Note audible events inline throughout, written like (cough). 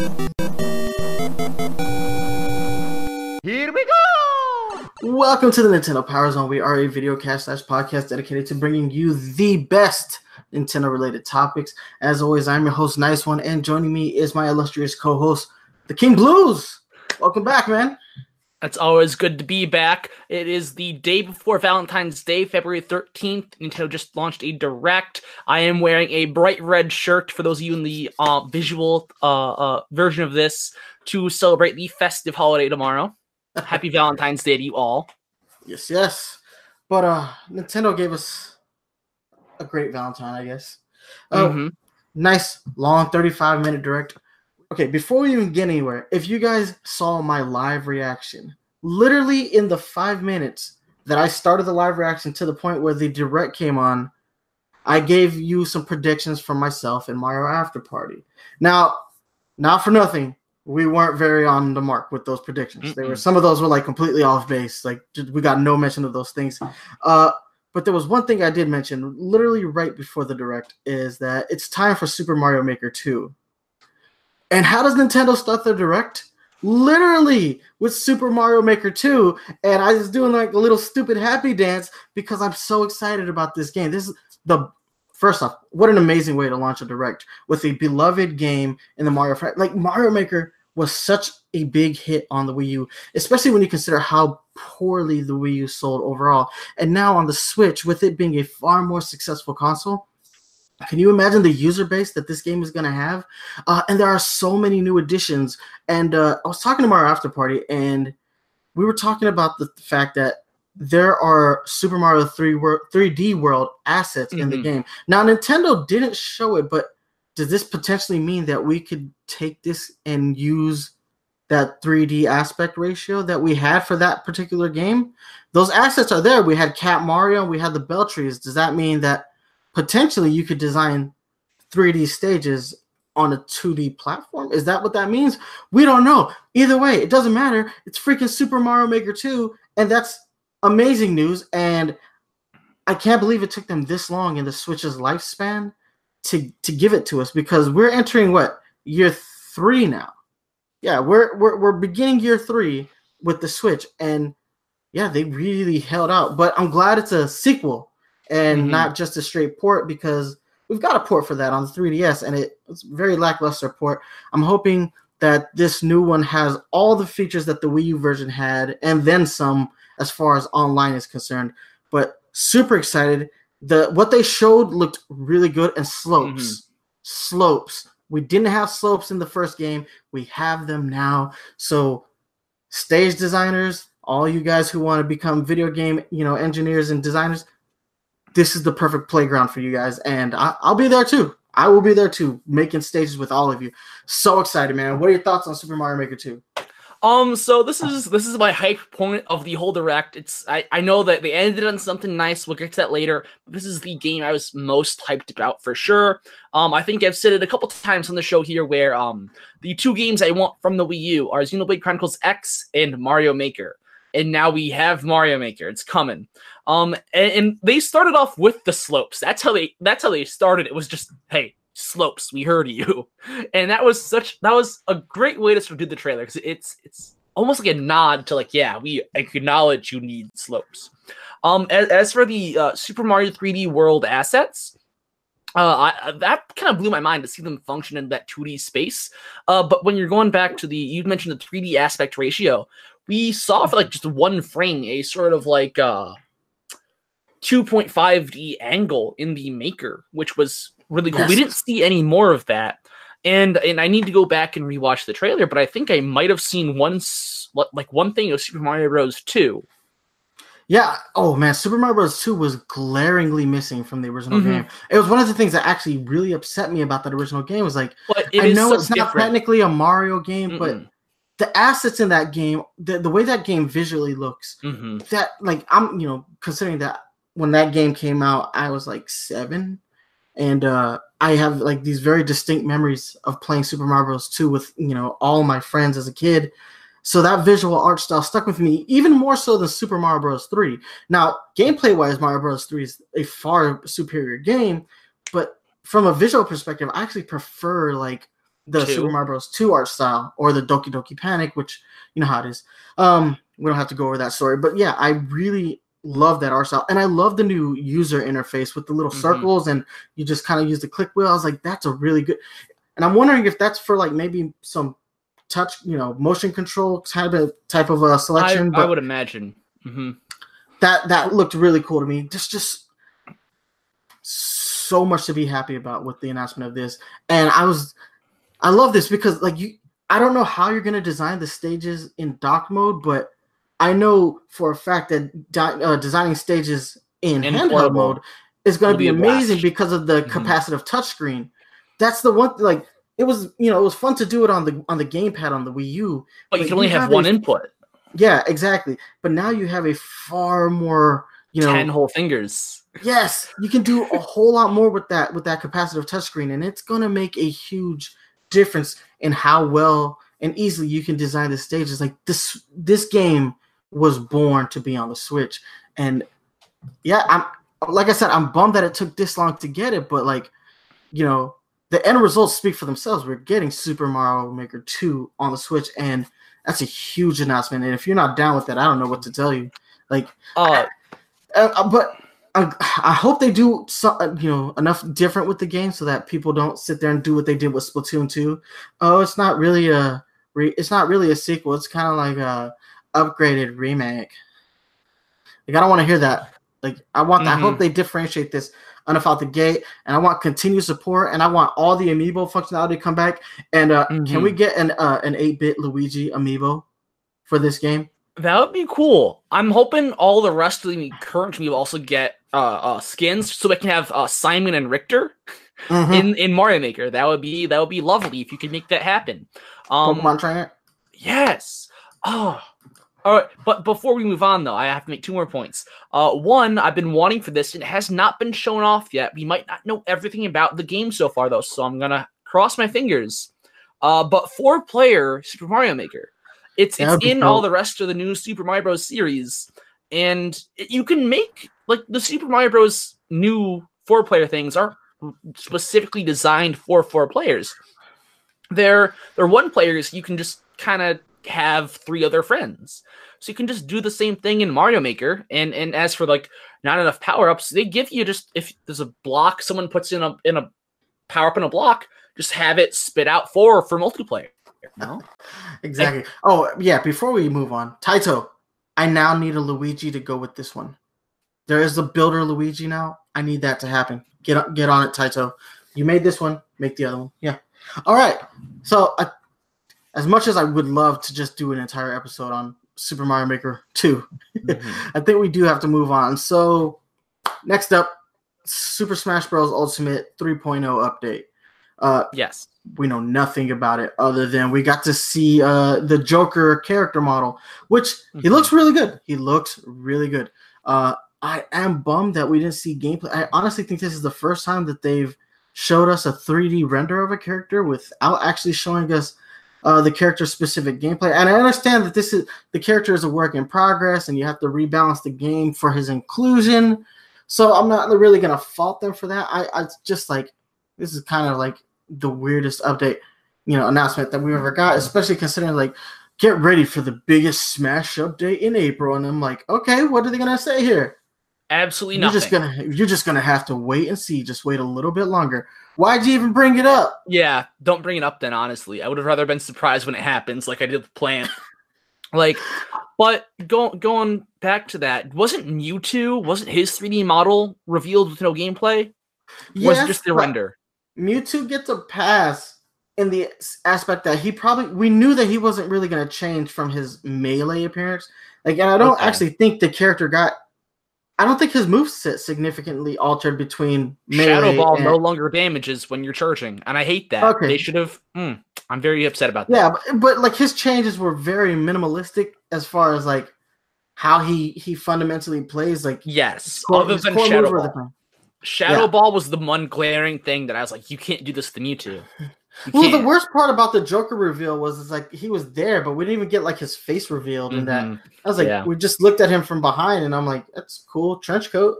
Here we go! Welcome to the Nintendo Power Zone. We are a video cast slash podcast dedicated to bringing you the best Nintendo related topics. As always, I'm your host, NyceOne, and joining me is my illustrious co host, the King Blooz. Welcome back, man. It's always good to be back. It is the day before Valentine's Day, February 13th. Nintendo just launched a direct. I am wearing a bright red shirt for those of you in the uh, visual uh, uh, version of this to celebrate the festive holiday tomorrow. Happy (laughs) Valentine's Day to you all. Yes, yes. But uh Nintendo gave us a great Valentine, I guess. Oh, Mhm. nice long 35 minute direct. Okay, before we even get anywhere, if you guys saw my live reaction, literally in the five minutes that I started the live reaction to the point where the direct came on, I gave you some predictions from myself and Mario After Party. Now, not for nothing, we weren't very on the mark with those predictions. They were some of those were like completely off base. Like we got no mention of those things. Uh, but there was one thing I did mention, literally right before the direct, is that it's time for Super Mario Maker 2. And how does Nintendo start their direct? Literally with Super Mario Maker 2. And I was doing like a little stupid happy dance because I'm so excited about this game. This is the first off, what an amazing way to launch a direct with a beloved game in the Mario like Mario Maker was such a big hit on the Wii U, especially when you consider how poorly the Wii U sold overall. And now on the Switch, with it being a far more successful console, can you imagine the user base that this game is going to have? Uh, and there are so many new additions. And uh, I was talking to Mario After Party, and we were talking about the fact that there are Super Mario 3 wor- 3D World assets in the Mhm. game. Now, Nintendo didn't show it, but does this potentially mean that we could take this and use that 3D aspect ratio that we had for that particular game? Those assets are there. We had Cat Mario, we had the Beltries. Does that mean that potentially you could design 3D stages on a 2D platform? Is that what that means? We don't know. Either way, it doesn't matter. It's freaking Super Mario Maker 2, and that's amazing news. And I can't believe it took them this long in the Switch's lifespan to to give it to us because we're entering what year three now. Yeah, we're we're we're beginning year three with the Switch, and yeah, they really held out. But I'm glad it's a sequel and Mhm. not just a straight port because we've got a port for that on the 3DS, and it, it's very lackluster port. I'm hoping that this new one has all the features that the Wii U version had, and then some as far as online is concerned. But super excited. The what they showed looked really good, and slopes, slopes. We didn't have slopes in the first game. We have them now. So, stage designers, all you guys who want to become video game, you know, engineers and designers, this is the perfect playground for you guys, and I, I'll be there too. I will be there too, making stages with all of you. So excited, man! What are your thoughts on Super Mario Maker 2? Um, so this is this is my hype point of the whole direct. It's I, I know that they ended on something nice. We'll get to that later. This is the game I was most hyped about for sure. Um, I think I've said it a couple times on the show here where um the two games I want from the Wii U are Xenoblade Chronicles X and Mario Maker. And now we have Mario Maker. It's coming. Um, and, and they started off with the slopes. That's how they that's how they started. It was just hey slopes. We heard you, (laughs) and that was such that was a great way to sort of do the trailer because it's it's almost like a nod to like yeah we acknowledge you need slopes. Um, as, as for the uh, Super Mario 3D World assets. Uh, I, that kind of blew my mind to see them function in that 2D space. Uh, but when you're going back to the, you mentioned the 3D aspect ratio, we saw for like just one frame a sort of like uh 2.5D angle in the maker, which was really cool. We didn't see any more of that. And and I need to go back and rewatch the trailer, but I think I might have seen one what- like one thing of Super Mario Bros. 2. Yeah. Oh man, Super Mario Bros. 2 was glaringly missing from the original Mhm. game. It was one of the things that actually really upset me about that original game. Was like, But I know it's not different. technically a Mario game, but Mm-mm. The assets in that game, the, the way that game visually looks, Mhm. that like I'm, you know, considering that when that game came out, I was like seven, and uh, I have like these very distinct memories of playing Super Mario Bros. 2 with you know all my friends as a kid. So that visual art style stuck with me even more so than Super Mario Bros. 3. Now, gameplay wise, Mario Bros. 3 is a far superior game, but from a visual perspective, I actually prefer like the Two. Super Mario Bros. 2 art style or the Doki Doki Panic, which you know how it is. Um, we don't have to go over that story, but yeah, I really love that art style, and I love the new user interface with the little Mhm. circles, and you just kind of use the click wheel. I was like, that's a really good, and I'm wondering if that's for like maybe some touch, you know, motion control type of type of uh, selection. I but would imagine. hmm that that looked really cool to me. Just just so much to be happy about with the announcement of this. And I was I love this because like you I don't know how you're gonna design the stages in dock mode, but I know for a fact that di- uh, designing stages in In handheld portable mode is going to be, be amazing blast. because of the Mhm. capacitive touchscreen. That's the one like it was you know it was fun to do it on the on the gamepad on the Wii U, But you But can only you have have one a- input. yeah, exactly. But now you have a far more you know Ten whole fingers. Yes, you can do a whole lot more with that with that capacitive touchscreen, and it's gonna make a huge difference in how well and easily you can design the stages. Like this, this game was born to be on the Switch, and yeah, I'm like I said, I'm bummed that it took this long to get it, but like, you know, the end results speak for themselves. We're getting Super Mario Maker 2 on the Switch, and that's a huge announcement. And if you're not down with that, I don't know what to tell you. Like, Uh, uh, uh, but I, I hope they do some, uh, you know, enough different with the game so that people don't sit there and do what they did with Splatoon 2. Oh, it's not really a, re- it's not really a sequel. It's kind of like a upgraded remake. Like I don't want to hear that. Like I want, I hope Mhm. they differentiate this enough out the gate, and I want continued support, and I want all the amiibo functionality to come back. And uh, can Mhm. we get an uh, an eight bit Luigi amiibo for this game? that would be cool. I'm hoping all the rest of the current will also get uh, uh skins so we can have uh, Simon and Richter Mhm. in in Mario Maker. That would be that would be lovely if you could make that happen. Um, Pokemon Trainer. Yes. Oh. All right, but before we move on, though, I have to make two more points. Uh, one, I've been wanting for this, and it has not been shown off yet. We might not know everything about the game so far, though, so I'm gonna cross my fingers. Uh, but four-player Super Mario Maker, it's That would it's in all the rest of the new Super Mario Bros. series, and it- you can make like the Super Mario Bros. new four-player things are specifically designed for four players. They're they're one players. You can just kind of have three other friends, so you can just do the same thing in Mario Maker. And and as for like not enough power ups, they give you just if there's a block someone puts in a in a power up in a block, just have it spit out four for multiplayer. No, (laughs) Exactly. Oh yeah. Before we move on, Taito, I now need a Luigi to go with this one. There is a builder Luigi now. I need that to happen. Get on, get on it, Taito. You made this one. Make the other one. Yeah. All right. So, uh, as much as I would love to just do an entire episode on Super Mario Maker Two, (laughs) I think we do have to move on. So, next up, Super Smash Bros. Ultimate 3.0 update. Uh, yes, we know nothing about it other than we got to see uh the Joker character model, which he Mhm. looks really good. He looks really good. Uh I am bummed that we didn't see gameplay. I honestly think this is the first time that they've showed us a 3D render of a character without actually showing us uh, the character specific gameplay. And I understand that this is the character is a work in progress and you have to rebalance the game for his inclusion. So I'm not really gonna fault them for that. I, I just like this is kind of like the weirdest update, you know, announcement that we've ever got, especially considering like get ready for the biggest Smash update in April. And I'm like, okay, what are they gonna say here? Absolutely nothing. You're just gonna you're just gonna have to wait and see. Just wait a little bit longer. Why'd you even bring it up? Yeah, don't bring it up then, honestly. I would have rather been surprised when it happens, like I did with Plant. (laughs) like, but go, going back to that, wasn't Mewtwo, wasn't his 3D model revealed with no gameplay? was it just the render? Mewtwo gets a pass in the aspect that he probably we knew that he wasn't really gonna change from his melee appearance. Like, and I don't Okay. actually think the character got. I don't think his moveset significantly altered between melee Shadow Ball and, no longer damages when you're charging, and I hate that. Okay. They should have. mm, I'm very upset about that. Yeah, but, but like his changes were very minimalistic as far as like how he he fundamentally plays. Like Yes, core- other than Shadow Ball. Shadow Yeah. Ball was the one glaring thing that I was like, you can't do this to Mewtwo. You Well, the can't. worst part about the Joker reveal was is like he was there, but we didn't even get like his face revealed. And that Mhm. I was like, Yeah. we just looked at him from behind, and I'm like, that's cool, trench coat.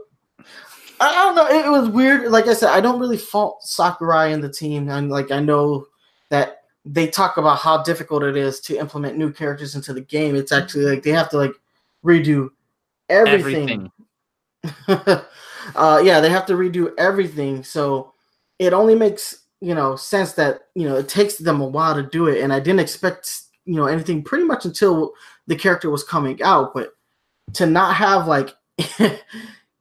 I don't know. It, it was weird. Like I said, I don't really fault Sakurai and the team. And like I know that they talk about how difficult it is to implement new characters into the game. It's actually like they have to like redo everything. Everything. (laughs) uh, yeah, they have to redo everything. So it only makes you know sense that you know it takes them a while to do it. And I didn't expect you know anything pretty much until the character was coming out, but to not have like (laughs)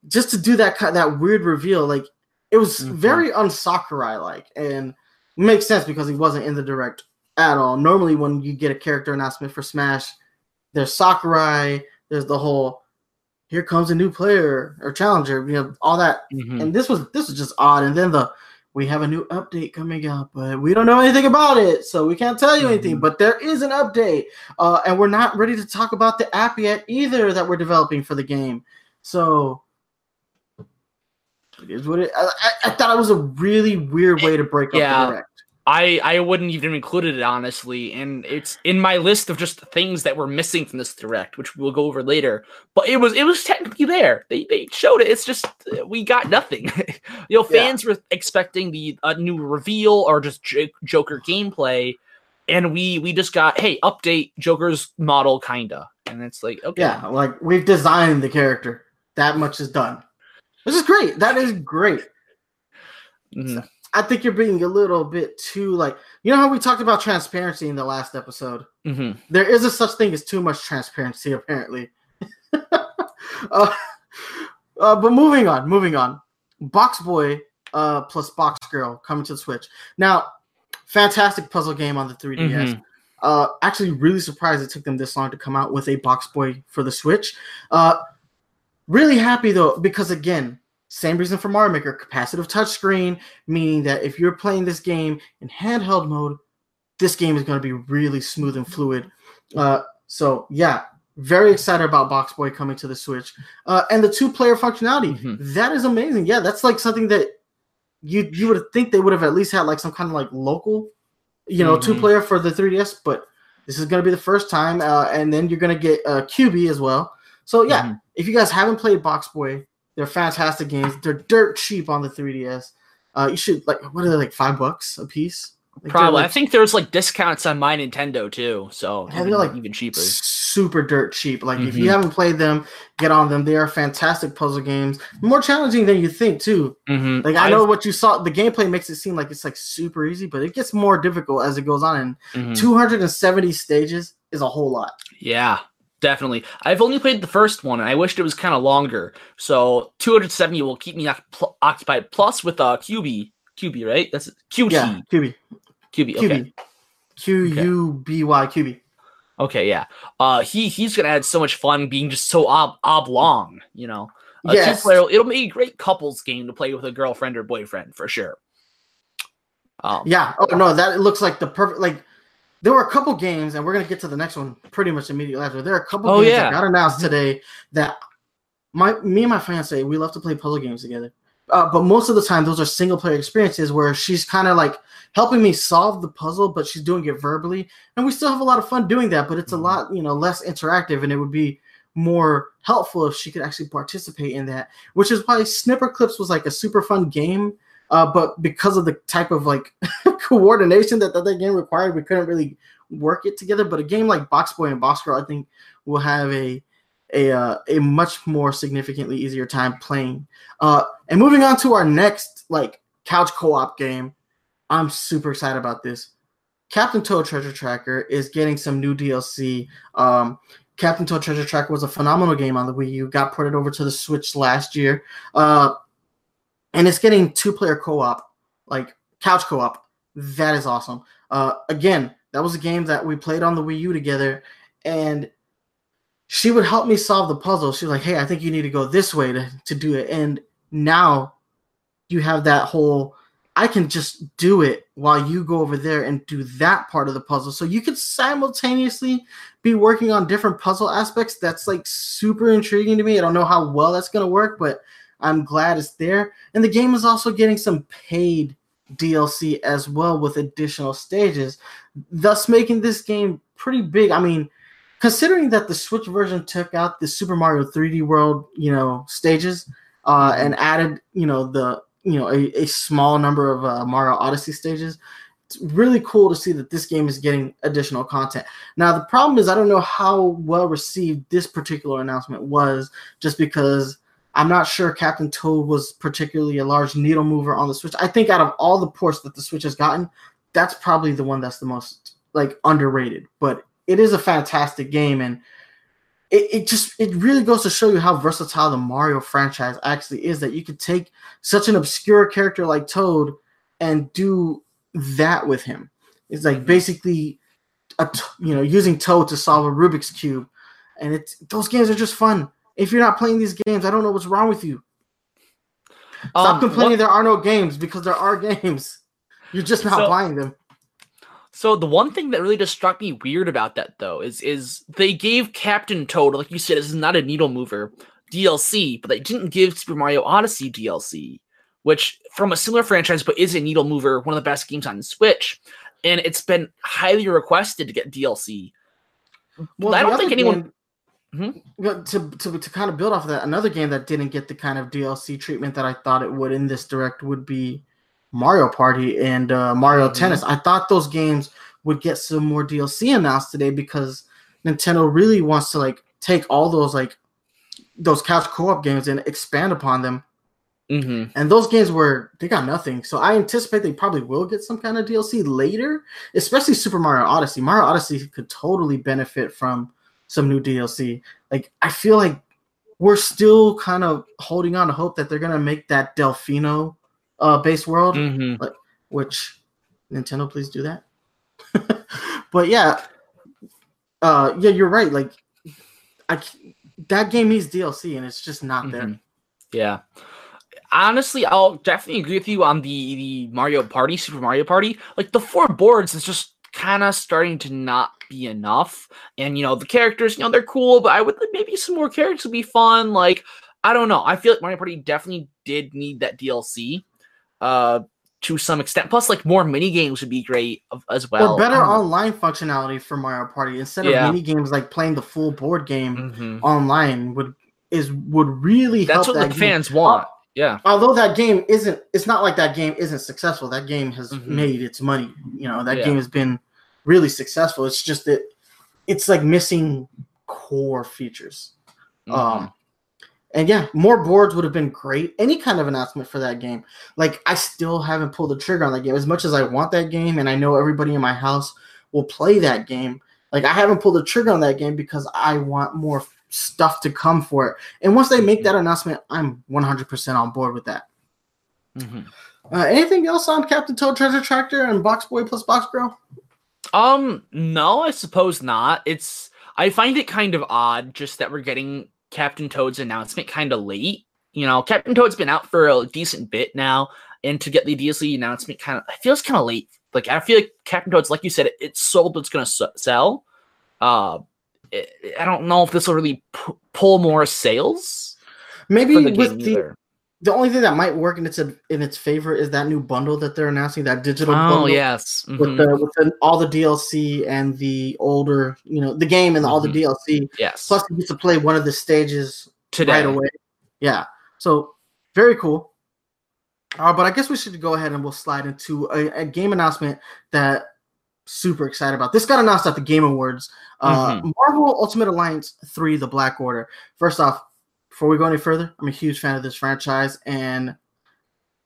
just to do that that weird reveal, like it was Mhm. very unsakurai like, and makes sense because he wasn't in the direct at all. Normally, when you get a character announcement for Smash, there's Sakurai, there's the whole here comes a new player or challenger, you know, all that. Mhm. And this was this was just odd. And then the we have a new update coming out, but we don't know anything about it, so we can't tell you anything. Mhm. But there is an update, uh, and we're not ready to talk about the app yet either that we're developing for the game. So it is what it. I, I- I thought it was a really weird way to break up Yeah. the direct. I I wouldn't even included it honestly, and it's in my list of just things that were missing from this direct, which we'll go over later. But it was it was technically there. They they showed it. It's just uh, we got nothing. (laughs) you know, Yeah. fans were expecting the a new reveal or just J- Joker gameplay, and we we just got hey update Joker's model kinda, and it's like okay Yeah, like we've designed the character. That much is done. This is great. That is great. Mhm. I think you're being a little bit too like you know how we talked about transparency in the last episode. Mhm. There is a such thing as too much transparency, (laughs) apparently. uh, uh, but moving on, moving on. Box Boy uh, plus Box Girl coming to the Switch. Now, fantastic puzzle game on the 3DS. Mhm. Uh, actually, really surprised it took them this long to come out with a Box Boy for the Switch. Uh, really happy though, because again, same reason for Mario Maker, capacitive touchscreen, meaning that if you're playing this game in handheld mode, this game is going to be really smooth and fluid. Uh, so yeah, very excited about Box Boy coming to the Switch, uh, and the two-player functionality. Mhm. That is amazing. Yeah, that's like something that you you would think they would have at least had like some kind of like local, you know, Mhm. two-player for the 3DS, but this is going to be the first time, uh, and then you're going to get uh, QB as well. So yeah, Mhm. if you guys haven't played Box Boy, they're fantastic games. They're dirt cheap on the 3DS. Uh, you should like what are they like five bucks a piece? Like, Probably. I think there's like discounts on my Nintendo too, so Yeah, they're, like, even cheaper. super dirt cheap. Like if you Mhm. haven't played them, get on them. They are fantastic puzzle games. More challenging than you think too. Mhm. Like I know what you saw. The gameplay makes it seem like it's like super easy, but it gets more difficult as it goes on. And Mhm. 270 stages is a whole lot. Yeah, definitely. I've only played the first one, and I wished it was kind of longer. So 270 will keep me pl- occupied. Plus with uh QB, QB, right? That's QT, Yeah, QB, QB. Okay, QB, Q U B Y QB. okay, yeah. Uh, he he's gonna add so much fun being just so ob- oblong. You know, a Yes. two-player. It'll be a great couples game to play with a girlfriend or boyfriend for sure. Um, Yeah. Oh no, that looks like the perfect. Like there were a couple games, and we're gonna get to the next one pretty much immediately after. There are a couple Oh, games yeah. that got announced today that my me and my fiance we love to play puzzle games together. Uh, but most of the time, those are single player experiences where she's kind of like helping me solve the puzzle, but she's doing it verbally, and we still have a lot of fun doing that. But it's a Mhm. lot, you know, less interactive, and it would be more helpful if she could actually participate in that. Which is why Snipperclips was like a super fun game uh, but because of the type of like (laughs) coordination that, that that game required, we couldn't really work it together. But a game like Box Boy and Box Girl, I think, will have a a uh, a much more significantly easier time playing. Uh, and moving on to our next like couch co-op game, I'm super excited about this. Captain Toad Treasure Tracker is getting some new DLC. Um, Captain Toad Treasure Tracker was a phenomenal game on the Wii U. Got ported over to the Switch last year. Uh, and it's getting two player co-op like couch co-op. That is awesome. Uh again that was a game that we played on the wii u together and she would help me solve the puzzle. She was like hey i think you need to go this way to, to do it. And now you have that whole i can just do it while you go over there and do that part of the puzzle. So you could simultaneously be working on different puzzle aspects. That's like super intriguing to me. I don't know how well that's going to work but i'm glad it's there and the game is also getting some paid DLC as well with additional stages, thus making this game pretty big. I mean, considering that the Switch version took out the Super Mario 3D World, you know, stages, uh, and added, you know, the you know a, a small number of uh, Mario Odyssey stages, it's really cool to see that this game is getting additional content. Now the problem is I don't know how well received this particular announcement was, just because I'm not sure Captain Toad was particularly a large needle mover on the Switch. I think out of all the ports that the Switch has gotten, that's probably the one that's the most like underrated. But it is a fantastic game and it, it just it really goes to show you how versatile the Mario franchise actually is that you could take such an obscure character like Toad and do that with him. It's like mm-hmm. basically a, you know using Toad to solve a Rubik's cube and it's those games are just fun. If you're not playing these games, I don't know what's wrong with you. Stop Um, complaining what- there are no games because there are (laughs) games. You're just not So- buying them. So the one thing that really just struck me weird about that though is is they gave Captain Toad, like you said, this is not a needle mover DLC, but they didn't give Super Mario Odyssey DLC, which from a similar franchise but is a needle mover, one of the best games on Switch, and it's been highly requested to get DLC. Well, I don't think anyone- game- Mhm. To, to to kind of build off of that, another game that didn't get the kind of DLC treatment that I thought it would in this direct would be Mario Party and uh, Mario Mhm. Tennis. I thought those games would get some more DLC announced today because Nintendo really wants to like take all those like those couch co-op games and expand upon them. Mm-hmm. And those games were they got nothing. So I anticipate they probably will get some kind of DLC later, especially Super Mario Odyssey. Mario Odyssey could totally benefit from some new DLC. Like I feel like we're still kind of holding on to hope that they're gonna make that Delfino uh base world, Mm-hmm. which Nintendo please do that. (laughs) but yeah, uh yeah, you're right. Like I that game needs DLC and it's just not there. Mhm. Yeah. Honestly, I'll definitely agree with you on the the Mario Party, Super Mario Party. Like the four boards is just kind of starting to not be enough. And you know, the characters, you know, they're cool, but I would maybe some more characters would be fun. Like, I don't know. I feel like Mario Party definitely did need that DLC uh to some extent. Plus, like more mini games would be great as well. or better know. online functionality for Mario Party instead Yeah. of mini games like playing the full board game Mhm. online would is would really help That's what that the game. fans want. Yeah. Although that game isn't, it's not like that game isn't successful. That game has Mhm. made its money. You know that Yeah. game has been really successful. It's just that it's like missing core features. Mhm. Um, and yeah, more boards would have been great. Any kind of announcement for that game. Like I still haven't pulled the trigger on that game as much as I want that game, and I know everybody in my house will play that game. Like I haven't pulled the trigger on that game because I want more stuff to come for it. And once they make that announcement, I'm 100% on board with that. Mhm. Uh, anything else on Captain Toad Treasure Tracker and Box Boy plus Box Girl? Um, no, I suppose not. It's I find it kind of odd just that we're getting Captain Toad's announcement kind of late. You know, Captain Toad's been out for a decent bit now, and to get the DLC announcement kind of it feels kind of late. Like I feel like Captain Toad's, like you said, it, it's sold. It's gonna s- sell. Uh, I don't know if this will really pu- pull more sales Maybe the with the either. the only thing that might work in its in its favor is that new bundle that they're announcing, that digital Oh bundle. yes, with mhm, the with the, all the DLC and the older, you know, the game and all the Mhm. DLC. yes. Plus, you get to play one of the stages Today, right away. Yeah, so very cool. Uh, but I guess we should go ahead and we'll slide into a, a game announcement that super excited about. This got announced at the Game Awards. Uh, Marvel Ultimate Alliance Three: The Black Order. First off, before we go any further, I'm a huge fan of this franchise, and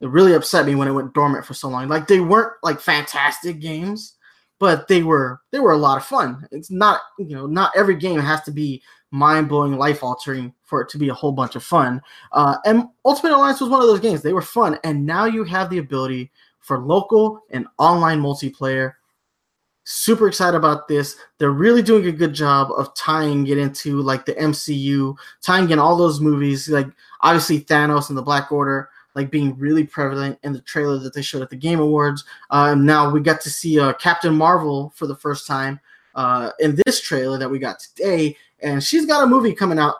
it really upset me when it went dormant for so long. Like they weren't like fantastic games, but they were they were a lot of fun. It's not you know not every game has to be mind blowing, life altering for it to be a whole bunch of fun. Uh, and Ultimate Alliance was one of those games. They were fun, and now you have the ability for local and online multiplayer. Super excited about this. They're really doing a good job of tying it into like the MCU, tying in all those movies, like obviously Thanos and the Black Order, like being really prevalent in the trailer that they showed at the Game Awards. And now we got to see uh, Captain Marvel for the first time uh, in this trailer that we got today, and she's got a movie coming out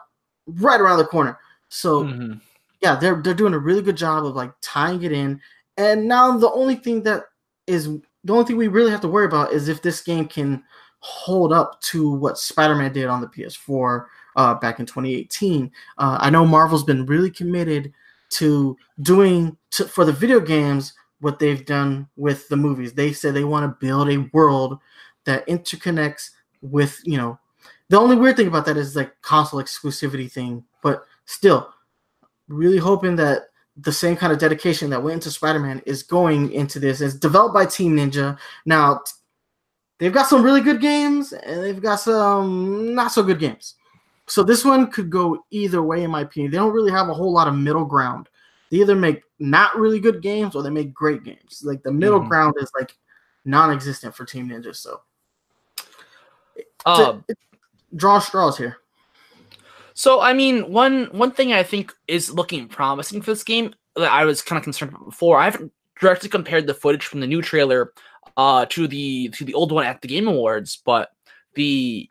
right around the corner. So Mhm. yeah, they're they're doing a really good job of like tying it in. And now the only thing that is the only thing we really have to worry about is if this game can hold up to what Spider-Man did on the PS4 uh, back in 2018. Uh, I know Marvel's been really committed to doing to, for the video games what they've done with the movies. They said they want to build a world that interconnects with, you know, the only weird thing about that is like console exclusivity thing, but still, really hoping that the same kind of dedication that went into Spider-Man is going into this. It's developed by Team Ninja. Now, they've got some really good games and they've got some not so good games. So this one could go either way, in my opinion. They don't really have a whole lot of middle ground. They either make not really good games or they make great games. Like the middle Mhm. ground is like non-existent for Team Ninja. So Uh, draw straws here. So I mean, one one thing I think is looking promising for this game that I was kind of concerned about before. I haven't directly compared the footage from the new trailer uh, to the to the old one at the Game Awards, but the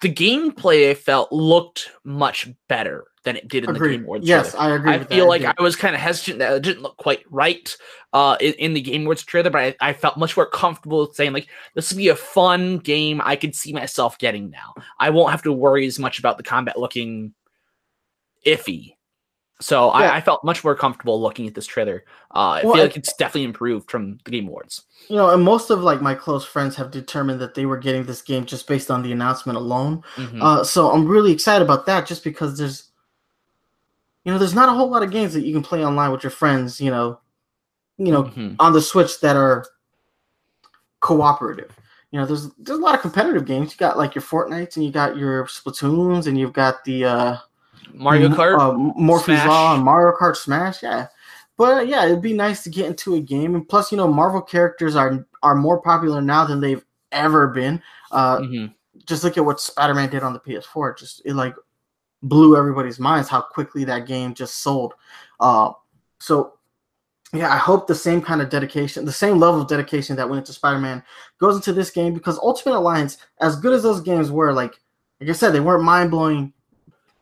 the gameplay I felt looked much better than it did in the Game Awards. Yes, trailer. I agree. I feel that. like Yeah. I was kind of hesitant that it didn't look quite right uh, in, in the Game Awards trailer, but I, I felt much more comfortable saying like this would be a fun game I could see myself getting now. I won't have to worry as much about the combat looking iffy. So Yeah. I, I felt much more comfortable looking at this trailer. Uh, I Well, feel I- like it's definitely improved from the Game Awards. you know, and most of like my close friends have determined that they were getting this game just based on the announcement alone. Mhm. Uh, so I'm really excited about that, just because there's, you know, there's not a whole lot of games that you can play online with your friends. You know, you know, Mhm. on the Switch that are cooperative. You know, there's there's a lot of competitive games. You got like your Fortnites and you got your Splatoons and you've got the uh, Mario Kart. uh, Morphe's Smash. Law, and Mario Kart Smash. Yeah, but uh, yeah, it'd be nice to get into a game. And plus, you know, Marvel characters are are more popular now than they've ever been. Uh, Mhm. Just look at what Spider Man did on the PS4. It just it like blew everybody's minds how quickly that game just sold. Uh, so yeah, I hope the same kind of dedication, the same level of dedication that went into Spider Man goes into this game because Ultimate Alliance, as good as those games were, like like I said, they weren't mind blowing.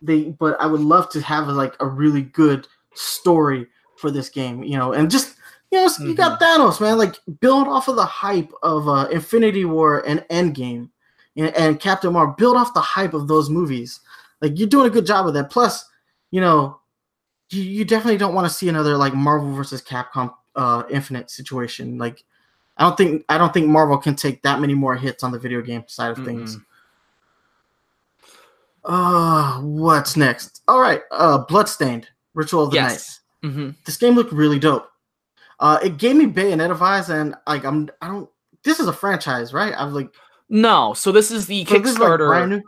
They, but I would love to have like a really good story for this game, you know, and just you know, you got Thanos, man, like build off of the hype of uh, Infinity War and Endgame, and, and Captain Marvel. Build off the hype of those movies. Like you're doing a good job of that. Plus, you know, you, you definitely don't want to see another like Marvel versus Capcom uh, Infinite situation. Like, I don't think I don't think Marvel can take that many more hits on the video game side of things. Uh, what's next? All right, uh, Bloodstained, Ritual of the Night. Yes. hmm This game looked really dope. Uh, it gave me Bayonetta vibes, and like I'm, I don't. This is a franchise, right? I'm like, No, so this is the so this is like Kickstarter.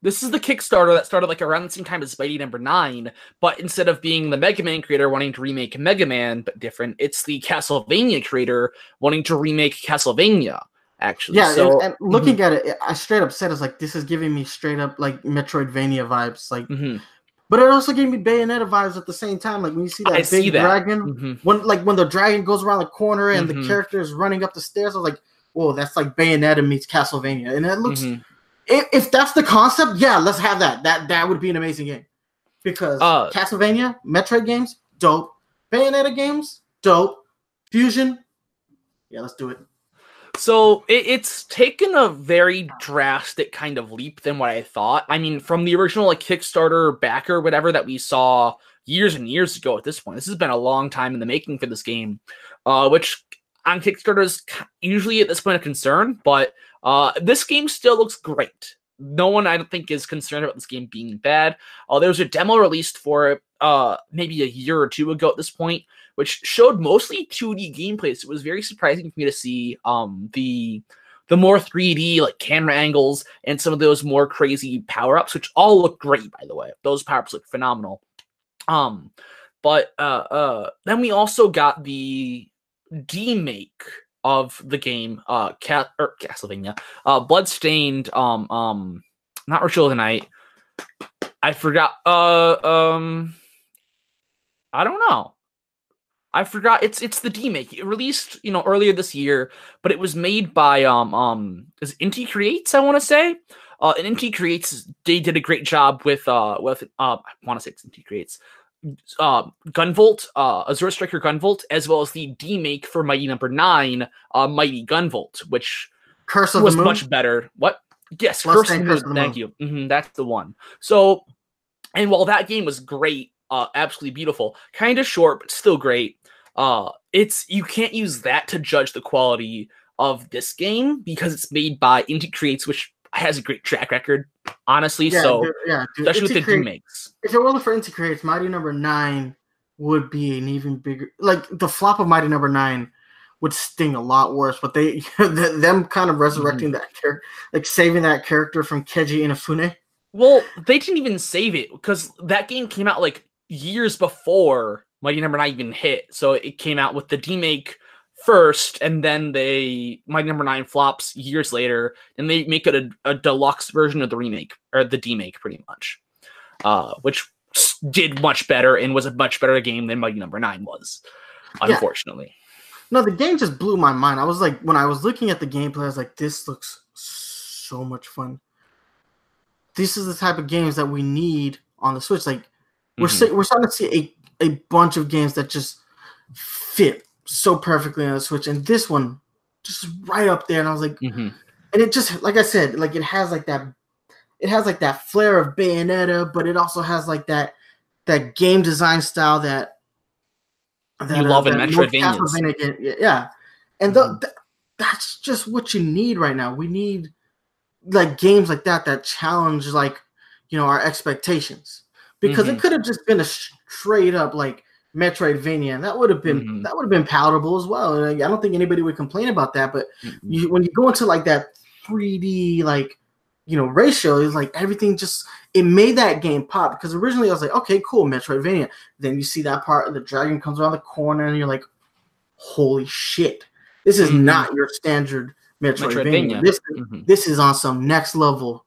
This is the Kickstarter that started like around the same time as Mighty number nine, but instead of being the Mega Man creator wanting to remake Mega Man, but different, it's the Castlevania creator wanting to remake Castlevania. Actually, Yeah, so and, looking at it, I straight up said it's like this is giving me straight up like Metroidvania vibes, like. mhm, But it also gave me Bayonetta vibes at the same time. Like when you see that I big see that. dragon, mhm. when like when the dragon goes around the corner and the character is running up the stairs, I was like, "Whoa, that's like Bayonetta meets Castlevania," and it looks. Mhm. If, if that's the concept, yeah, let's have that. That that would be an amazing game. Because Uh, Castlevania, Metroid games, dope. Bayonetta games, dope. Fusion, yeah, let's do it. So it, it's taken a very drastic kind of leap than what I thought. I mean, from the original like Kickstarter backer, whatever that we saw years and years ago. At this point, this has been a long time in the making for this game, uh, which on Kickstarter is usually at this point a concern. But uh, this game still looks great. No one, I don't think, is concerned about this game being bad. Uh, there was a demo released for it uh, maybe a year or two ago at this point, which showed mostly 2D gameplay. So it was very surprising for me to see um, the the more 3D like camera angles and some of those more crazy power ups, which all look great by the way. Those power ups look phenomenal. Um, but uh, uh, then we also got the demake of the game, uh, Cat or Castlevania, uh, Bloodstained, um, um, not Ritual of the Night. I forgot. Uh, um, I don't know. I forgot. It's it's the demake. It released you know earlier this year, but it was made by um um is Inti Creates I want to say. Uh, and Inti Creates they did a great job with uh with uh I want to say it's Inti Creates. Uh, Gunvolt, uh, Azure Striker Gunvolt, as well as the demake for Mighty Number Nine, uh, Mighty Gunvolt, which Curse of was the Moon. much better. What? Yes, Bloodstained Curse of the Moon. Thank you. hmm that's the one. So, and while that game was great, uh, absolutely beautiful, kind of short but still great. uh it's you can't use that to judge the quality of this game because it's made by Inti Creates, which has a great track record, honestly. Yeah, so yeah, dude. especially with the Create- remakes. if it wasn't for Inti Creates, Mighty Number Nine would be an even bigger. Like the flop of Mighty Number Nine would sting a lot worse. But they, (laughs) them kind of resurrecting that character, like saving that character from Keiji Inafune. Well, they didn't even save it because that game came out like years before Mighty Number Nine even hit. So it came out with the demake first, and then they Mighty Number Nine flops years later, and they make it a, a deluxe version of the remake or the demake, pretty much, uh, which did much better and was a much better game than Mighty Number Nine was. Yeah. Unfortunately, No, the game just blew my mind. I was like, when I was looking at the gameplay, I was like, this looks so much fun. This is the type of games that we need on the Switch. Like we're Mhm. see, we're starting to see a, a bunch of games that just fit so perfectly on the Switch, and this one just right up there. And I was like, Mhm. and it just like I said, like it has like that, it has like that flair of Bayonetta, but it also has like that that game design style that You love in that. Castlevania yeah, and the, Mhm. th- that's just what you need right now. We need like games like that that challenge like you know our expectations because Mhm. it could have just been a straight up like Metroidvania, and that would have been Mhm. that would have been palatable as well. And I don't think anybody would complain about that, but Mhm. you when you go into like that 3D like you know ratio, it's like everything just it made that game pop because originally I was like, okay, cool, Metroidvania. Then you see that part, the dragon comes around the corner, and you're like, holy shit, this is Mhm. not your standard Metroidvania. Metroidvania. This Mhm. this is on some next level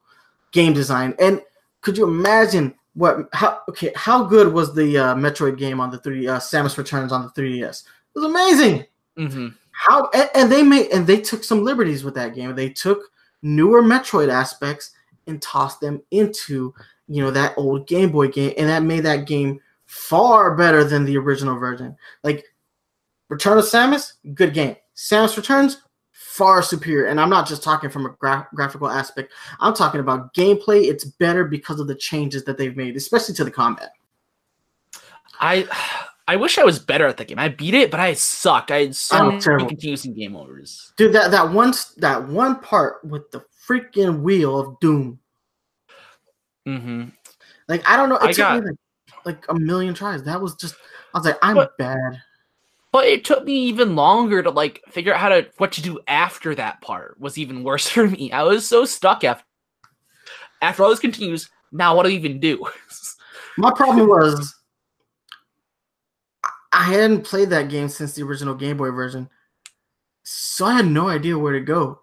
game design. And could you imagine what how okay how good was the uh, Metroid game on the 3 uh, Samus Returns on the 3DS? It was amazing Mhm. how and, and they made and they took some liberties with that game they took newer metroid aspects and tossed them into you know that old game boy game and that made that game far better than the original version like return of samus good game samus returns far superior and i'm not just talking from a gra- graphical aspect i'm talking about gameplay it's better because of the changes that they've made especially to the combat I I wish I was better at the game. I beat it, but I suck. I had so many confusing game overs. dude that that one that one part with the freaking wheel of doom hmm Like I don't know. It I took got- me like, like a million tries. That was just I was like, I'm But- bad. But it took me even longer to like figure out how to what to do after that part was even worse (laughs) for me. I was so stuck after after all this continues. Now what do I even do? (laughs) My problem was (laughs) I- hadn't played that game since the original Game Boy version, so I had no idea where to go.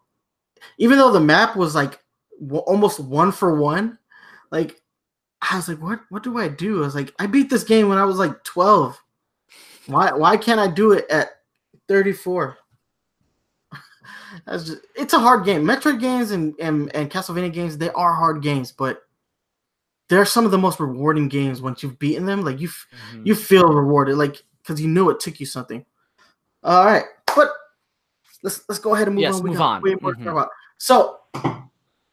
Even though the map was like w- almost one for one, like I was like, what? What do I do? I was like, I beat this game when I was like twelve. Why? Why can't I do it at thirty four? That's just, it's a hard game. Metroid games and, and and Castlevania games, they are hard games, but they're some of the most rewarding games once you've beaten them. Like you, f- you feel rewarded, like because you know it took you something. All right, but let's let's go ahead and move Yes, on. Move on. way more to Mhm. talk about. So,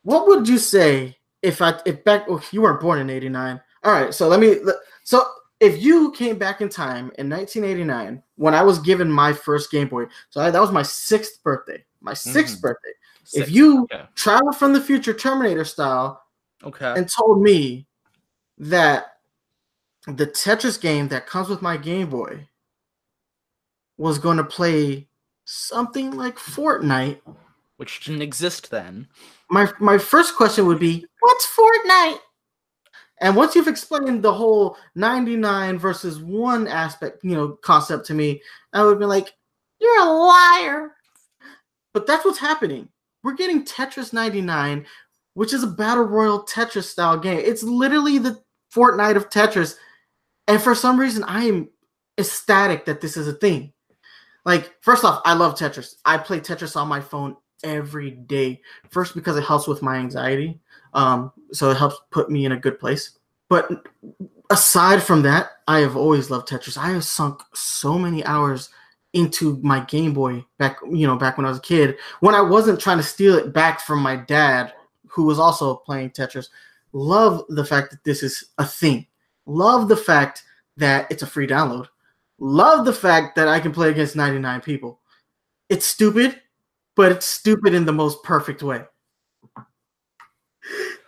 what would you say if I if back oh, you weren't born in '89? All right, so let me. So if you came back in time in 1989 when I was given my first Game Boy, so I, that was my sixth birthday. My 6th Mhm. birthday. Six. If you okay. travel from the future, Terminator style, okay. and told me that the Tetris game that comes with my Game Boy was going to play something like Fortnite, which didn't exist then. my my first question would be, "What's Fortnite?" And once you've explained the whole 99 versus 1 aspect, you know, concept to me, I would be like, "You're a liar." But that's what's happening. We're getting Tetris 99, which is a battle royal Tetris style game. It's literally the Fortnite of Tetris. And for some reason, I am ecstatic that this is a thing. Like, first off, I love Tetris. I play Tetris on my phone every day. First, because it helps with my anxiety. Um, so it helps put me in a good place. But aside from that, I have always loved Tetris. I have sunk so many hours into my Game Boy back, you know, back when I was a kid, when I wasn't trying to steal it back from my dad, who was also playing Tetris. Love the fact that this is a thing. Love the fact that it's a free download. Love the fact that I can play against 99 people. It's stupid, but it's stupid in the most perfect way.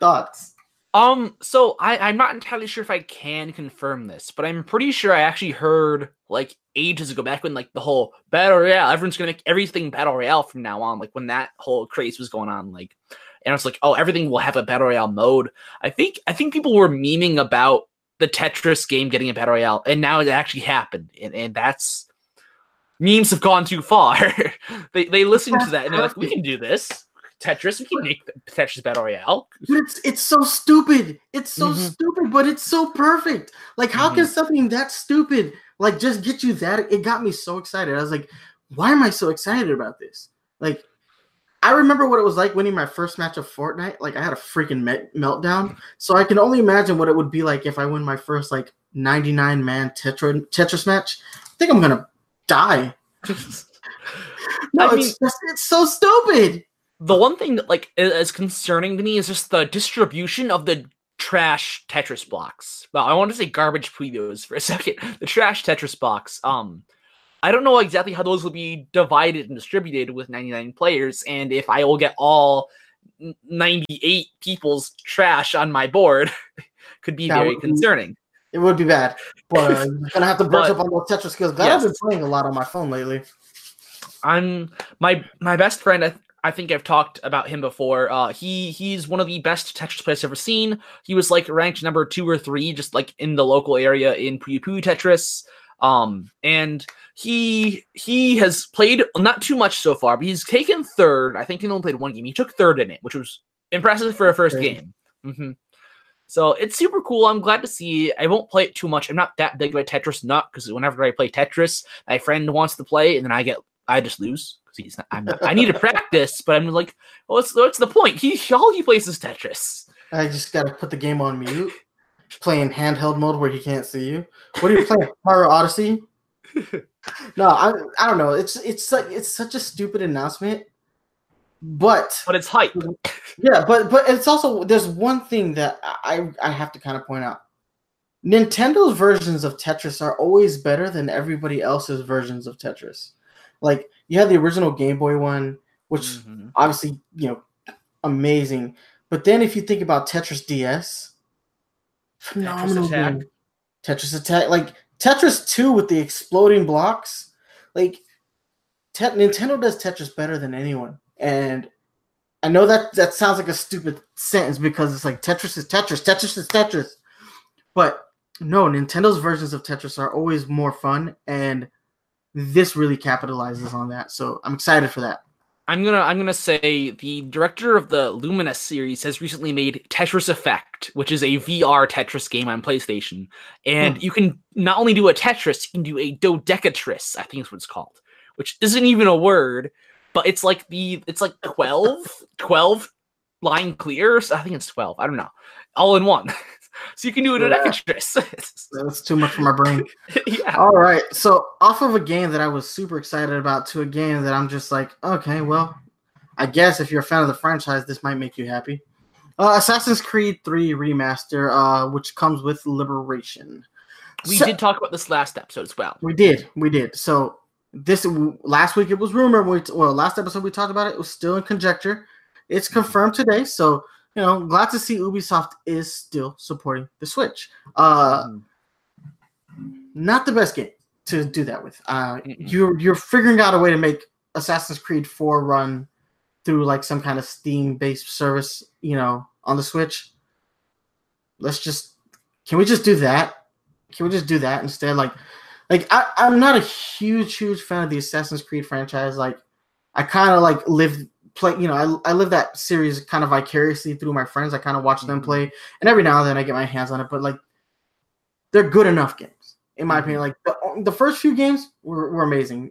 Thoughts? Um, so I, I'm not entirely sure if I can confirm this, but I'm pretty sure I actually heard like ages ago, back when like the whole battle royale, everyone's gonna make everything battle royale from now on, like when that whole craze was going on, like and it's like, oh, everything will have a battle royale mode. I think I think people were memeing about the Tetris game getting a battle royale, and now it actually happened, and, and that's memes have gone too far. (laughs) they they listened to that and they're like, we can do this. Tetris, we can make Tetris Battle Royale. But it's it's so stupid. It's so Mhm. stupid, but it's so perfect. Like, how can something that stupid like just get you that? It got me so excited. I was like, why am I so excited about this? Like, I remember what it was like winning my first match of Fortnite. Like, I had a freaking me- meltdown. So I can only imagine what it would be like if I win my first like 99 man Tetra- Tetris match. I think I'm gonna die. (laughs) No, I it's just, it's so stupid. The one thing that like is concerning to me is just the distribution of the trash Tetris blocks. Well, I want to say garbage Puyos for a (laughs) second. The trash Tetris blocks. Um, I don't know exactly how those will be divided and distributed with 99 players, and if I will get all 98 people's trash on my board, (laughs) could be That very would be- concerning. It would be bad, (laughs) but uh, you're gonna have to brush But- up on those Tetris skills. That I've been playing a lot on my phone lately. I'm my my best friend. I, think I've talked about him before. Uh, he he's one of the best Tetris players I've ever seen. He was like ranked number two or three, just like in the local area in Puyo Puyo Tetris. Um, and he he has played not too much so far, but he's taken third. I think he only played one game. He took third in it, which was impressive for a first Great. game. hmm So it's super cool. I'm glad to see. I won't play it too much. I'm not that big of a Tetris nut because whenever I play Tetris, my friend wants to play, and then I get I just lose he's not. I'm not, I need to practice, but I'm like, what's what's the point? He all he plays is Tetris. I just gotta put the game on mute. Playing handheld mode where he can't see you. What are you playing? (laughs) Mario Odyssey? No, I I don't know. It's it's like it's such a stupid announcement. But But it's hype. (laughs) yeah, but but it's also there's one thing that I I have to kind of point out. Nintendo's versions of Tetris are always better than everybody else's versions of Tetris. Like you had the original Game Boy one, which Mhm. obviously you know amazing. But then if you think about Tetris DS, phenomenal Attack. game. Tetris Attack, like Tetris Two with the exploding blocks, like Tet- Nintendo does Tetris better than anyone. And I know that that sounds like a stupid sentence because it's like Tetris is Tetris, Tetris is Tetris. But no, Nintendo's versions of Tetris are always more fun, and this really capitalizes on that. So I'm excited for that. I'm gonna I'm gonna say the director of the Lumines series has recently made Tetris Effect, which is a VR Tetris game on PlayStation, and Hmm. you can not only do a Tetris, you can do a dodecatris. I think is what it's called, which isn't even a word, but it's like the it's like 12, 12 line clears. I think it's twelve. I don't know, all in one. (laughs) so you can do a Yeah. dodecatris. (laughs) That's too much for my brain. (laughs) yeah. All right. So off of a game that I was super excited about to a game that I'm just like, okay, well, I guess if you're a fan of the franchise, this might make you happy. Uh, Assassin's Creed 3 remaster, uh, which comes with Liberation. We So- did talk about this last episode as well. We did, we did. So this last week it was rumor. We well, last episode we talked about it. It was still in conjecture. It's confirmed today. So you know, glad to see Ubisoft is still supporting the Switch. Uh, Mhm. not the best game to do that with. Uh, you're you're figuring out a way to make Assassin's Creed 4 run through like some kind of Steam based service, you know, on the Switch. Let's just can we just do that? Can we just do that instead? Like, like I, I'm not a huge, huge fan of the Assassin's Creed franchise. Like, I kind of like live play, you know, I, I live that series kind of vicariously through my friends. I kind of watch them Mhm. play, and every now and then I get my hands on it. But like, they're good enough games, in my Mhm. opinion. Like the the first few games were, were amazing.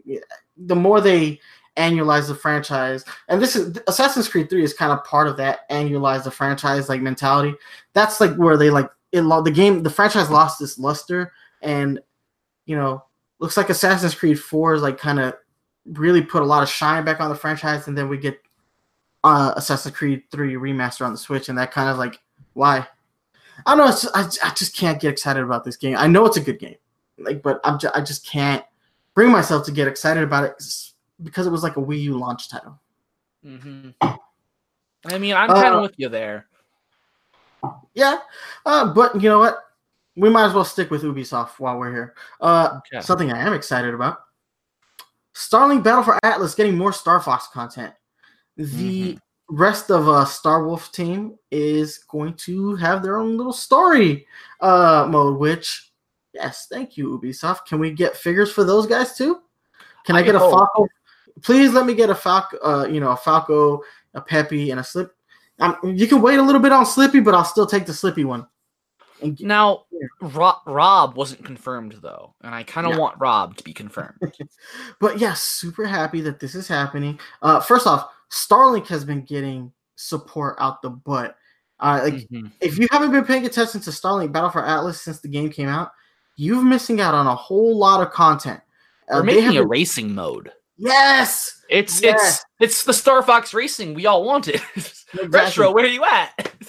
The more they annualize the franchise, and this is Assassin's Creed Three is kind of part of that annualize the franchise like mentality. That's like where they like it. The game, the franchise lost its luster, and you know, looks like Assassin's Creed Four is like kind of really put a lot of shine back on the franchise, and then we get uh, Assassin's Creed Three remaster on the Switch, and that kind of like why. I don't know. It's just, I, I just can't get excited about this game. I know it's a good game. like, but I'm ju- I just can't bring myself to get excited about it because it was like a Wii U launch title. hmm I mean, I'm Uh, kind of with you there. Yeah, uh, but you know what? We might as well stick with Ubisoft while we're here. Uh, Okay. Something I am excited about: Starlink Battle for Atlas getting more Star Fox content. The Mhm. rest of uh, Star Wolf team is going to have their own little story uh, mode. Which, yes, thank you Ubisoft. Can we get figures for those guys too? Can I, I get a. Falco? Please let me get a Falco. Uh, you know, a Falco, a Peppy, and a Slip. Um, you can wait a little bit on Slippy, but I'll still take the Slippy one. And Now, Yeah. Ro- Rob wasn't confirmed though, and I kind of want Rob to be confirmed. (laughs) But yeah, super happy that this is happening. Uh, first off, Starlink has been getting support out the butt. Uh, like Mhm. if you haven't been paying attention to Starlink Battle for Atlas since the game came out, you're missing out on a whole lot of content. Uh, We're making a been- racing mode. yes, It's Yeah. it's it's the Star Fox racing we all wanted. (laughs) Retro, where are you at? (laughs)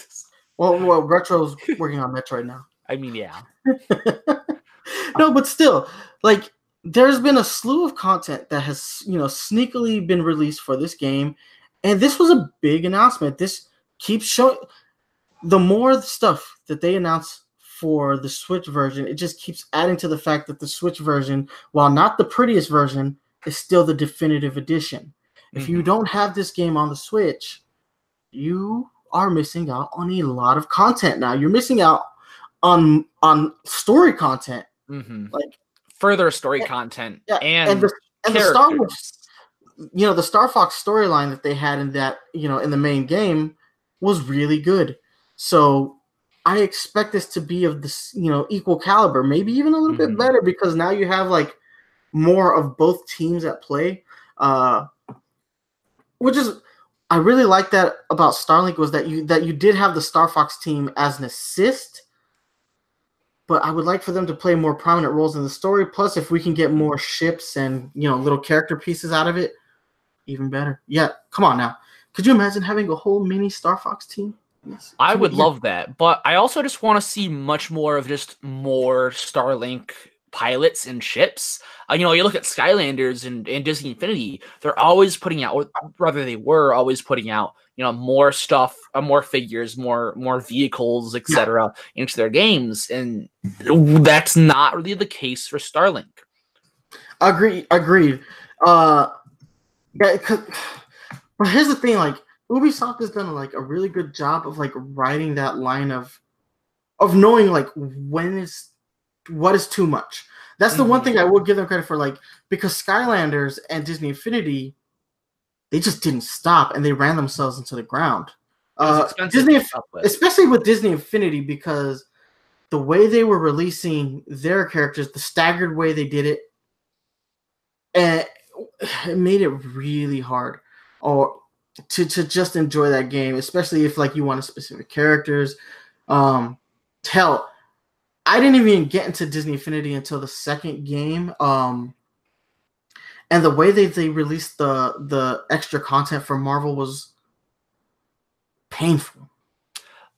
Well, well, Retro's working on Metroid now. I mean, yeah. (laughs) no, but still, like there's been a slew of content that has you know sneakily been released for this game, and this was a big announcement. This keeps showing. The more stuff that they announce for the Switch version, it just keeps adding to the fact that the Switch version, while not the prettiest version, is still the definitive edition. If you Mhm. don't have this game on the Switch, you are missing out on a lot of content now. You're missing out on on story content. Mhm. Like further story Yeah, content yeah, and, and the and the Star Wars, you know, the Star Fox storyline that they had in that, you know, in the main game was really good. So I expect this to be of this, you know, equal caliber, maybe even a little Mhm. bit better because now you have like more of both teams at play. Uh which is I really like that about Starlink was that you that you did have the Star Fox team as an assist, but I would like for them to play more prominent roles in the story. Plus, if we can get mm-hmm. more ships and you know little character pieces out of it, even better. Yeah, come on now. Could you imagine having a whole mini Star Fox team? Yes. I would Yeah. love that, but I also just want to see much more of just more Starlink pilots and ships. Uh, you know, you look at Skylanders and, and Disney Infinity; they're always putting out, or rather, they were always putting out, you know, more stuff, uh, more figures, more more vehicles, etc., into their games, and that's not really the case for Starlink. Agree. Agreed. Uh, yeah. (sighs) but here's the thing: like Ubisoft has done like a really good job of like writing that line of of knowing like when is what is too much. That's the one Mhm. thing I would give them credit for, like because Skylanders and Disney Infinity, they just didn't stop and they ran themselves into the ground. Uh, Disney, to keep up with. especially with Disney Infinity, because the way they were releasing their characters, the staggered way they did it, and it made it really hard, or to to just enjoy that game, especially if like you wanted specific characters. Um, hell, I didn't even get into Disney Infinity until the second game. Um, and the way they they released the the extra content for Marvel was painful.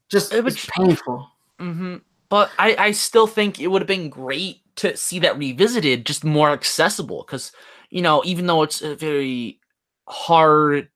Just It was- painful. hmm But I, I still think it would have been great to see that revisited, just more accessible. Because you know, even though it's a very hard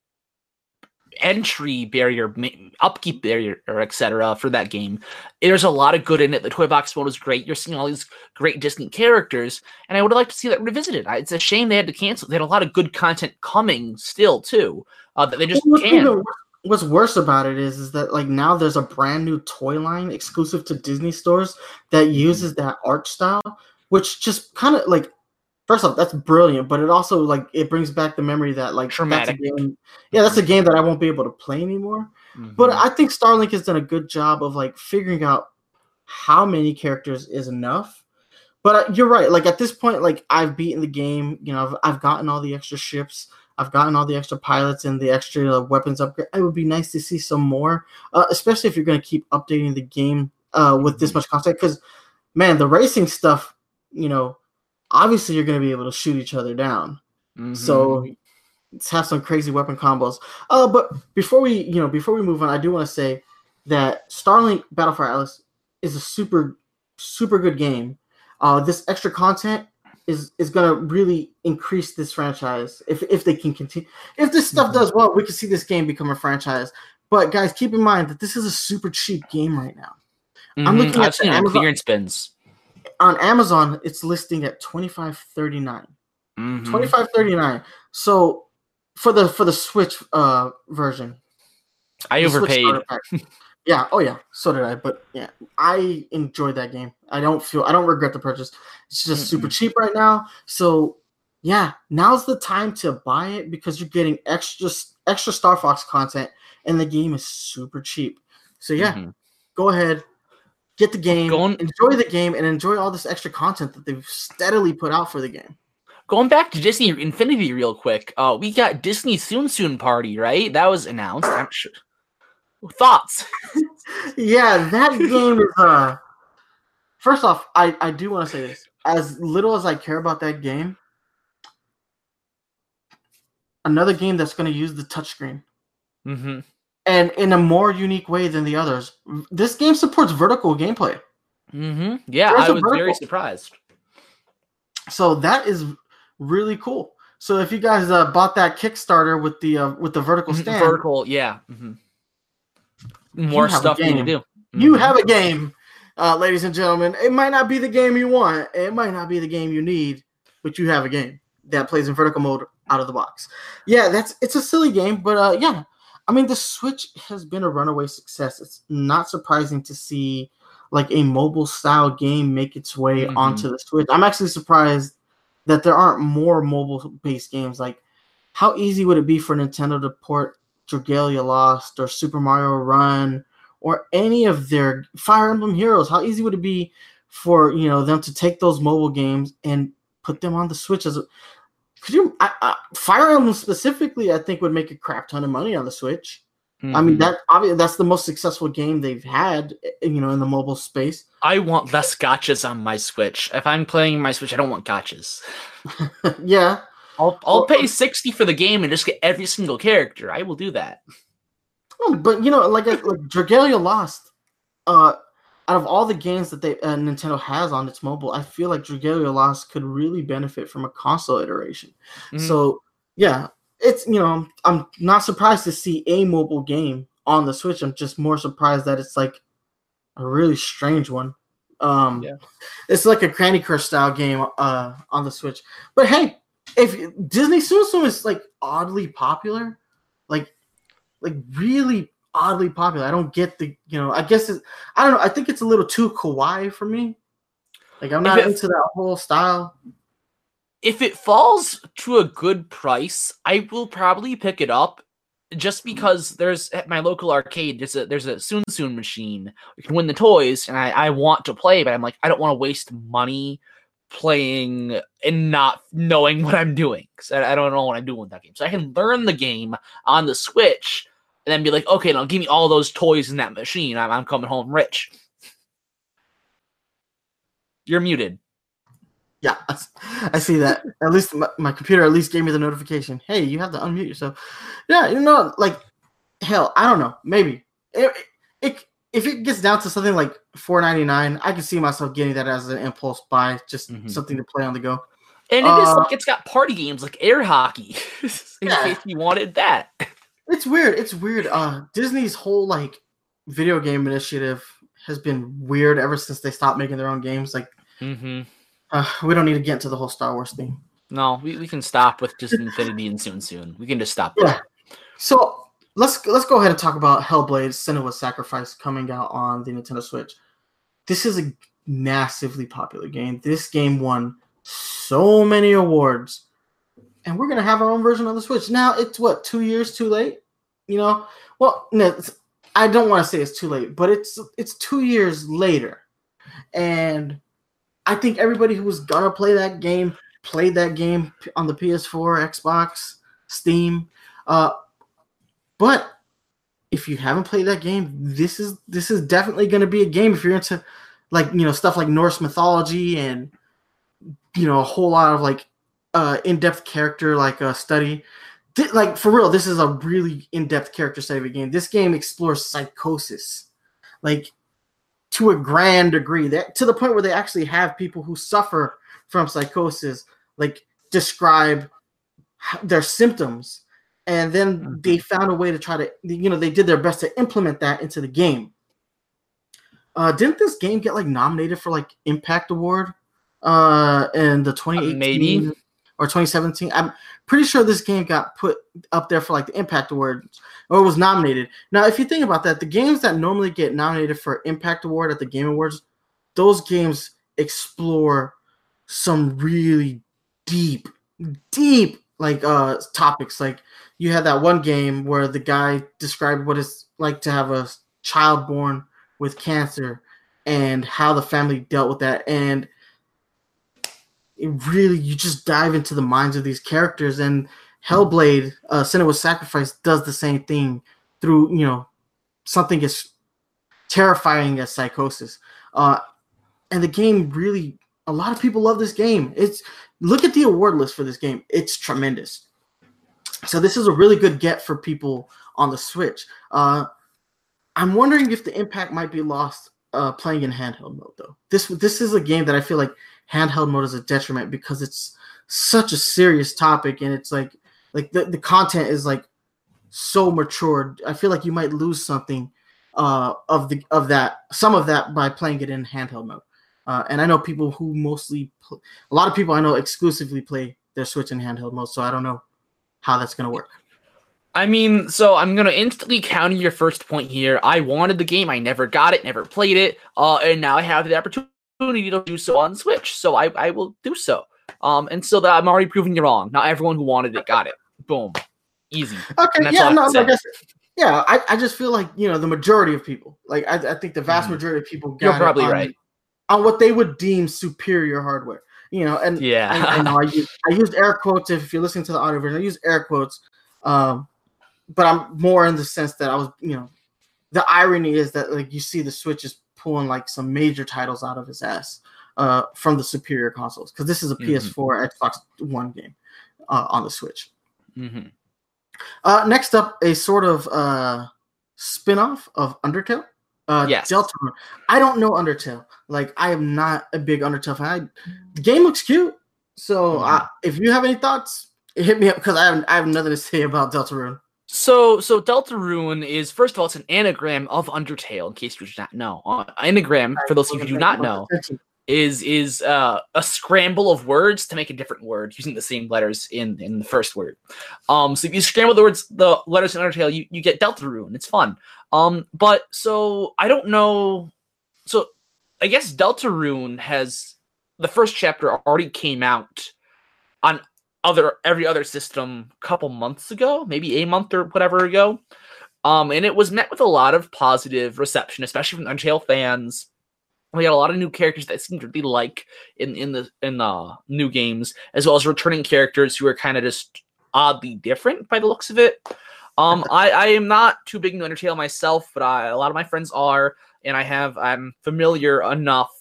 entry barrier, upkeep barrier, or etc. for that game, there's a lot of good in it. The toy box mode is great. You're seeing all these great Disney characters, and I would like to see that revisited. It's a shame they had to cancel. They had a lot of good content coming still too. Uh, that they just What's can't. What's worse about it is, is that like now there's a brand new toy line exclusive to Disney stores that uses that art style, which just kind of like, first off, that's brilliant, but it also like it brings back the memory that like Traumatic. That's a game, yeah, that's a game that I won't be able to play anymore. But Mhm. I think Starlink has done a good job of like figuring out how many characters is enough. But uh, you're right. Like at this point, like I've beaten the game. You know, I've, I've gotten all the extra ships. I've gotten all the extra pilots and the extra uh, weapons upgrade. It would be nice to see some more, uh, especially if you're going to keep updating the game uh, with this Mhm. much content. Because, man, the racing stuff, you know, obviously you're going to be able to shoot each other down. Mhm. So let's have some crazy weapon combos. Uh, but before we, you know, before we move on, I do want to say that Starlink Battle for Atlas is a super, super good game. Uh, this extra content is is gonna really increase this franchise if if they can continue. If this stuff Mhm. does well, we can see this game become a franchise. But guys, keep in mind that this is a super cheap game right now. I'm Mhm, looking at I've seen the Amazon- clearance bins. On Amazon, it's listing at twenty five thirty nine. Mhm. Twenty five thirty nine. So for the for the Switch uh version, I overpaid. (laughs) yeah, oh yeah, so did I. But yeah, I enjoyed that game. I don't feel I don't regret the purchase. It's just super cheap right now. So yeah, now's the time to buy it because you're getting extra extra Star Fox content, and the game is super cheap. So yeah, Mhm. go ahead, get the game, Going- enjoy the game, and enjoy all this extra content that they've steadily put out for the game. Going back to Disney Infinity real quick, uh, we got Disney Tsum Tsum Party, right? That was announced. I'm sure. Thoughts? (laughs) yeah, that game is uh first off, I, I do want to say this. As little as I care about that game, another game that's gonna use the touchscreen. Mm-hmm. And in a more unique way than the others. This game supports vertical gameplay. Mm-hmm. Yeah, There's I was very surprised. So that is really cool. So if you guys uh, bought that Kickstarter with the uh, with the vertical Mhm, stand, Vertical, yeah. hmm More stuff you need to do. You Mhm. have a game, uh, ladies and gentlemen. It might not be the game you want. It might not be the game you need, but you have a game that plays in vertical mode out of the box. Yeah, that's it's a silly game, but uh, yeah, I mean the Switch has been a runaway success. It's not surprising to see like a mobile style game make its way Mhm. onto the Switch. I'm actually surprised that there aren't more mobile based games. Like, how easy would it be for Nintendo to port Dragalia Lost or Super Mario Run or any of their Fire Emblem Heroes? How easy would it be for you know them to take those mobile games and put them on the Switch as a could you I, I, Fire Emblem specifically? I think would make a crap ton of money on the Switch. I mean Mhm. that obviously that's the most successful game they've had, eh, you know, in the mobile space. I want less gotchas on my Switch. If I'm playing my Switch, I don't want gotchas. (laughs) yeah, I'll I'll Well, pay sixty for the game and just get every single character. I will do that. Oh, but you know, like like Dragalia Lost, uh, out of all the games that they uh, Nintendo has on its mobile, I feel like Dragalia Lost could really benefit from a console iteration. Mhm. So yeah, it's you know, I'm not surprised to see a mobile game on the Switch. I'm just more surprised that it's like a really strange one. Um, Yeah. it's like a Candy Crush style game uh on the Switch. But hey, if Disney Tsum Tsum is like oddly popular, like like really oddly popular. I don't get the you know. I guess it, I don't know. I think it's a little too kawaii for me. Like I'm not it- into that whole style. if it falls to a good price, I will probably pick it up. Just because there's at my local arcade, there's a there's a Tsum Tsum machine. You can win the toys, and I, I want to play, but I'm like I don't want to waste money playing and not knowing what I'm doing because I, I don't know what I'm doing with that game. So I can learn the game on the Switch and then be like, okay, now give me all those toys in that machine. I'm, I'm coming home rich. You're muted. Yeah, (laughs) I see that. At least my, my computer at least gave me the notification. Hey, you have to unmute yourself. Yeah, you know, like hell, I don't know. Maybe it, it if it gets down to something like four ninety nine, I can see myself getting that as an impulse buy, just Mhm. something to play on the go. And it is Uh, like it's got party games like air hockey. (laughs) in Yeah. case you wanted that. It's weird. It's weird. Uh, Disney's whole like video game initiative has been weird ever since they stopped making their own games. Like, Mm-hmm. uh, we don't need to get into the whole Star Wars thing. No, we, we can stop with just Infinity and Tsum Tsum. We can just stop Yeah. there. So let's let's go ahead and talk about Hellblade: Senua's Sacrifice coming out on the Nintendo Switch. This is a massively popular game. This game won so many awards, and we're gonna have our own version of the Switch. Now it's what two years too late, you know? Well, no, I don't want to say it's too late, but it's it's two years later, and I think everybody who was gonna play that game played that game on the PS4, Xbox, Steam. Uh, but if you haven't played that game, this is this is definitely to be a game if you're into like you know stuff like Norse mythology and you know a whole lot of like uh, in-depth character like uh, study. Thi- like for real, this is a really in-depth character study of a game. This game explores psychosis, like to a grand degree that to the point where they actually have people who suffer from psychosis like describe their symptoms and then Mhm. they found a way to try to you know they did their best to implement that into the game uh didn't this game get like nominated for like impact award uh in the 2018 maybe. Or 2017 i'm pretty sure this game got put up there for like the impact award or was nominated. Now if you think about that the games that normally get nominated for impact award at the game awards those games explore some really deep deep like uh topics. Like you had that one game where the guy described what it's like to have a child born with cancer and how the family dealt with that. And it really you just dive into the minds of these characters and hellblade uh Senua's sacrifice does the same thing through you know something as terrifying as psychosis. Uh and the game really a lot of people love this game. It's look at the award list for this game. It's tremendous. So this is a really good get for people on the switch. Uh i'm wondering if the impact might be lost uh playing in handheld mode though. This this is a game that i feel like handheld mode is a detriment because it's such a serious topic and it's like like the, the content is like so matured. i feel like you might lose something uh of the of that some of that by playing it in handheld mode uh, and i know people who mostly pl- a lot of people i know exclusively play their switch in handheld mode so i don't know how that's to work I mean, so I'm gonna instantly counter your first point here. I wanted the game, I never got it, never played it, uh, and now I have the opportunity to do so on Switch. So I, I will do so. Um, and so that I'm already proving you wrong. Not everyone who wanted it got it. Boom, easy. Okay, And that's yeah, all I no, have to like say. I said, yeah, I, I just feel like you know the majority of people, like I, I think the vast Mhm. majority of people got You're it probably on, right. on what they would deem superior hardware. You know, and Yeah. I, I know I used, I used air quotes. If you're listening to the audio version, I use air quotes. Um, but I'm more in the sense that I was, you know, the irony is that like you see the Switch is pulling like some major titles out of his ass uh, from the superior consoles because this is a Mhm. PS4, Xbox One game uh, on the Switch. Mhm. Uh, next up, a sort of uh, spin-off of Undertale. Uh, Yes. Deltarune. I don't know Undertale. Like, I am not a big Undertale fan. I, the game looks cute. So, Mhm. uh, if you have any thoughts, hit me up because I have, I have nothing to say (laughs) about Deltarune. So, so Deltarune is first of all, it's an anagram of Undertale. In case you do not know, uh, anagram for those of you who do not know is is uh, a scramble of words to make a different word using the same letters in in the first word. Um, so if you scramble the words, the letters in Undertale, you, you get Deltarune. It's fun. Um, but so I don't know. So I guess Deltarune has the first chapter already came out on other every other system a couple months ago, maybe a month or whatever ago. Um, and it was met with a lot of positive reception, especially from Undertale fans. We got a lot of new characters that seemed to be like in in the in the new games, as well as returning characters who are kind of just oddly different by the looks of it. Um, (laughs) I I am not too big into Undertale myself, but I, a lot of my friends are, and I have I'm familiar enough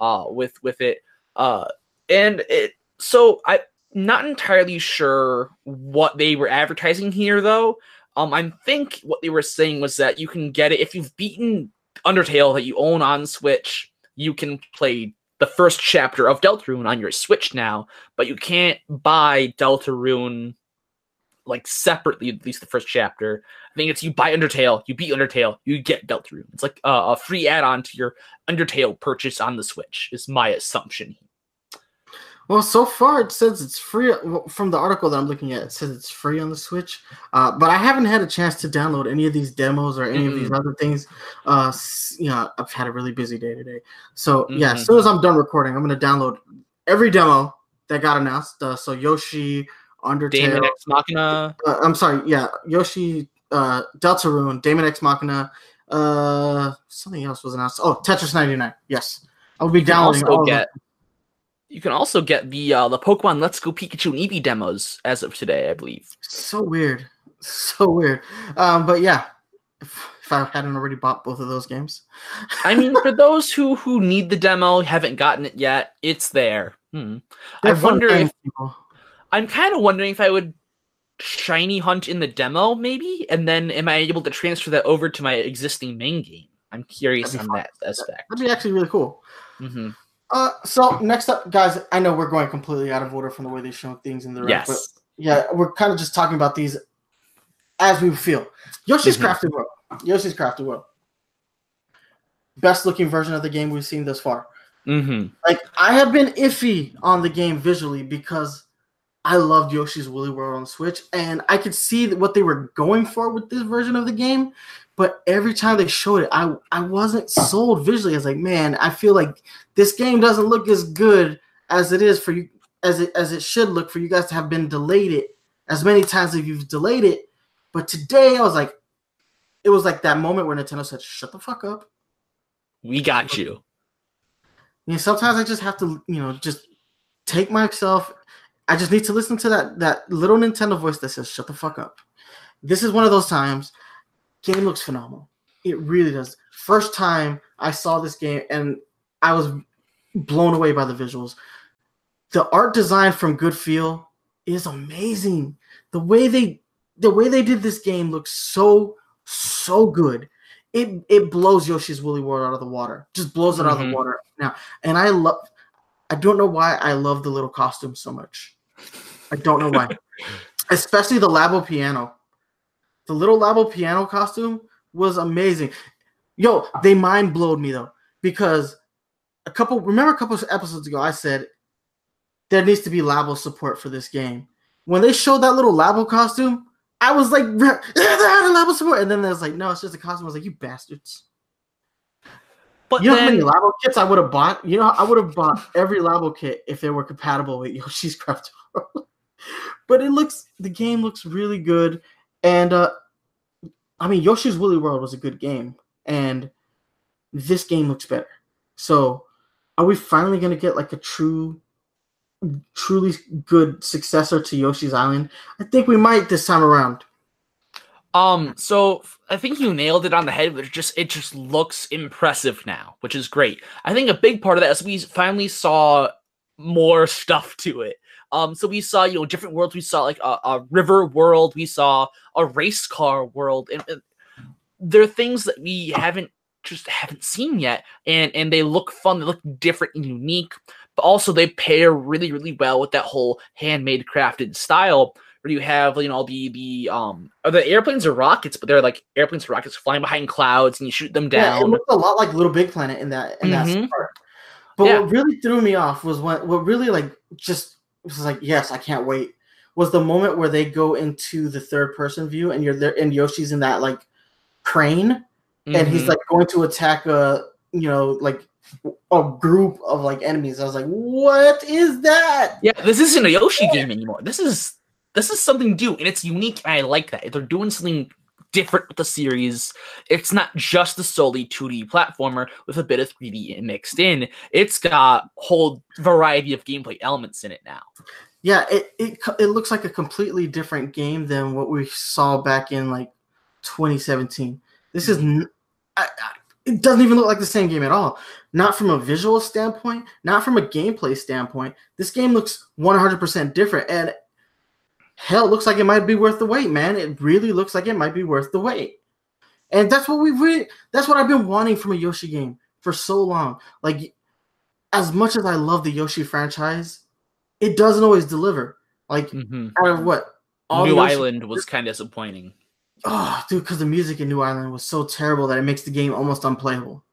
uh with with it. Uh, and it so I not entirely sure what they were advertising here though. Um, I think what they were saying was that you can get it if you've beaten Undertale that you own on Switch. You can play the first chapter of Deltarune on your Switch now, but you can't buy Deltarune like separately. At least the first chapter. I think it's you buy Undertale, you beat Undertale, you get Deltarune. It's like uh, a free add-on to your Undertale purchase on the Switch. Is my assumption. Well, so far it says it's free from the article that I'm looking at. It says it's free on the Switch, uh, but I haven't had a chance to download any of these demos or any of these other things. Uh, you know, I've had a really busy day today, so yeah. As soon as I'm done recording, I'm gonna download every demo that got announced. Uh, so Yoshi, Undertale. Daemon X Machina. uh, I'm sorry, yeah, Yoshi, uh, Deltarune, Daemon X Machina, uh, something else was announced. Oh, Tetris 99. Yes, I'll be downloading also all of them. You can also get the uh, the Pokemon Let's Go Pikachu and Eevee demos as of today, I believe. So weird, so weird. Um, but yeah, if, if I hadn't already bought both of those games, I mean, for (laughs) those who who need the demo, haven't gotten it yet, it's there. Hmm. I wonder if people. I'm kind of wondering if I would shiny hunt in the demo, maybe, and then am I able to transfer that over to my existing main game? I'm curious on be that aspect. That'd be actually really cool. hmm Uh, so next up, guys, I know we're going completely out of order from the way they show things in the rec, but yeah, we're kind of just talking about these as we feel. Yoshi's Mhm. Crafted World. Yoshi's Crafted World. Best looking version of the game we've seen thus far. hmm Like I have been iffy on the game visually because I loved Yoshi's Woolly World on Switch, and I could see what they were going for with this version of the game. But every time they showed it, I I wasn't sold visually. I was like, man, I feel like this game doesn't look as good as it is for you as it as it should look for you guys to have been delayed it as many times as you've delayed it. But today I was like, it was like that moment where Nintendo said, "Shut the fuck up." We got you. You know, sometimes I just have to, you know, just take myself. I just need to listen to that that little Nintendo voice that says, "Shut the fuck up." This is one of those times. Game looks phenomenal. It really does. First time I saw this game, and I was blown away by the visuals. The art design from Good Feel is amazing. The way they the way they did this game looks so so good. It it blows Yoshi's Woolly World out of the water. Just blows it out of the mm-hmm. water now. And I love I don't know why I love the little costume so much. I don't know why. (laughs) Especially the Labo piano. The little Labo piano costume was amazing. Yo, they mind blowed me though because a couple remember a couple of episodes ago I said there needs to be Labo support for this game. When they showed that little Labo costume, I was like, yeah, (laughs) they had a Labo support, and then there's like, no, it's just a costume. I was like, you bastards. But You know how many then, Labo kits I would have bought? You know, I would have bought every Labo kit if they were compatible with Yoshi's Crafted World. (laughs) but it looks, the game looks really good, and uh I mean, Yoshi's Woolly World was a good game, and this game looks better. So, are we finally gonna get like a true, truly good successor to Yoshi's Island? I think we might this time around. um, so I think you nailed it on the head. But it just it just looks impressive now, which is great. I think a big part of that is we finally saw more stuff to it. Um, so we saw you know different worlds. We saw like a, a river world. We saw a race car world, and, and there are things that we haven't just haven't seen yet, and and they look fun. They look different and unique, but also they pair really really well with that whole handmade crafted style. Where you have you know the the um are the airplanes or rockets, but they're like airplanes or rockets flying behind clouds, and you shoot them Yeah, it down. looked a lot like Little Big Planet in that in Mhm. that part. But Yeah. what really threw me off was when what really like just was like, yes, I can't wait. Was the moment where they go into the third person view and you're there and Yoshi's in that like crane and he's Mhm. like going to attack a you know like a group of like enemies. I was like, what is that? Yeah, this isn't a Yoshi game anymore. This is this is something new and it's unique and I like that. They're doing something different with the series. It's not just a solely 2D platformer with a bit of 3D mixed in. It's got a whole variety of gameplay elements in it now. Yeah, it, it it looks like a completely different game than what we saw back in like 2017. This is mm-hmm. n- I, I, it doesn't even look like the same game at all. Not from a visual standpoint, not from a gameplay standpoint. This game looks 100% different and hell it looks like it might be worth the wait, man. It really looks like it might be worth the wait. And that's what we really that's what I've been wanting from a Yoshi game for so long. Like as much as I love the Yoshi franchise, it doesn't always deliver. Like Mhm. out of what? New Yoshi- Island was kind of disappointing. Oh, dude, because the music in New Island was so terrible that it makes the game almost unplayable.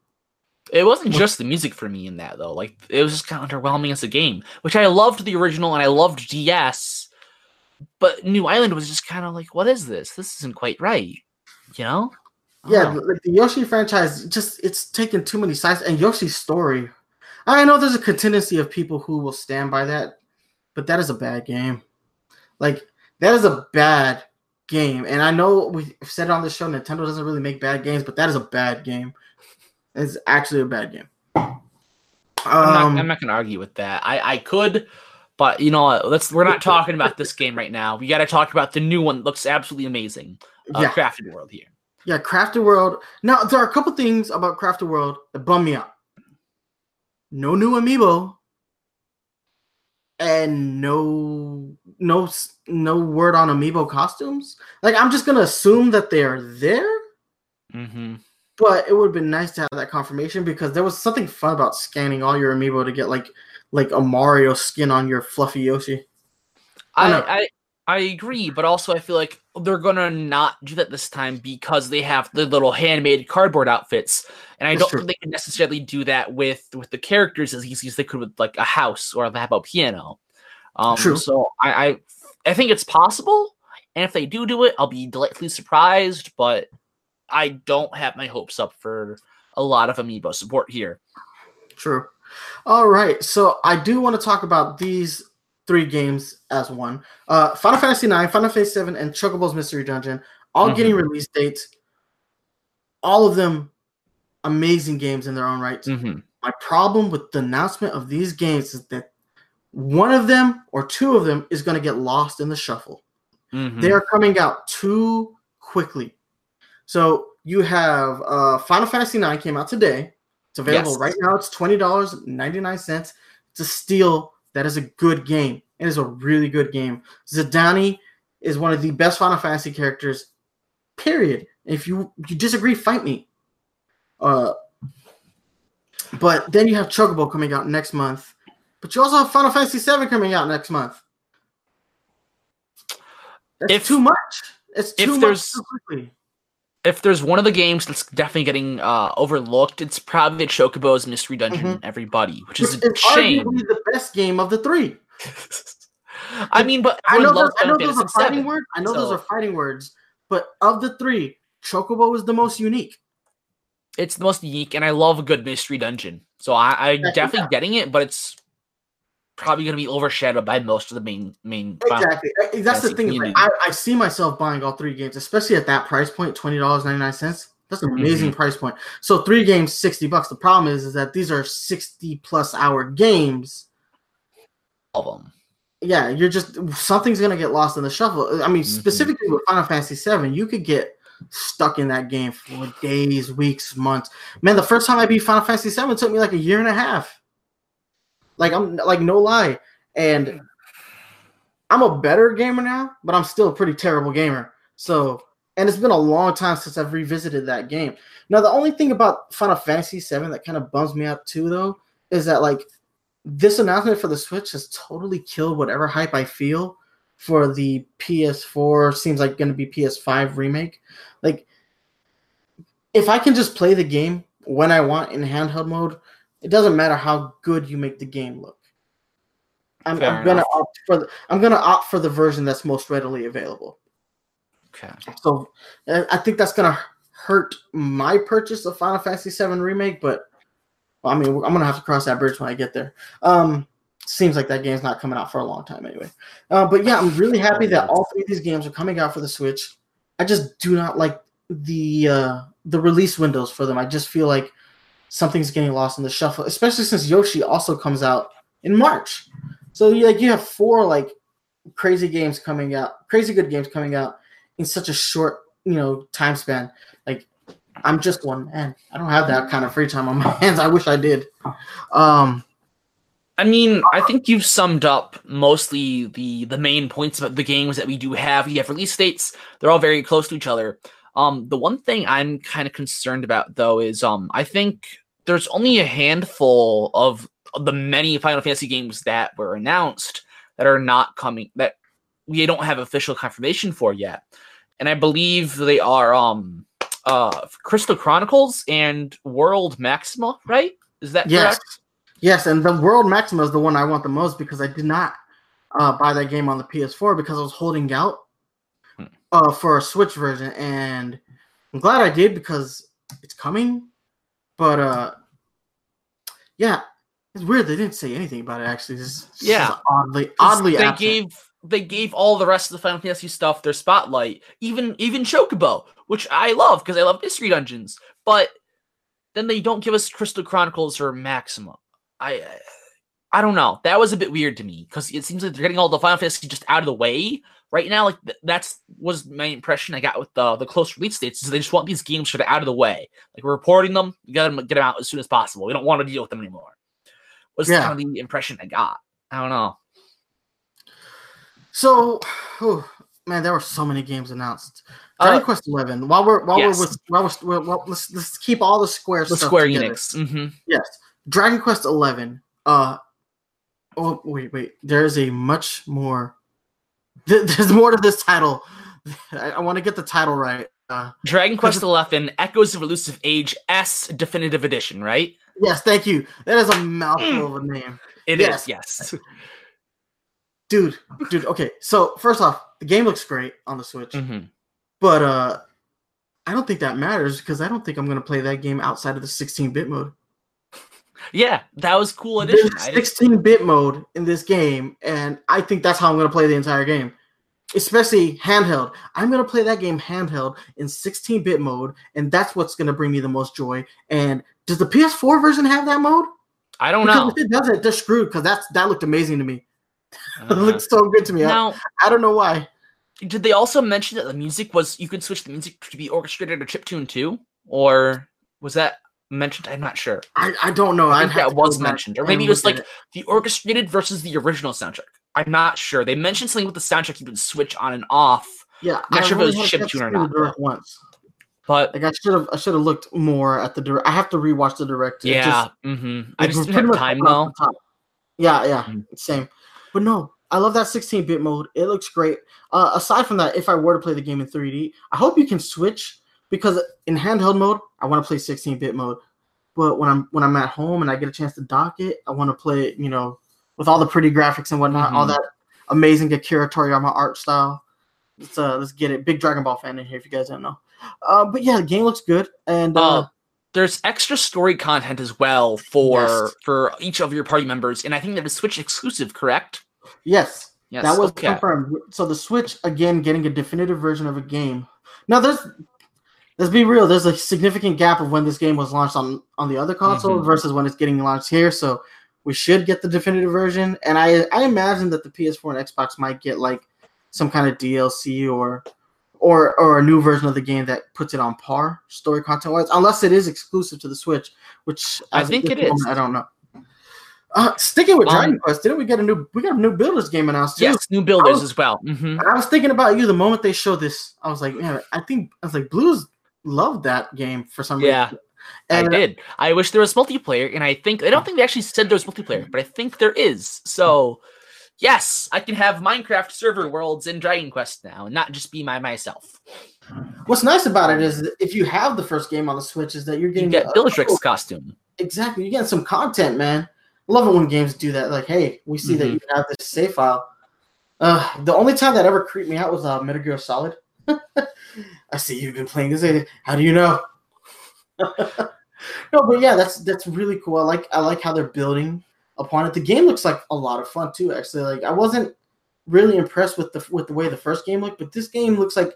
It wasn't just the music for me in that though. Like it was just kind of underwhelming as a game, which I loved the original and I loved DS, but New Island was just kind of like, what is this? This isn't quite right. You know? Yeah, know. like the Yoshi franchise, just it's taken too many sides. And Yoshi's story, I know there's a contingency of people who will stand by that, but that is a bad game. Like that is a bad game. And I know we've said it on the show, Nintendo doesn't really make bad games, but that is a bad game. It's actually a bad game. I'm Um, not, I'm not gonna argue with that. I, I could, but you know, let's. We're not (laughs) talking about this game right now. We got to talk about the new one. that looks absolutely amazing. Uh, yeah. Crafted World here. Yeah, Crafted World. Now there are a couple things about Crafted World that bum me out. No new amiibo, and no no no word on amiibo costumes. Like I'm just gonna assume that they are there. Mm-hmm. but it would have been nice to have that confirmation because there was something fun about scanning all your amiibo to get like like a Mario skin on your fluffy Yoshi. I I. I I agree, but also I feel like they're gonna not do that this time because they have the little handmade cardboard outfits, and I That's don't true. think they can necessarily do that with with the characters as easy as they could with like a house or the Labo piano. Um, True. So I, I I think it's possible, and if they do do it, I'll be delightfully surprised. But I don't have my hopes up for a lot of amiibo support here. True. All right. So I do want to talk about these three games as one. Uh, Final Fantasy IX, Final Fantasy VII, and Chocobo's Mystery Dungeon, all Mhm. getting release dates. All of them amazing games in their own right. Mm-hmm. My problem with the announcement of these games is that one of them or two of them is going to get lost in the shuffle. Mm-hmm. They are coming out too quickly. So you have uh, Final Fantasy IX came out today. It's available Yes. right now. It's twenty dollars ninety nine cents. It's a steal. That is a good game. It is a really good game. Zidane is one of the best Final Fantasy characters. Period. If you you disagree, fight me. Uh, but then you have Chocobo coming out next month. But you also have Final Fantasy VII coming out next month. That's If- too much. It's if too much there's-. If there's one of the games that's definitely getting uh, overlooked, it's probably Chocobo's Mystery Dungeon. Everybody, which is Which a shame. arguably the best game of the three. I mean, but I know, those, I know those are fighting VII, words. I know those are fighting words, but of the three, Chocobo is the most unique. It's the most unique, and I love a good Mystery Dungeon. So I, I'm definitely yeah. getting it, but it's probably going to be overshadowed by most of the main main. Exactly. Uh, That's the thing. like. I, I see myself buying all three games, especially at that price point, twenty dollars ninety nine cents. That's an amazing Mm-hmm. price point. So three games, sixty bucks. The problem is, is that these are sixty plus hour games. All of them. Yeah, you're just something's gonna get lost in the shuffle. I mean, Mhm. specifically with Final Fantasy VII, you could get stuck in that game for days, weeks, months. Man, the first time I beat Final Fantasy VII took me like a year and a half. Like I'm like no lie, and I'm a better gamer now, but I'm still a pretty terrible gamer. So, and it's been a long time since I've revisited that game. Now, the only thing about Final Fantasy VII that kind of bums me out too, though, is that like this announcement for the Switch has totally killed whatever hype I feel for the PS4. Seems like going to be PS5 remake. Like, if I can just play the game when I want in handheld mode, it doesn't matter how good you make the game look. I'm, I'm gonna opt for the I'm gonna opt for the version that's most readily available. Okay. So uh, I think that's gonna hurt my purchase of Final Fantasy VII remake, but well, I mean I'm gonna have to cross that bridge when I get there. Um, seems like that game's not coming out for a long time anyway. Uh, but yeah, I'm really happy that all three of these games are coming out for the Switch. I just do not like the uh, the release windows for them. I just feel like something's getting lost in the shuffle, especially since Yoshi also comes out in March. So you like you have four like crazy games coming out, crazy good games coming out in such a short, you know, time span. Like I'm just one man. I don't have that kind of free time on my (laughs) hands. I wish I did. Um I mean, I think you've summed up mostly the the main points about the games that we do have. You have release dates; they're all very close to each other. Um, the one thing I'm kind of concerned about, though, is um, I think there's only a handful of the many Final Fantasy games that were announced that are not coming that we don't have official confirmation for yet, and I believe they are um, uh, Crystal Chronicles and World Maxima. Right? Is that yes. correct? Yes, and the World Maxima is the one I want the most because I did not uh, buy that game on the PS4 because I was holding out Hmm. uh, for a Switch version, and I'm glad I did because it's coming. But uh, yeah, it's weird they didn't say anything about it. Actually, this is Yeah. oddly oddly they absent. gave they gave all the rest of the Final Fantasy stuff their spotlight, even even Chocobo, which I love because I love mystery dungeons. But then they don't give us Crystal Chronicles or Maxima. I I don't know. That was a bit weird to me because it seems like they're getting all the Final Fantasy just out of the way right now. Like th- that's was my impression I got with the the close release dates. Is they just want these games sort of out of the way. Like we're reporting them, we got to get them out as soon as possible. We don't want to deal with them anymore. Was Yeah. kind of the impression I got. I don't know. So, whew, man, there were so many games announced. Dragon Uh, Quest Eleven. While we're while yes. we're with while we're, while, let's let's keep all the Square the stuff Square together. Enix. hmm Yes, Dragon Quest Eleven. Uh, oh wait, wait. There is a much more. Th- There's more to this title. (laughs) I, I want to get the title right. Uh, Dragon Quest Eleven: Echoes of Elusive Age S Definitive Edition. Right? yes, thank you. That is a mouthful of a name, It is. Yes. Yes. (laughs) dude. Dude, okay. So first off, the game looks great on the Switch, hmm but uh, I don't think that matters because I don't think I'm gonna play that game outside of the 16-bit mode. Yeah, that was cool addition. There's 16-bit mode in this game, and I think that's how I'm gonna play the entire game. Especially handheld. I'm gonna play that game handheld in 16-bit mode, and that's what's gonna bring me the most joy. And does the PS4 version have that mode? I don't Because know. if it doesn't, they're screwed. Because that's that looked amazing to me. (laughs) It Uh, looked so good to me. Now, I don't know why. did they also mention that the music was you could switch the music to be orchestrated or chiptune too, or was that mentioned? I'm not sure. I, I don't know. I think that was mentioned, or maybe it was like at the orchestrated versus the original soundtrack. I'm not sure. They mentioned something with the soundtrack you could switch on and off, yeah. not I've sure if it was only had a chiptune or to see the not, Once. but Like I should have I should have looked more at the direct. I have to rewatch the direct. It just- yeah, hmm I just didn't have time though. Yeah, yeah, Mm. same. But no, I love that 16-bit mode. It looks great. Uh, aside from that, if I were to play the game in 3D, I hope you can switch because in handheld mode, I want to play 16-bit mode. But when I'm when I'm at home and I get a chance to dock it, I want to play it, you know, with all the pretty graphics and whatnot, all Mhm. that amazing Akira Toriyama art style. Let's uh, let's get it. Big Dragon Ball fan in here if you guys don't know. Uh, but yeah, the game looks good and uh, Uh, there's extra story content as well for Yes. for each of your party members, and I think that is Switch exclusive, correct? yes, Yes. that was okay. confirmed. So the Switch again getting a definitive version of a game. Now there's let's be real, there's a significant gap of when this game was launched on on the other console Mhm. versus when it's getting launched here. So we should get the definitive version. And I I imagine that the PS4 and Xbox might get like some kind of DLC or or or a new version of the game that puts it on par story content wise, unless it is exclusive to the Switch, which I think it is. moment, I don't know. Uh, sticking with Um, Dragon Quest, didn't we get a new we got a new builders game announced too? Yes, new builders was- as well. hmm I was thinking about you the moment they showed this. I was like, man, I think I was like, Blooz loved that game for some Yeah, reason. And I did. I wish there was multiplayer, and I think I don't think they actually said there was multiplayer, but I think there is. So, yes, I can have Minecraft server worlds in Dragon Quest now, and not just be my myself. what's nice about it is that if you have the first game on the Switch, is that you're You getting get a- Bellatrix costume. exactly. You're getting some content, man. I love it when games do that. Like, hey, we see that Mhm. you have this save file. Uh, the only time that ever creeped me out was uh, Metal Gear Solid. (laughs) I see you've been playing this. How do you know? (laughs) no, but yeah, that's that's really cool. I like I like how they're building upon it. The game looks like a lot of fun too. Actually, like I wasn't really impressed with the with the way the first game looked, but this game looks like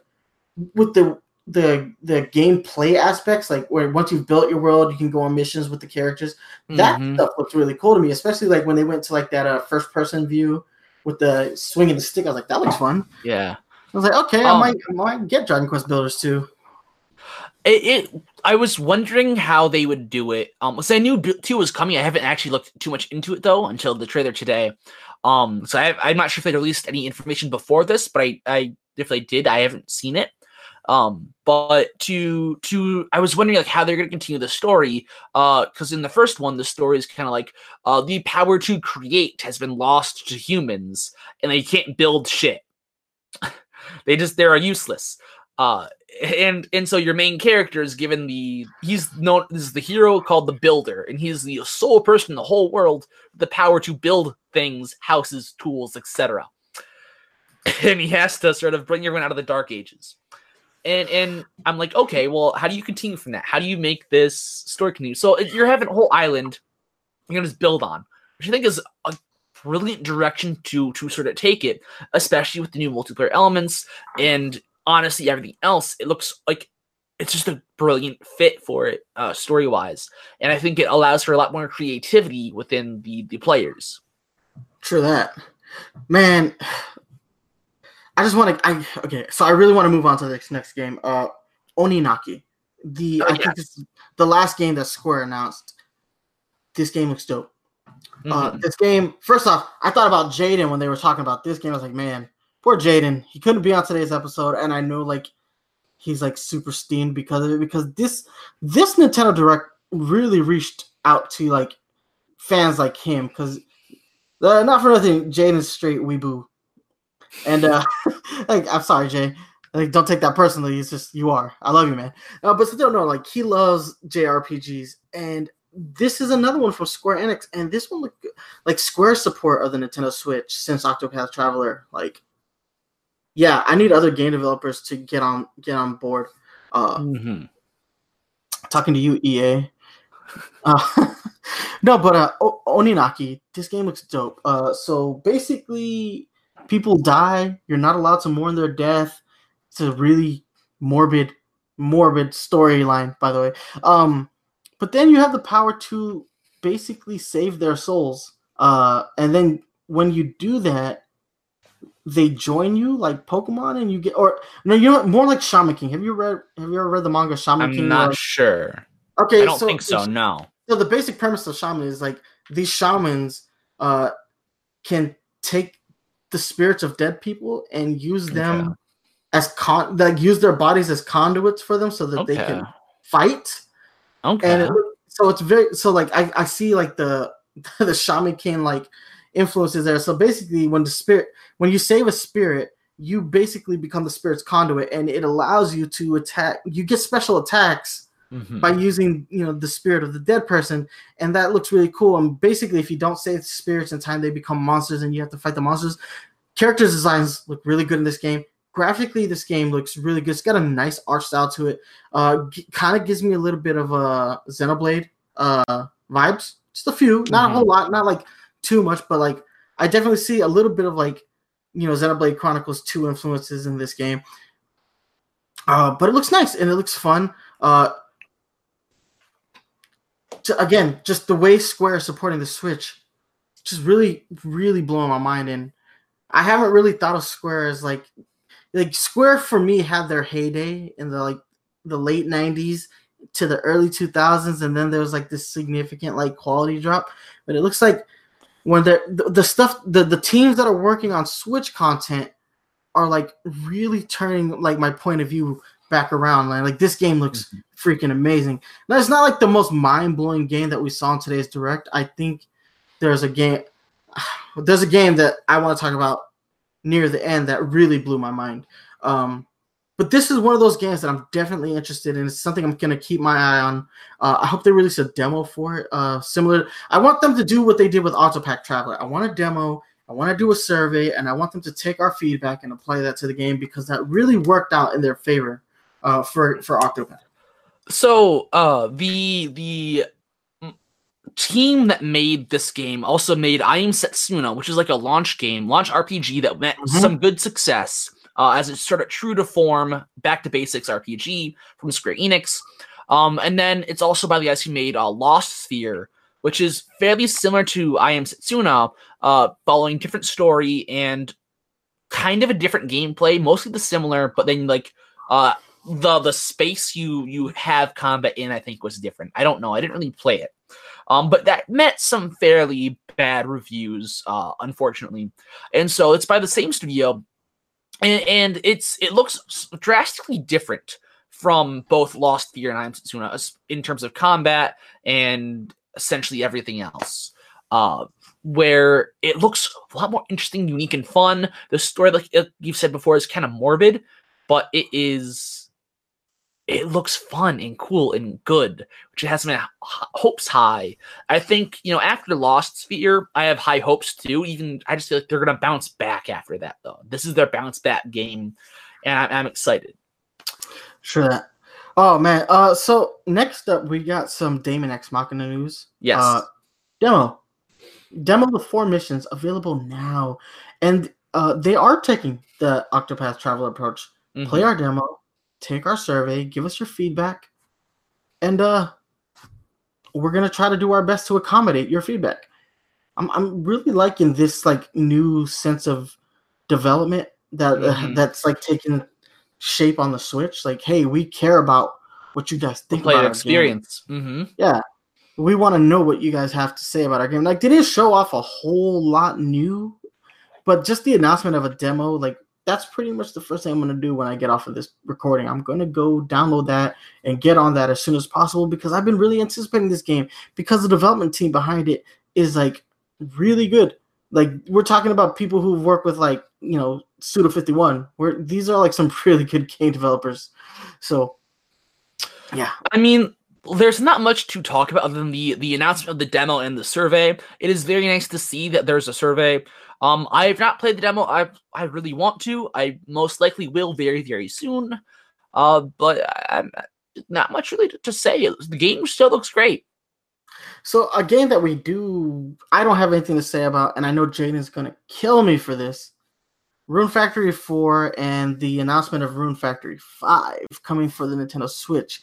with the the the gameplay aspects, like where once you've built your world, you can go on missions with the characters. That Mhm. stuff looks really cool to me, especially like when they went to like that uh, first person view with the swinging the stick. I was like, that looks fun. Yeah. I was like, okay, I Um, might I might get Dragon Quest Builders too. It, it I was wondering how they would do it. Um, so I knew two was coming. I haven't actually looked too much into it though until the trailer today. Um, so I, I'm not sure if they released any information before this, but I, I if they did, I haven't seen it. Um, but to to I was wondering like how they're gonna continue the story. Uh, because in the first one, the story is kind of like uh the power to create has been lost to humans, and they can't build shit. (laughs) they just they're useless. Uh, and and so your main character is given the he's known as the hero called the builder and he's the sole person in the whole world the power to build things houses tools etc (laughs) and he has to sort of bring everyone out of the dark ages. And and i'm like okay well how do you continue from that? How do you make this story continue? So you're having a whole island you're gonna just build on which i think is a brilliant direction to to sort of take it especially with the new multiplayer elements and honestly everything else it looks like it's just a brilliant fit for it uh, story wise and i think it allows for a lot more creativity within the the players True that, man. I just want to. I okay, so I really want to move on to this next, next game. Uh, Oninaki, the Oh, I think it's the last game that Square announced. This game looks dope. Uh, Mhm. this game, first off, I thought about Jaden when they were talking about this game. I was like, man, poor Jaden. He couldn't be on today's episode, and I know like he's like super steamed because of it. Because this this Nintendo Direct really reached out to like fans like him. Because uh, not for nothing, Jaden's straight weeboo, and uh (laughs) like I'm sorry, Jay. Like, don't take that personally. It's just you are. I love you, man. Uh, but still, no. Like, he loves JRPGs, and this is another one from Square Enix, and this one look like Square support of the Nintendo Switch since Octopath Traveler. Like, yeah, I need other game developers to get on get on board. Uh, Mm-hmm. talking to you, EA. Uh, (laughs) no, but uh, o- Oninaki, this game looks dope. Uh, so basically, people die. You're not allowed to mourn their death. It's a really morbid, morbid storyline, by the way. Um, but then you have the power to basically save their souls. Uh, and then when you do that, they join you like Pokemon, and you get or no, you know what? More like Shaman King. Have you read? Have you ever read the manga Shaman I'm King? not Or- sure. okay, I don't think so. No. so the basic premise of shaman is like these shamans uh can take the spirits of dead people and use them Okay. as con like use their bodies as conduits for them so that they can fight Okay. and it, so it's very so like I, I see like the (laughs) the shaman king like influences there so basically when the spirit when you save a spirit you basically become the spirit's conduit and it allows you to attack you get special attacks Mhm. by using you know the spirit of the dead person and that looks really cool and basically if you don't save spirits in time they become monsters and you have to fight the monsters characters designs look really good in this game graphically this game looks really good. It's got a nice art style to it. Uh g- kind of gives me a little bit of uh xenoblade uh vibes. Just a few. Not a whole lot. Not like too much but like i definitely see a little bit of like you know xenoblade chronicles 2 influences in this game. Uh but it looks nice and it looks fun. Uh to, again, just the way Square is supporting the Switch, just really, really blowing my mind. And I haven't really thought of Square as like, like Square for me had their heyday in the like the late '90s to the early 2000s, and then there was like this significant like quality drop. But it looks like when they're the, the stuff, the the teams that are working on Switch content are like really turning like my point of view back around. Like, like this game looks mm-hmm. freaking amazing. Now, it's not like the most mind blowing game that we saw in today's direct. I think there's a game. (sighs) There's a game that I want to talk about near the end that really blew my mind. Um, but this is one of those games that I'm definitely interested in. It's something I'm gonna keep my eye on. Uh, I hope they release a demo for it. Uh, similar, I want them to do what they did with Octopath Traveler. I want a demo. I want to do a survey, and I want them to take our feedback and apply that to the game because that really worked out in their favor uh, for for Octopath. So, uh, the the team that made this game also made I Am Setsuna, which is like a launch game, launch RPG that met Mhm. some good success uh, as it started true to form, back to basics RPG from Square Enix. Um, and then it's also by the guys who made uh, Lost Sphear, which is fairly similar to I Am Setsuna, uh, following different story and kind of a different gameplay, mostly the similar, but then like uh the the space you you have combat in, I think was different. I don't know. I didn't really play it. Um, but that met some fairly bad reviews, uh, unfortunately. And so it's by the same studio, and, and it's it looks drastically different from both Lost Sphear and I Am Setsuna in terms of combat and essentially everything else. Uh, where it looks a lot more interesting, unique, and fun. The story, like uh, you've said before, is kind of morbid, but it is. It looks fun and cool and good, which has my hopes high. I think you know after Lost Sphear, I have high hopes too. Even I just feel like they're gonna bounce back after that, though. This is their bounce back game, and I'm, I'm excited. Sure that. Oh man. Uh, so next up we got some Daemon X Machina news. Yes. Uh, demo. Demo with four missions available now, and uh, they are taking the Octopath Traveler approach. Mhm. Play our demo, take our survey, give us your feedback, and uh, we're gonna try to do our best to accommodate your feedback. I'm I'm really liking this like new sense of development that uh, Mhm. that's like taking shape on the Switch. Like, hey, we care about what you guys think Play about the our game. experience. hmm Yeah. We want to know what you guys have to say about our game. Like, they didn't show off a whole lot new, but just the announcement of a demo, like that's pretty much the first thing I'm gonna do when I get off of this recording. I'm gonna go download that and get on that as soon as possible because I've been really anticipating this game because the development team behind it is like really good. Like we're talking about people who've worked with like you know Suda 51. Where these are like some (laughs) really good game developers. So yeah, I mean, there's not much to talk about other than the the announcement of the demo and the survey. It is very nice to see that there's a survey. Um, I have not played the demo. I I really want to. I most likely will very very soon. Uh, but I'm not much really to say. The game still looks great. So a game that we do, I don't have anything to say about, and I know Jaden's gonna kill me for this. Rune Factory 4 and the announcement of Rune Factory 5 coming for the Nintendo Switch.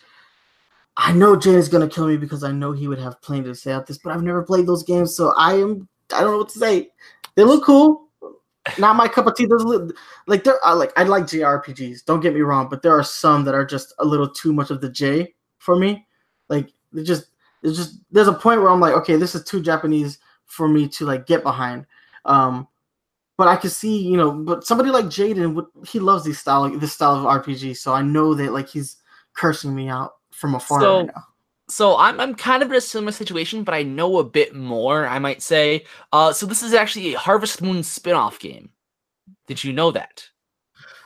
I know Jaden's gonna kill me because I know he would have plenty to say about this, but I've never played those games, so I am I don't know what to say. They look cool. Not my cup of tea. Those look, like I like I like JRPGs. Don't get me wrong, but there are some that are just a little too much of the J for me. Like they just there's just there's a point where I'm like, okay, this is too Japanese for me to like get behind. Um, but I could see, you know, but somebody like Jaden, he loves these style, this style of RPG. So I know that like he's cursing me out from afar So- right now. So I'm I'm kind of in a similar situation, but I know a bit more. I might say. Uh, so this is actually a Harvest Moon spin-off game. Did you know that?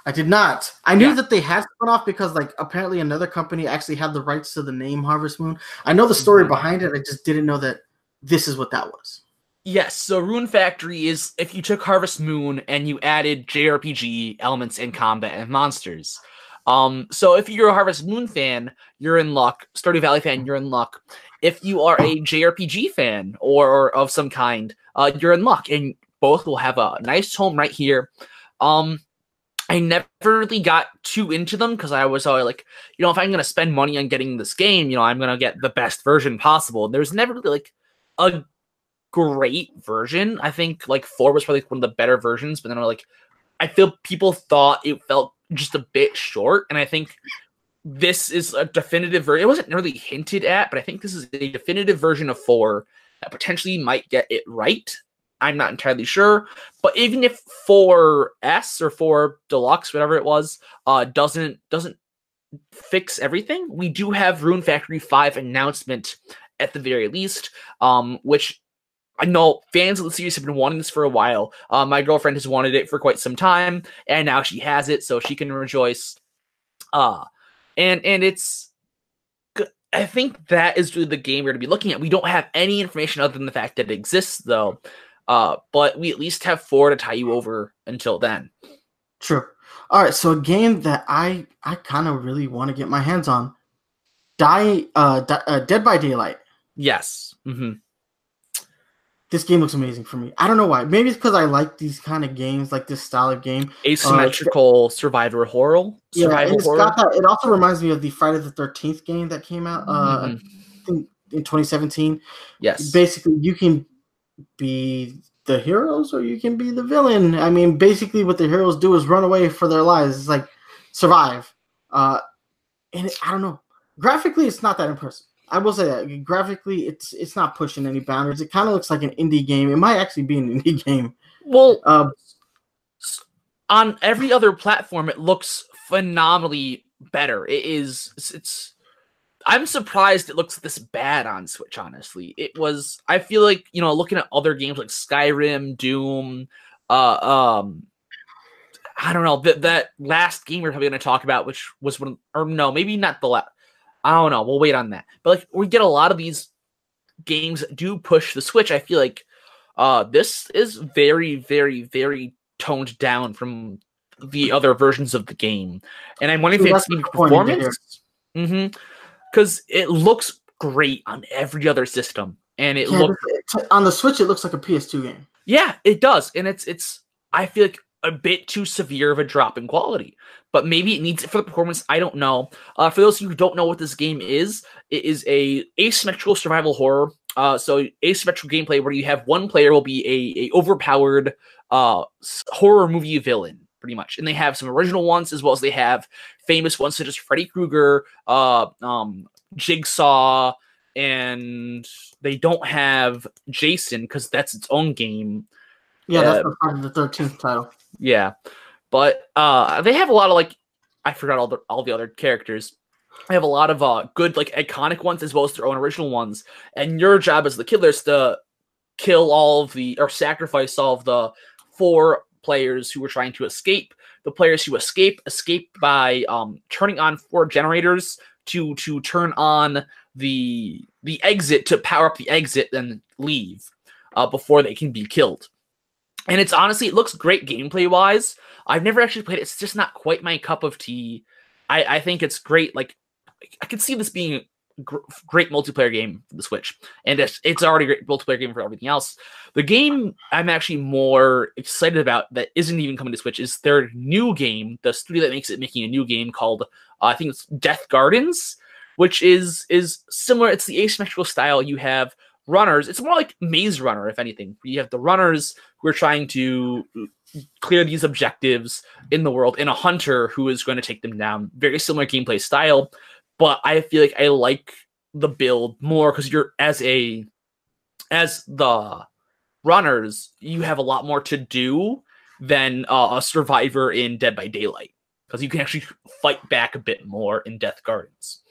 I did not. I knew Yeah. that they had spun off because like apparently another company actually had the rights to the name Harvest Moon. I know the story Mhm. behind it. I just didn't know that this is what that was. Yes, so Rune Factory is if you took Harvest Moon and you added JRPG elements and combat and monsters. Um, so if you're a Harvest Moon fan, you're in luck. Stardew Valley fan, you're in luck. If you are a JRPG fan or, or of some kind, uh, you're in luck, and both will have a nice home right here. Um, I never really got too into them because I was always like, you know, if I'm gonna spend money on getting this game, you know, I'm gonna get the best version possible. And There's never really like a great version. I think like four was probably one of the better versions, but then I'm like I feel people thought it felt just a bit short, and I think this is a definitive version. It wasn't really hinted at, but I think this is a definitive version of four that potentially might get it right. I'm not entirely sure, but even if 4S or 4 Deluxe, whatever it was, uh, doesn't doesn't fix everything, we do have Rune Factory 5 announcement at the very least, um, which I know fans of the series have been wanting this for a while. Uh, my girlfriend has wanted it for quite some time, and now she has it, so she can rejoice. Uh, and and it's, I think that is really the game we're going to be looking at. We don't have any information other than the fact that it exists, though. Uh, but we at least have four to tie you over until then. True. All right, so a game that I I kind of really want to get my hands on, Die uh, Di- uh Dead by Daylight. Yes. hmm This game looks amazing for me. I don't know why. Maybe it's because I like these kind of games, like this style of game. Asymmetrical survivor horror. Yeah, Survival it's horror. that. It also reminds me of the Friday the Thirteenth game that came out uh, Mhm. I think in 2017. Yes. Basically, you can be the heroes or you can be the villain. I mean, basically, what the heroes do is run away for their lives. It's like survive. Uh, and it, I don't know. Graphically, it's not that impressive. I will say that graphically, it's it's not pushing any boundaries. It kind of looks like an indie game. It might actually be an indie (laughs) game. well, Uh, on every other platform it looks phenomenally better it is it's, it's i'm surprised it looks this bad on switch honestly it was i feel like you know looking at other games like skyrim doom uh um i don't know that that last game we're probably going to talk about which was one or no maybe not the last i don't know we'll wait on that but like we get a lot of these games do push the switch i feel like uh this is very very very toned down from the other versions of the game and i'm wondering if it's the disappointing to hear. performance mm-hmm because it looks great on every other system and it yeah, looks on the Switch, it looks like a PS2 game. yeah, it does, and it's it's. I feel like a bit too severe of a drop in quality, but maybe it needs it for the performance. I don't know. Uh, for those of you who don't know what this game is, it is a asymmetrical survival horror. Uh, so asymmetrical gameplay where you have one player will be a, a overpowered uh horror movie villain, pretty much, and they have some original ones as well as they have famous ones such as Freddy Krueger, uh, um, Jigsaw, and they don't have Jason because that's its own game. Yeah, Uh, that's the Friday the Thirteenth title. Yeah. but uh, they have a lot of like I forgot all the all the other characters. They have a lot of uh good like iconic ones as well as their own original ones. And your job as the killer is to kill all of the or sacrifice all of the four players who were trying to escape. The players who escape escape by um turning on four generators to to turn on the the exit to power up the exit and leave uh, before they can be killed. And it's honestly, it looks great gameplay wise. I've never actually played it. It's just not quite my cup of tea. I, I think it's great. Like, I could see this being a gr- great multiplayer game for the Switch, and it's, it's already a great multiplayer game for everything else. The game I'm actually more excited about that isn't even coming to Switch is their new game, the studio that makes it making a new game called uh, I think it's Death Gardens, which is is similar. It's the asymmetrical style. You have runners. It's more like Maze Runner, if anything. You have the runners who are trying to clear these objectives in the world, and a hunter who is going to take them down. Very similar gameplay style, but I feel like I like the build more because you're as a as the runners, you have a lot more to do than uh, a survivor in Dead by Daylight because you can actually fight back a bit more in Death Gardens.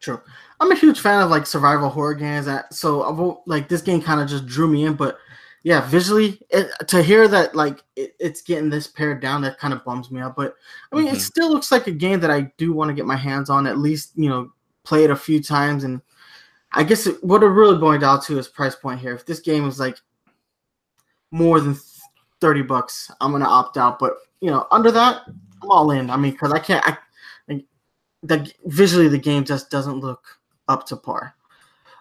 True. I'm a huge fan of like survival horror games. That so I won't like this game kind of just drew me in, but yeah, visually it, to hear that like it, it's getting this pared down, that kind of bums me out. But I mean, Mhm. it still looks like a game that I do want to get my hands on. At least you know play it a few times, and I guess it, what it really boiled down to is price point here. If this game is like more than thirty bucks, I'm gonna opt out. But you know, under that, I'm all in. I mean, because I can't. I like, the visually the game just doesn't look up to par.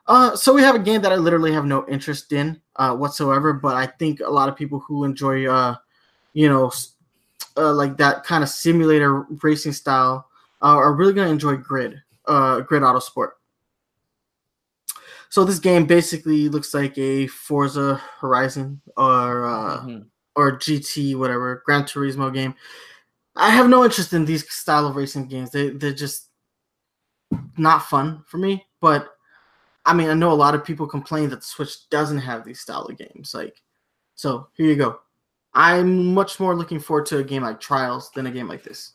Uh, so we have a game that I literally have no interest in uh, whatsoever, but I think a lot of people who enjoy, uh, you know, uh, like that kind of simulator racing style uh, are really going to enjoy Grid, uh, Grid Autosport. So this game basically looks like a Forza Horizon or uh, Mhm. or GT, whatever, Gran Turismo game. I have no interest in these style of racing games. They they're just not fun for me. But I mean, I know a lot of people complain that Switch doesn't have these style of games. Like, so here you go. I'm much more looking forward to a game like Trials than a game like this.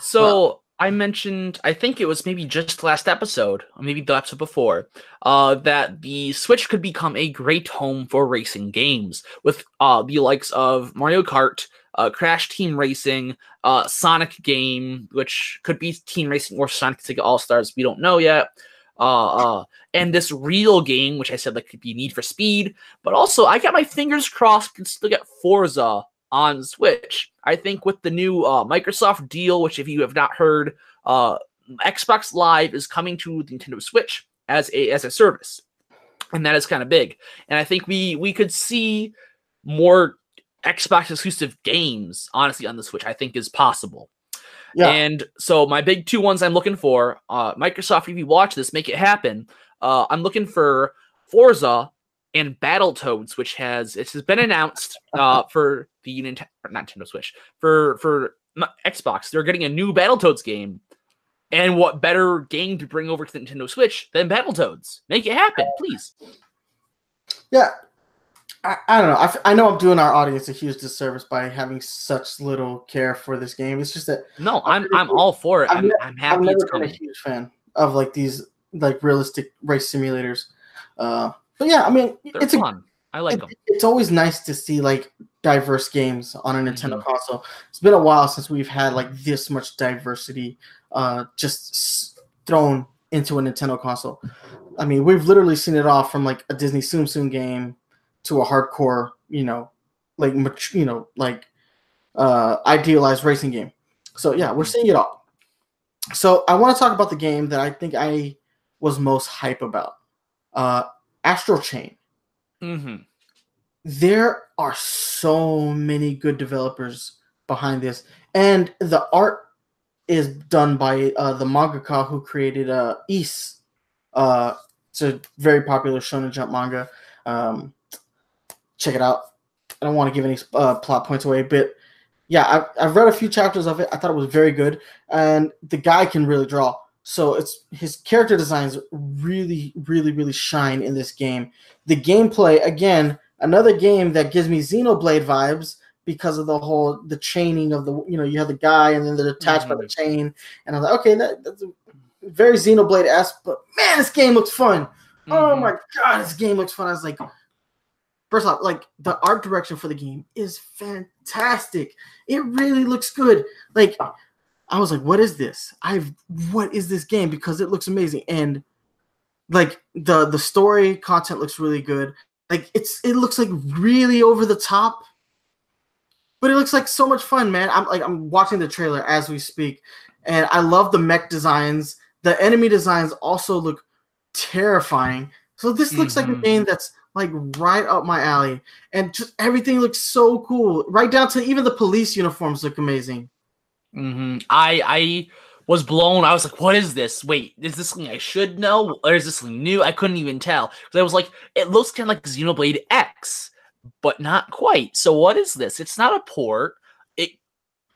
So I mentioned, I think it was maybe just last episode, or maybe the episode before, uh, that the Switch could become a great home for racing games with uh, the likes of Mario Kart, uh, Crash Team Racing, uh, Sonic Game, which could be Team Racing or Sonic Sega All Stars. We don't know yet. Uh, uh, and this real game, which I said like could be Need for Speed, but also I got my fingers crossed. Can still get Forza on Switch. I think with the new uh, Microsoft deal, which if you have not heard, uh, Xbox Live is coming to the Nintendo Switch as a as a service, and that is kind of big. And I think we we could see more Xbox exclusive games, honestly, on the Switch. I think is possible. Yeah. And so my big two ones I'm looking for, uh, Microsoft, if you watch this, make it happen. Uh, I'm looking for Forza and Battletoads, which has it has been announced uh, (laughs) for the Nintendo, not Nintendo Switch, for for Xbox. They're getting a new Battletoads game, and what better game to bring over to the Nintendo Switch than Battletoads? Make it happen, please. Yeah. I, I don't know. I, f- I know I'm doing our audience a huge disservice by having such little care for this game. It's just that No, I'm I'm all for it. I've I'm, I'm I've never it's been a huge fan of like these like realistic race simulators. Uh, but yeah, I mean, They're it's fun. I like them. it's always nice to see like diverse games on a Nintendo Mhm. console. It's been a while since we've had like this much diversity uh, just s- thrown into a Nintendo console. I mean, we've literally seen it all from like a Disney Tsum Tsum game to a hardcore, you know, like you know, like uh, idealized racing game. So yeah, we're seeing it all. So I want to talk about the game that I think I was most hype about, uh, Astral Chain hmm there are so many good developers behind this and the art is done by uh, the mangaka who created uh Is. Uh, it's a very popular Shonen Jump manga. Um, check it out. I don't want to give any uh, plot points away, but yeah, I've, I've read a few chapters of it. I thought it was very good, and the guy can really draw. So it's his character designs really, really, really shine in this game. The gameplay, again, another game that gives me Xenoblade vibes, because of the whole the chaining of the you know you have the guy and then they're attached by the chain. And I'm like okay that, that's a very Xenoblade esque but man this game looks fun. Oh Mhm. my god this game looks fun. I was like first off like the art direction for the game is fantastic. It really looks good. Like I was like what is this? I've what is this game? Because it looks amazing. And like the the story content looks really good. Like it's it looks like really over the top but it looks like so much fun man. I'm like i'm watching the trailer as we speak and i love the mech designs. The enemy designs also look terrifying. So this looks like a Mhm. game that's like right up my alley. And just everything looks so cool. Right down to even the police uniforms look amazing hmm I I was blown. I was like, "What is this? Wait, is this something I should know, or is this something new?" I couldn't even tell because I was like, "It looks kind of like Xenoblade X, but not quite." So what is this? It's not a port. It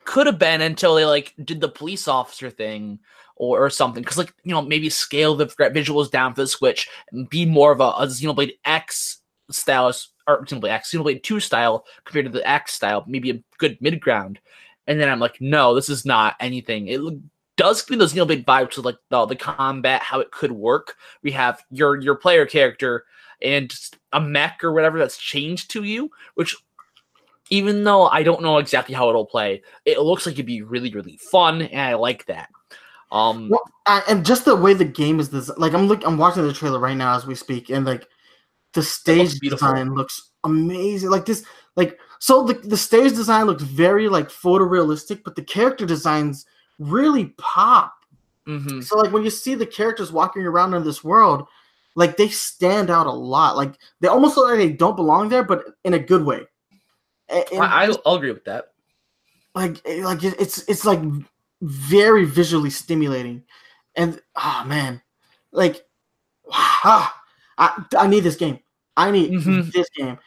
could have been until they like did the police officer thing or, or something. Because like you know maybe scale the visuals down for the Switch and be more of a, a Xenoblade X style or Xenoblade X, Xenoblade Two style compared to the X style. Maybe a good mid ground. And then I'm like, no, this is not anything. It does give me those Xenoblade vibes with like the, the combat, how it could work. We have your your player character and a mech or whatever that's changed to you, which even though I don't know exactly how it'll play, it looks like it'd be really, really fun, and I like that. Um Well, and just the way the game is this like i'm look i'm watching the trailer right now as we speak and like the stage design looks amazing like this like so the, the stage design looks very like photorealistic but the character designs really pop. Mhm. so like when you see the characters walking around in this world like they stand out a lot. Like they almost look like they don't belong there but in a good way. And I, I'll, I'll agree with that. like like it's it's like very visually stimulating. And oh man. Like ah, (sighs) I, I need this game. I need Mhm. this game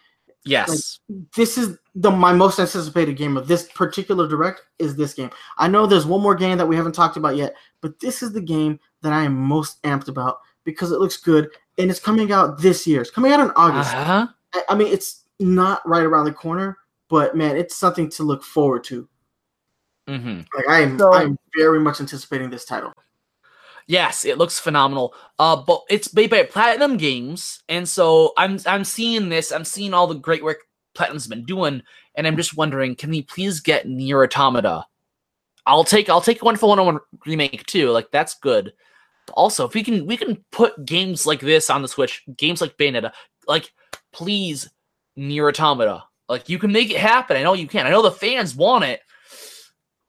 Yes. this is the my most anticipated game of this particular direct is this game i know there's one more game that we haven't talked about yet but this is the game that i am most amped about because it looks good and it's coming out this year it's coming out in august uh-huh. I, I mean it's not right around the corner but man it's something to look forward to hmm like I am, So- I am very much anticipating this title. Yes, it looks phenomenal. Uh, but it's made by Platinum Games, and so I'm I'm seeing this. I'm seeing all the great work Platinum's been doing, and I'm just wondering, can we please get Nier Automata? I'll take I'll take one for one on one remake too. Like that's good. But also, if we can we can put games like this on the Switch, games like Bayonetta, like please Nier Automata. Like you can make it happen. I know you can. I know the fans want it.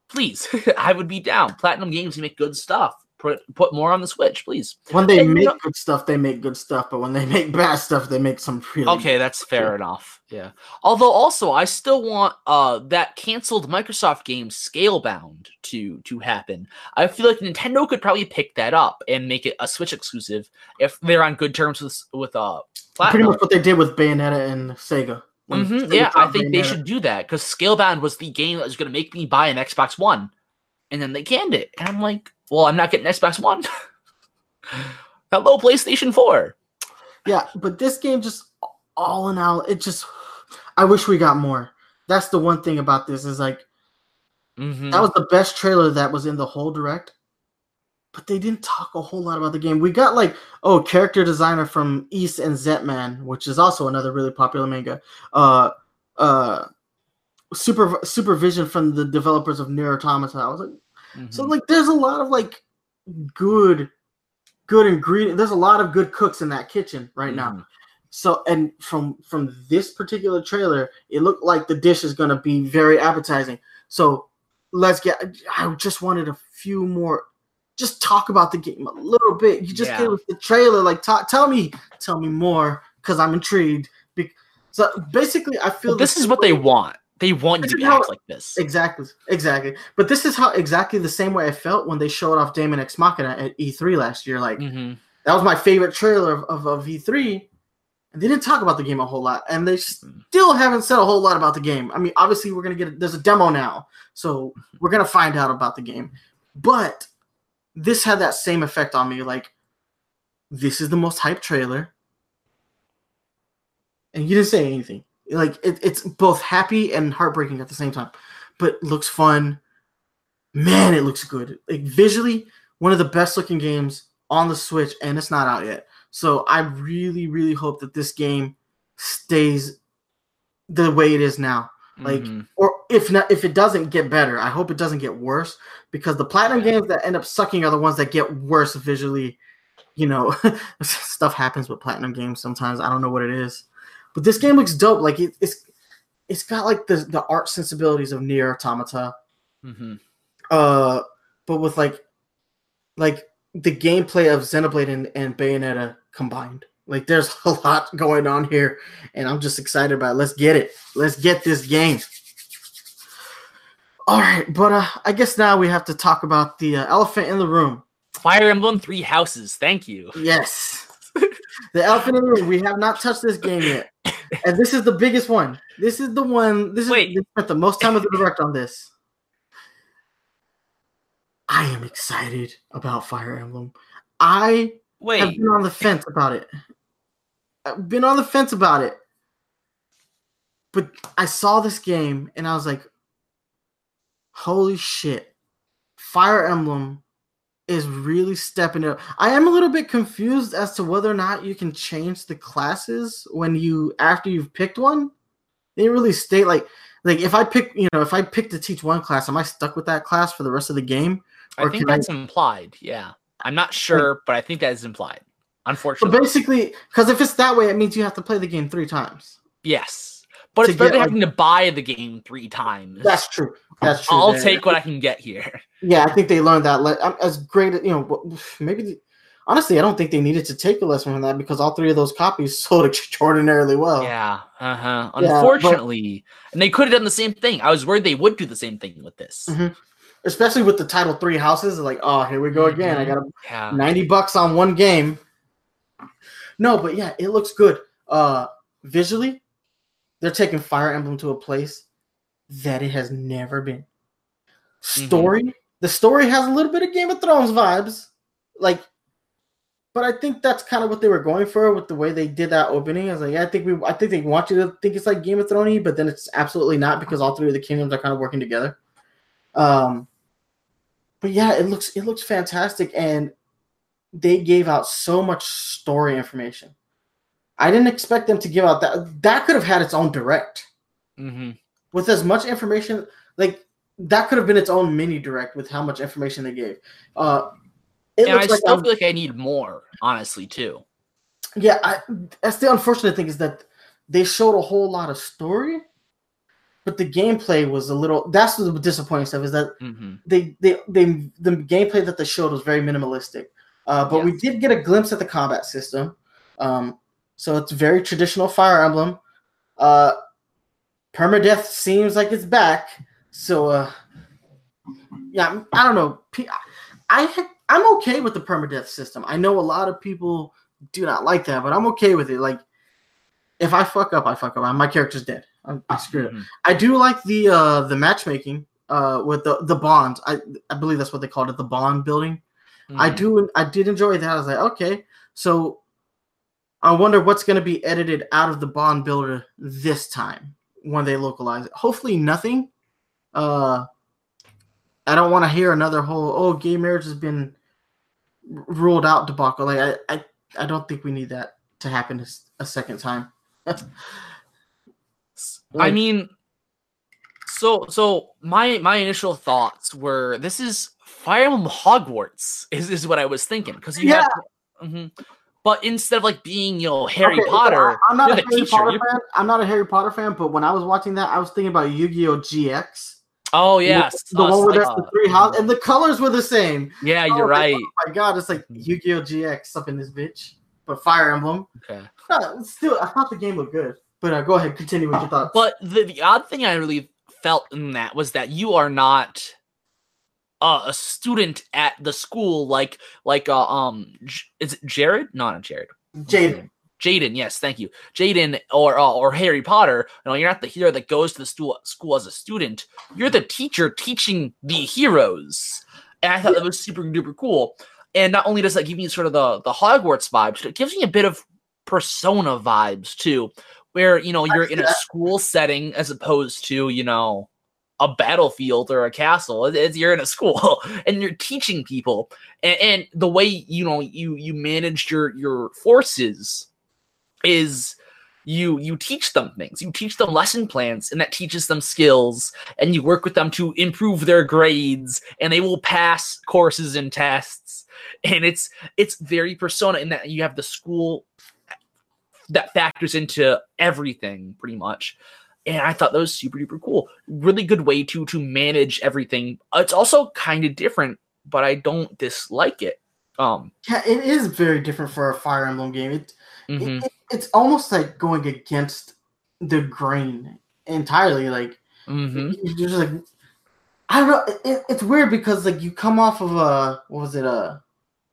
Please, (laughs) I would be down. Platinum Games, make good stuff. Put put more on the Switch, please. When they And you make know- good stuff, they make good stuff. But when they (laughs) make bad stuff, they make some really Okay, that's fair enough. Yeah. Although also I still want uh that canceled Microsoft game Scalebound to to happen. I feel like Nintendo could probably pick that up and make it a Switch exclusive if they're on good terms with with uh pretty much what they did with Bayonetta and Sega. Mhm, yeah, I think they should do that because Scalebound was the game that was going to make me buy an Xbox One, and then they canned it, and I'm like, well, I'm not getting Xbox One. (laughs) Hello, PlayStation Four. Yeah, but this game just all in all, it just. I wish we got more. That's the one thing about this is like Mhm. that was the best trailer that was in the whole direct. But they didn't talk a whole lot about the game. We got like, oh, character designer from East and Zetman, which is also another really popular manga. Uh uh super supervision from the developers of Nier Automata. I was like, so Mhm. like there's a lot of like good good ingredient there's a lot of good cooks in that kitchen right now. Mhm. So and from from this particular trailer, it looked like the dish is gonna be very appetizing. So let's get. I just wanted a few more. Just talk about the game a little bit. You just Yeah. gave us the trailer. Like, talk, tell me, tell me more, because I'm intrigued. Be- so basically, I feel Well, this the is what they want. They want This you to how- act like this. Exactly, exactly. But this is how exactly the same way I felt when they showed off Daemon X Machina at E3 last year. Like Mhm. that was my favorite trailer of, of, of E3. And they didn't talk about the game a whole lot, and they still haven't said a whole lot about the game. I mean, obviously, we're gonna get there's a demo now, so we're gonna find out about the game. But this had that same effect on me. Like, this is the most hype trailer, and you didn't say anything. Like it, it's both happy and heartbreaking at the same time, but looks fun. Man, it looks good. Like visually, one of the best looking games on the Switch, and it's not out yet. So I really, really hope that this game stays the way it is now. Like, Mhm. or if not, if it doesn't get better, I hope it doesn't get worse because the platinum games that end up sucking are the ones that get worse visually. You know, (laughs) stuff happens with platinum games sometimes. I don't know what it is, but this game looks dope. Like it, it's, it's got like the the art sensibilities of Nier Automata, Mhm. uh, but with like, like the gameplay of Xenoblade and, and Bayonetta combined. Like there's (laughs) a lot going on here, and I'm just excited about it. Let's get it. Let's get this game. All right, but uh, I guess now we have to talk about the uh, elephant in the room. Fire Emblem Three Houses. Thank you. Yes, (laughs) the elephant in the room. We have not touched this game yet, and this is the biggest one. This is the one. This is Wait. we spent the most time of the direct on this. I am excited about Fire Emblem. I have been on the fence about it. I've been on the fence about it. But I saw this game and I was like, holy shit. Fire Emblem is really stepping up. I am a little bit confused as to whether or not you can change the classes when you after you've picked one. They really state like like if I pick, you know, if I pick to teach one class, am I stuck with that class for the rest of the game? I think can I- that's implied. Yeah. I'm not sure, but I think that is implied. Unfortunately. basically, because if it's that way, it means you have to play the game three times. yes. But it's better than like- having to buy the game three times. That's true. That's true. I'll man. take what I can get here. Yeah, I think they learned that. As great, you know, maybe. the- honestly, I don't think they needed to take a lesson from that because all three of those copies (laughs) sold extraordinarily well. Yeah. Uh huh. Yeah, but- Unfortunately, and they could have done the same thing. I was worried they would do the same thing with this. Mhm. Especially with the title three houses, like, oh, here we go again. I Mhm. got a Yeah. 90 bucks on one game. No, but yeah, it looks good. Uh visually, they're taking Fire Emblem to a place that it has never been. Story, the story has a little bit of Game of Thrones vibes. Like but I think that's kind of what they were going for with the way they did that opening. I was like, yeah, I think we I think they want you to think it's like Game of Thrones, but then it's absolutely not because all three of the kingdoms are kind of working together. Um but yeah, it looks it looks fantastic and they gave out so much story information. I didn't expect them to give out that. That could have had its own direct hmm with as much information. Like that could have been its own mini direct with how much information they gave. Uh, it And I like still I'm- feel like I need more, honestly, too. yeah. I, that's the unfortunate thing is that they showed a whole lot of story, but the gameplay was a little. That's the disappointing stuff is that hmm they they they the gameplay that they showed was very minimalistic. Uh, but we did get a glimpse at the combat system. Um, so it's very traditional Fire Emblem. Uh, permadeath seems like it's back. So uh, yeah, I don't know. I I'm okay with the permadeath system. I know a lot of people do not like that, but I'm okay with it. Like if I fuck up, I fuck up. My character's dead. I'm, I screwed up. Mhm. I do like the uh the matchmaking uh with the the bonds. I I believe that's what they called it, the bond building. I Mhm. do I did enjoy that. I was like, okay, so I wonder what's going to be edited out of the bond builder this time when they localize it. Hopefully nothing. Uh I don't want to hear another whole oh gay marriage has been ruled out debacle. Like I I, I don't think we need that to happen a second time. (laughs) I mean, so so my my initial thoughts were this is Fire Emblem Hogwarts is is what I was thinking because you have, Mhm. But instead of like being you know Harry Okay, Potter, I, am not a Harry teacher. Potter fan. I'm not a Harry Potter fan, but when I was watching that, I was thinking about Yu-Gi-Oh! GX. oh yes, the uh, one where there's uh, the three houses, and the colors were the same. Yeah, you're was like, right. Oh my god, it's like Yu-Gi-Oh! GX up in this bitch, but Fire Emblem. Okay. Uh, still, I thought the game looked good. But uh, go ahead, continue with your thoughts. But the, the odd thing I really felt in that was that you are not uh, a student at the school like like uh, um is it Jared? No, not Jared. Jaden, Jaden, yes, thank you. Jaden or uh, or Harry Potter. You know, you're not the hero that goes to the school school as a student. You're the teacher teaching the heroes, and I thought that was super duper cool. And not only does that give me sort of the the Hogwarts vibes, but it gives me a bit of Persona vibes too, where you know you're in a school setting as opposed to you know a battlefield or a castle. It's- you're in a (laughs) school and you're teaching people, and, and the way you know you you manage your your forces is you you teach them things. You teach them lesson plans and that teaches them skills and you work with them to improve their grades and they will pass courses and tests. And it's it's very persona in that you have the school that factors into everything pretty much and i thought that was super duper cool really good way to to manage everything it's also kind of different but i don't dislike it um Yeah, it is very different for a Fire Emblem game. It, mhm. it it's almost like going against the grain entirely. Like Mhm. you're just like I don't know. It, it's weird because like you come off of a what was it? a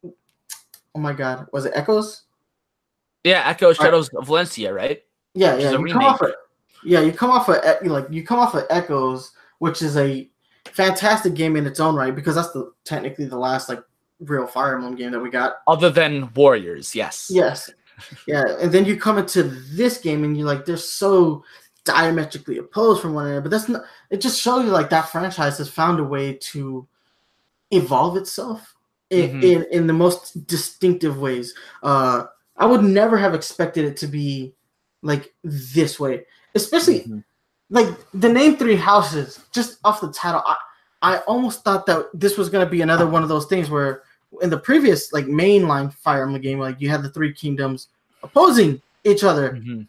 oh my god, was it Echoes? yeah Echoes shadows of Valentia right Yeah, Which yeah. is a You come off of, yeah, you come off of E- like you come off of Echoes, which is a fantastic game in its own right because that's the technically the last like real Fire Emblem game that we got. other than warriors yes Yes. Yeah, and then you come into this game and you're like they're so diametrically opposed from one another, but that's not it just shows you like that franchise has found a way to evolve itself in, Mhm. in, in the most distinctive ways. Uh I would never have expected it to be like this way. Especially Mhm. like the name three houses just off the title i i almost thought that this was going to be another one of those things where in the previous like mainline fire emblem game like you had the three kingdoms opposing each other Mhm.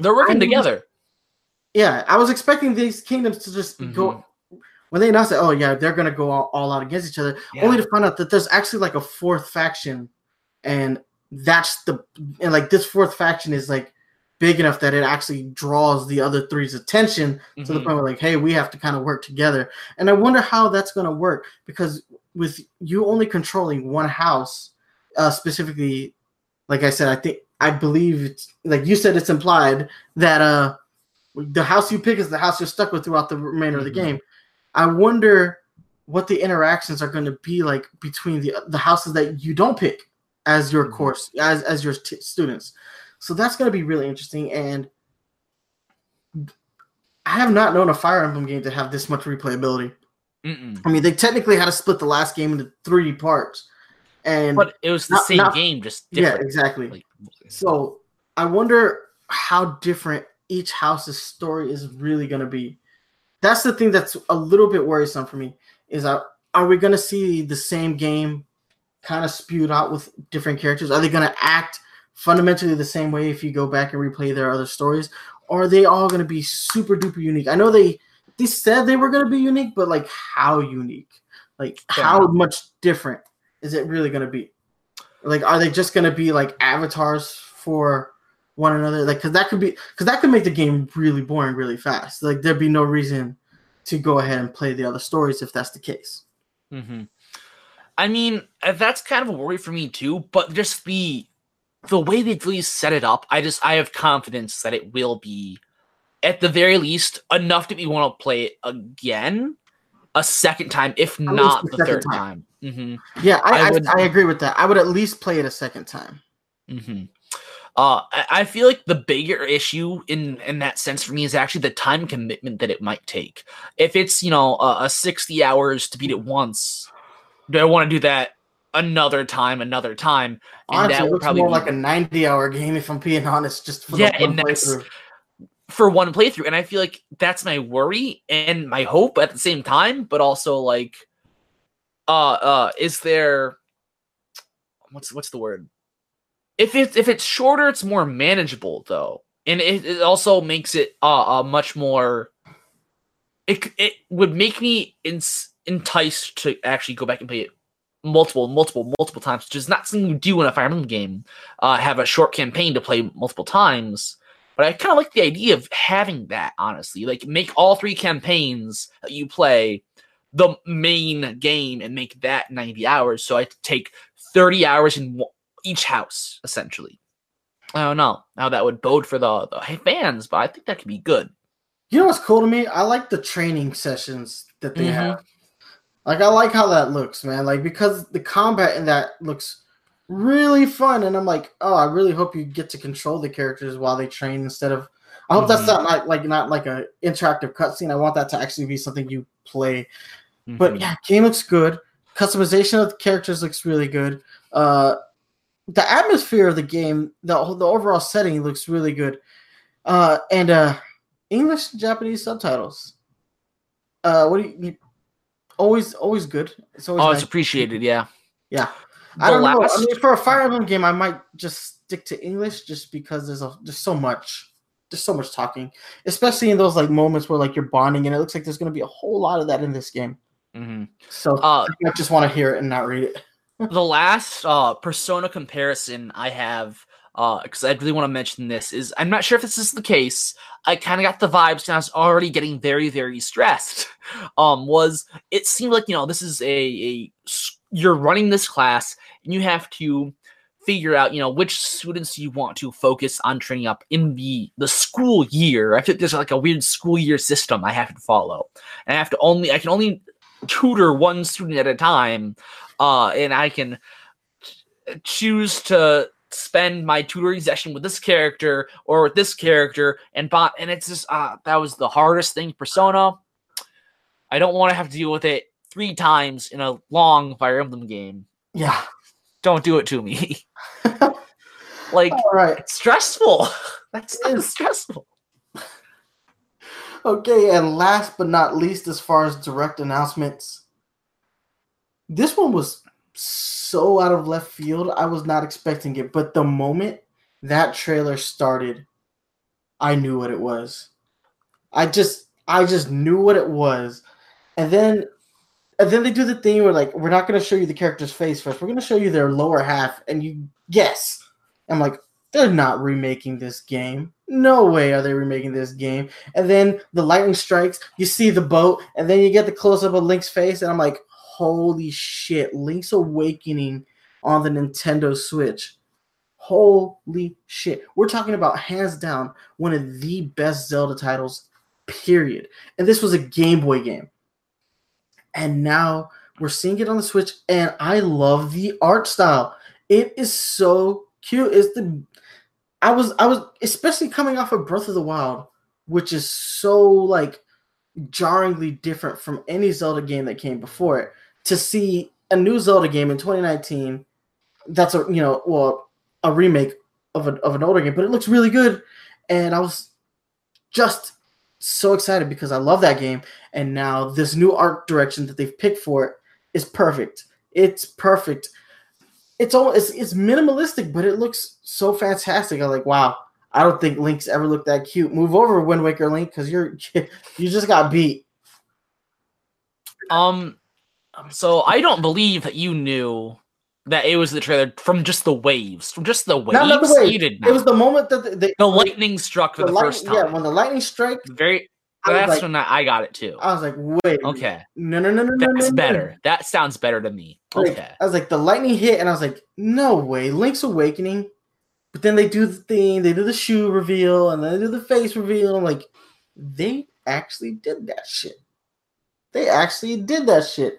they're working I- together yeah i was expecting these kingdoms to just go when they announced that oh yeah they're going to go all, all out against each other only to find out that there's actually like a fourth faction and that's the and like this fourth faction is like big enough that it actually draws the other three's attention to the Mhm. point where like hey we have to kind of work together and i wonder how that's going to work because with you only controlling one house uh specifically like i said i think i believe it's like you said it's implied that uh the house you pick is the house you're stuck with throughout the remainder of the Mhm. game i wonder what the interactions are going to be like between the the houses that you don't pick as your Mhm. course as as your t- students so that's going to be really interesting and I have not known a Fire Emblem game to have this much replayability. Mm-mm. I mean, they technically had to split the last game into three parts, and but it was the Not- same not- game just yeah, exactly. like, So I wonder how different each house's story is really going to be. That's the thing that's a little bit worrisome for me. Is are are we going to see the same game kind of spewed out with different characters? Are they going to act fundamentally the same way if you go back and replay their other stories, or are they all going to be super duper unique? I know they they said they were going to be unique, but like how unique? Like Yeah. how much different is it really going to be? Like, are they just going to be like avatars for one another? Like, because that could be because that could make the game really boring really fast. Like, there'd be no reason to go ahead and play the other stories if that's the case. Mm-hmm. I mean, uh, that's kind of a worry for me too. But just the the way they've really set it up, I just I have confidence that it will be, at the very least, enough that we want to play it again, a second time, if least not the third time. time. hmm Yeah, I I I, would- I, agree with that. I would at least play it a second time. hmm Uh, I, I feel like the bigger issue in in that sense for me is actually the time commitment that it might take. If it's you know a, a sixty hours to beat it once, do I want to do that another time, another time? And Honestly, that it looks more be- like a ninety-hour game if I'm being honest. Just for Yeah, one playthrough. for one playthrough and i feel like that's my worry and my hope at the same time but also like uh uh is there what's what's the word if it's if it's shorter it's more manageable though and it, it also makes it uh, uh much more it it would make me ins- enticed to actually go back and play it multiple multiple multiple times which is not something you do in a fire emblem game uh have a short campaign to play multiple times but I kind of like the idea of having that, honestly. Like, make all three campaigns that you play the main game and make that 90 hours. So I take 30 hours in each house, essentially. I don't know how that would bode for the, the fans, but I think that could be good. You know what's cool to me? I like the training sessions that they Mhm. have. Like I like how that looks, man. Like because the combat in that looks really fun. And I'm like, oh, I really hope you get to control the characters while they train instead of. I hope that's Mhm. not like, like not like a interactive cutscene. I want that to actually be something you play. But Mhm. yeah, game looks good. Customization of the characters looks really good. Uh, the atmosphere of the game, the the overall setting looks really good. Uh, and uh, English and Japanese subtitles. Uh, what do you, you always always good. It's always oh, nice. it's appreciated. Yeah. Yeah. I don't know. I mean, for a Fire Emblem game, I might just stick to English just because there's a there's so much there's so much talking, especially in those like moments where like you're bonding, and it looks like there's going to be a whole lot of that in this game. Mhm. So Uh, I just want to hear it and not read it. (laughs) the last uh persona comparison I have uh because I really want to mention this is I'm not sure if this is the case. I kind of got the vibes and I was already getting very very stressed. (laughs) Um was it seemed like you know this is a, a you're running this class and you have to figure out you know which students you want to focus on training up in the the school year. I think there's like a weird school year system I have to follow. And I have to only I can only tutor one student at a time uh, and I can choose to spend my tutoring session with this character or with this character and bot and it's just uh that was the hardest thing. Persona i don't want to have to deal with it three times in a long fire emblem game. Yeah. don't do it to me. (laughs) Like All right. it's stressful. (laughs) That's It stressful. (laughs) Okay, and last but not least, as far as direct announcements, this one was so out of left field. I was not expecting it, but the moment that trailer started, I knew what it was. I just, I just knew what it was, and then, and then they do the thing where like, we're not going to show you the character's face first. We're going to show you their lower half, and you guess. I'm like, they're not remaking this game. No way are they remaking this game. And then the lightning strikes, you see the boat, and then you get the close up of Link's face, and I'm like, holy shit, Link's Awakening on the Nintendo Switch. Holy shit. We're talking about hands down one of the best Zelda titles, period. And this was a Game Boy game. And now we're seeing it on the Switch, and I love the art style. It is so cute. It's the I was I was especially coming off of Breath of the Wild, which is so like jarringly different from any Zelda game that came before it. To see a new Zelda game in 2019, that's a you know well a remake of, a, of an older game, but it looks really good, and I was just so excited because I love that game, and now this new art direction that they've picked for it is perfect. It's perfect it's all it's, it's minimalistic, but it looks so fantastic. I'm like, wow, I don't think Link's ever looked that cute. Move over, Wind Waker Link, because you're (laughs) you just got beat. um Um, so i don't believe that you knew that it was the trailer from just the waves from just the waves Not, the did It was the moment that the, the, the lightning struck for the the, light- first time Yeah, when the lightning strike, very that's like- when I, I got it too. I was like, wait, Okay, no, no, no, no, no, that's no, no. better. That sounds better to me. Like, Okay, I was like, the lightning hit, and I was like, no way, Link's Awakening. But then they do the thing, they do the shoe reveal, and then they do the face reveal. I'm like, they actually did that shit. They actually did that shit.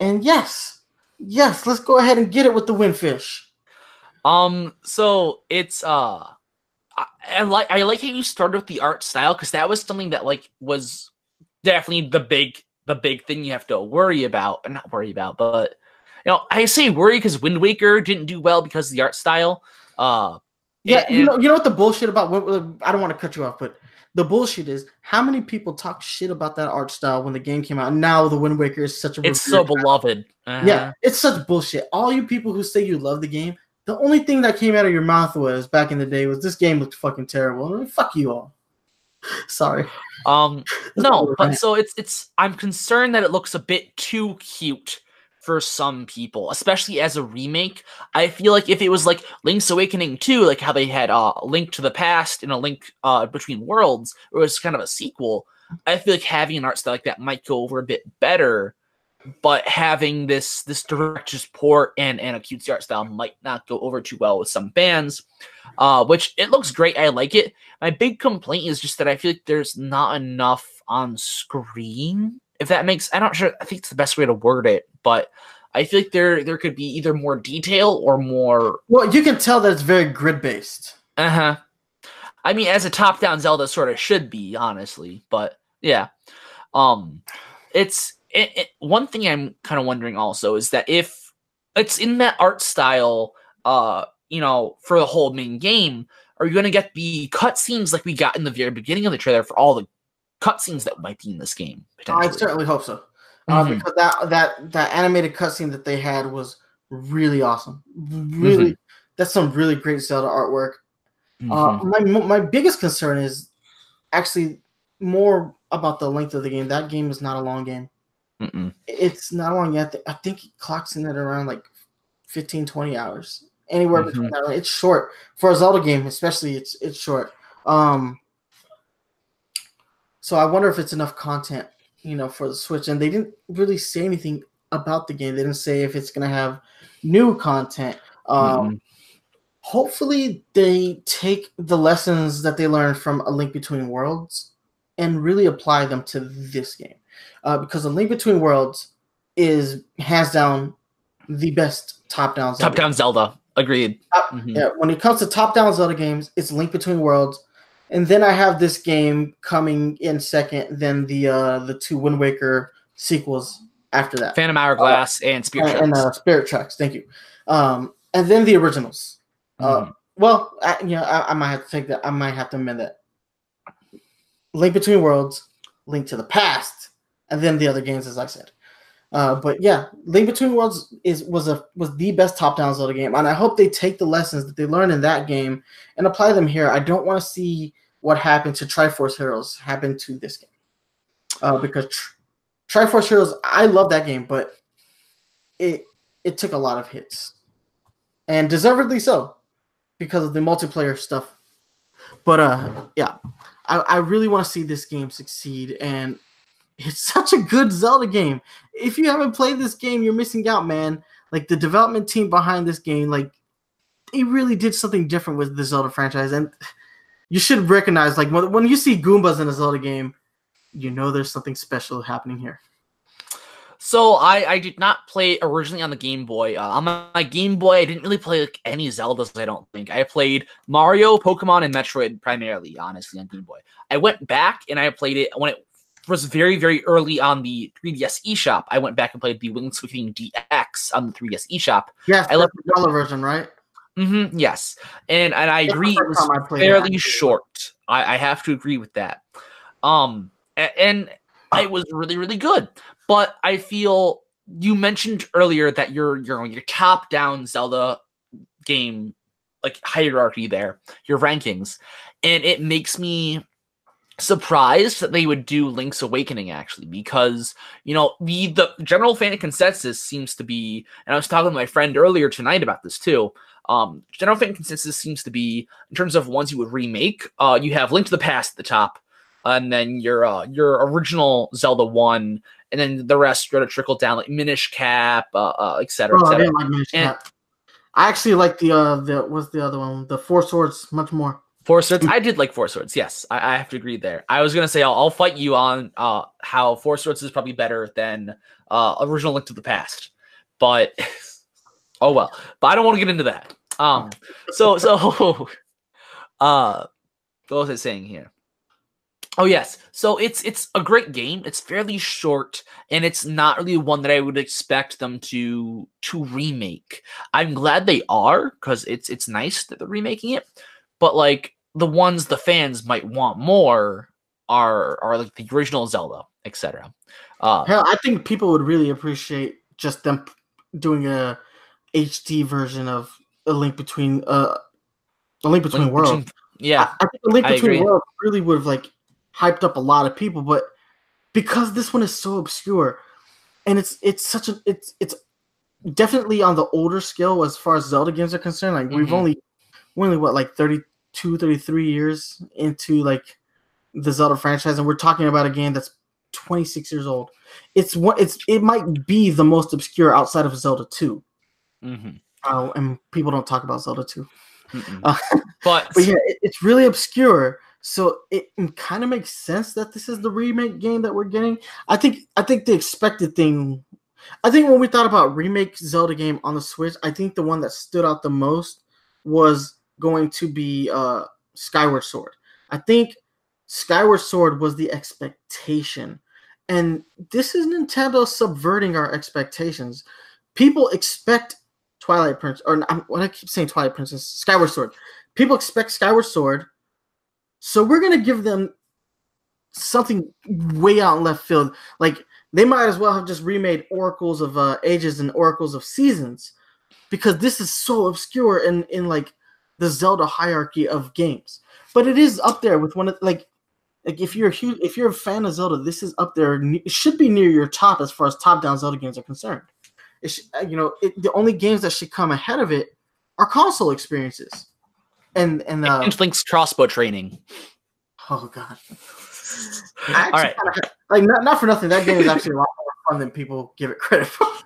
And yes, yes, let's go ahead and get it with the windfish. um, so it's uh, I, I like I like how you started with the art style because that was something that like was definitely the big the big thing you have to worry about, and not worry about, but you know I say worry because Wind Waker didn't do well because of the art style. Uh, Yeah, and- you know, you know what the bullshit about? What I don't want to cut you off, but the bullshit is how many people talk shit about that art style when the game came out. Now the Wind Waker is such a it's so beloved. Uh-huh. Yeah, it's such bullshit. All you people who say you love the game, the only thing that came out of your mouth was back in the day was this game looked fucking terrible. I mean, fuck you all. (laughs) Sorry. Um, (laughs) no, but so it's it's. I'm concerned that it looks a bit too cute for some people, especially as a remake. I feel like if it was like Link's Awakening 2, like how they had uh Link to the Past and a Link uh between worlds, or it was kind of a sequel. I feel like having an art style like that might go over a bit better. But having this this director's port and and a cutesy art style might not go over too well with some fans. Uh, which it looks great. I like it. My big complaint is just that I feel like there's not enough on screen. If that makes, I'm not sure. I think it's the best way to word it, but I feel like there there could be either more detail or more. Well, you can tell that it's very grid based. Uh huh. I mean, as a top-down Zelda sort of should be, honestly. But yeah, um, it's it, it, one thing I'm kind of wondering also is that if it's in that art style, uh, you know, for the whole main game, are you going to get the cutscenes like we got in the very beginning of the trailer for all the cutscenes that might be in this game? I certainly hope so, uh, mm-hmm. because that that that animated cutscene that they had was really awesome. Really, mm-hmm. that's some really great Zelda artwork. Uh, mm-hmm. Uh, my my biggest concern is actually more about the length of the game. That game is not a long game. Mm-mm. It's not long yet. I think it clocks in at around like 15, 20 hours. Anywhere mm-hmm. between that. It's short. For a Zelda game, especially, it's it's short. Um so I wonder if it's enough content, you know, for the Switch. And they didn't really say anything about the game. They didn't say if it's gonna have new content. Um mm-hmm. hopefully they take the lessons that they learned from A Link Between Worlds and really apply them to this game uh, because A Link Between Worlds is hands down the best top-down Zelda. top-down Zelda. Agreed. Uh, mm-hmm. Yeah, when it comes to top-down Zelda games, it's Link Between Worlds, and then I have this game coming in second. Then the uh, the two Wind Waker sequels after that, Phantom Hourglass uh, and Spirit and, Tracks. and uh, Spirit Tracks. Thank you. Um, and then the originals. Uh, mm-hmm. well, I, you know, I, I might have to take that. I might have to amend that. Link Between Worlds, Link to the Past, and then the other games, as I said. Uh, but yeah, Link Between Worlds is was a was the best top-down Zelda game, and I hope they take the lessons that they learned in that game and apply them here. I don't want to see what happened to Triforce Heroes happen to this game, uh, because Tri- Triforce Heroes, I love that game, but it it took a lot of hits, and deservedly so, because of the multiplayer stuff. But uh, yeah, I, I really want to see this game succeed, and it's such a good Zelda game. If you haven't played this game, you're missing out, man. Like the development team behind this game, like they really did something different with the Zelda franchise, and you should recognize, like when, you see Goombas in a Zelda game, you know there's something special happening here. So I, I did not play originally on the Game Boy. Uh, on my, my, Game Boy, I didn't really play like any Zeldas. I don't think I played Mario, Pokemon, and Metroid primarily. Honestly, on Game Boy, I went back and I played it when it was very very early on the 3DS eShop. I went back and played the Link's Awakening DX on the 3DS eShop. Yes, I left the dollar version, right? Mm-hmm, yes, and and I agree. It was fairly short. I, I have to agree with that. Um, and, and it was really really good. But I feel you mentioned earlier that your your your top down Zelda game like hierarchy there, your rankings, and it makes me surprised that they would do Link's Awakening actually because you know the the general fan consensus seems to be and I was talking to my friend earlier tonight about this too. Um general fan consensus seems to be in terms of ones you would remake, uh you have Link to the Past at the top and then your uh your original Zelda 1 and then the rest going to trickle down like Minish Cap, uh, uh et cetera, oh, et cetera. I, like and, I actually like the uh the what's the other one? The Four Swords much more. Four Swords. I did like Four Swords. Yes, I, I have to agree there. I was gonna say I'll, I'll, fight you on uh how Four Swords is probably better than uh original Link to the Past, but (laughs) oh well. But I don't want to get into that. Um. So so (laughs) uh, what was I saying here? Oh yes. So it's it's a great game. It's fairly short and it's not really one that I would expect them to to remake. I'm glad they are cuz it's it's nice that they're remaking it. But like the ones the fans might want more are are like the original Zelda, etc. Uh Hell, I think people would really appreciate just them doing a HD version of a link between uh a link between link worlds. Between, yeah. I, I think a link between worlds really would have like hyped up a lot of people, but because this one is so obscure and it's it's such a it's it's definitely on the older scale as far as Zelda games are concerned. Like mm-hmm. we've only we're only what like 32, 33 years into like the Zelda franchise, and we're talking about a game that's 26 years old. It's what it's it might be the most obscure outside of Zelda 2. Mm-hmm. Uh, and people don't talk about Zelda 2. Uh, but, (laughs) but yeah, it, it's really obscure. So it, it kind of makes sense that this is the remake game that we're getting. I think I think the expected thing I think when we thought about remake Zelda game on the Switch, I think the one that stood out the most was going to be uh, Skyward Sword. I think Skyward Sword was the expectation, and this is Nintendo subverting our expectations. People expect Twilight Prince, or I'm, when I keep saying Twilight Princess, Skyward Sword. People expect Skyward Sword, so we're gonna give them something way out in left field. Like they might as well have just remade Oracles of uh, Ages and Oracles of Seasons, because this is so obscure and in like the Zelda hierarchy of games. But it is up there with one of like like if you're a huge if you're a fan of Zelda, this is up there. It should be near your top as far as top down Zelda games are concerned. It should, uh, you know it, the only games that should come ahead of it are console experiences. And and uh, and Link's crossbow training. oh god, All right. kinda- like not not for nothing. That game is actually a lot more fun than people give it credit for. (laughs)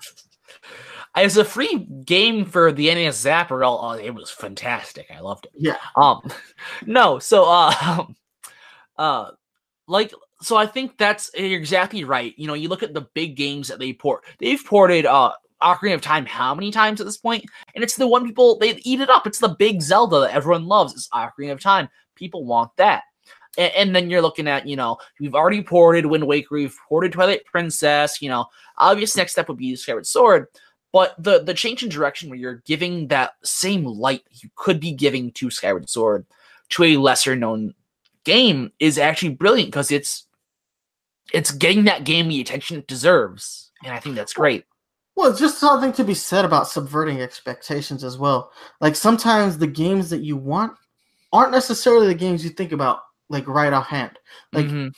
As a free game for the NES Zapper, oh, it was fantastic. I loved it. yeah, Um, (laughs) no, so uh, (laughs) uh, like so, I think that's you're exactly right. You know, you look at the big games that they port. They've ported uh Ocarina of Time how many times at this point? And it's the one people they eat it up. It's the big Zelda that everyone loves. It's Ocarina of Time. People want that. And, and then you're looking at, you know, we've already ported Wind Waker, we've ported Twilight Princess. You know, obvious next step would be Skyward Sword. But the the change in direction where you're giving that same light you could be giving to Skyward Sword to a lesser known game is actually brilliant because it's it's getting that game the attention it deserves, and I think that's great. Well, it's just something to be said about subverting expectations as well. Like sometimes the games that you want aren't necessarily the games you think about like right offhand. Like Mhm.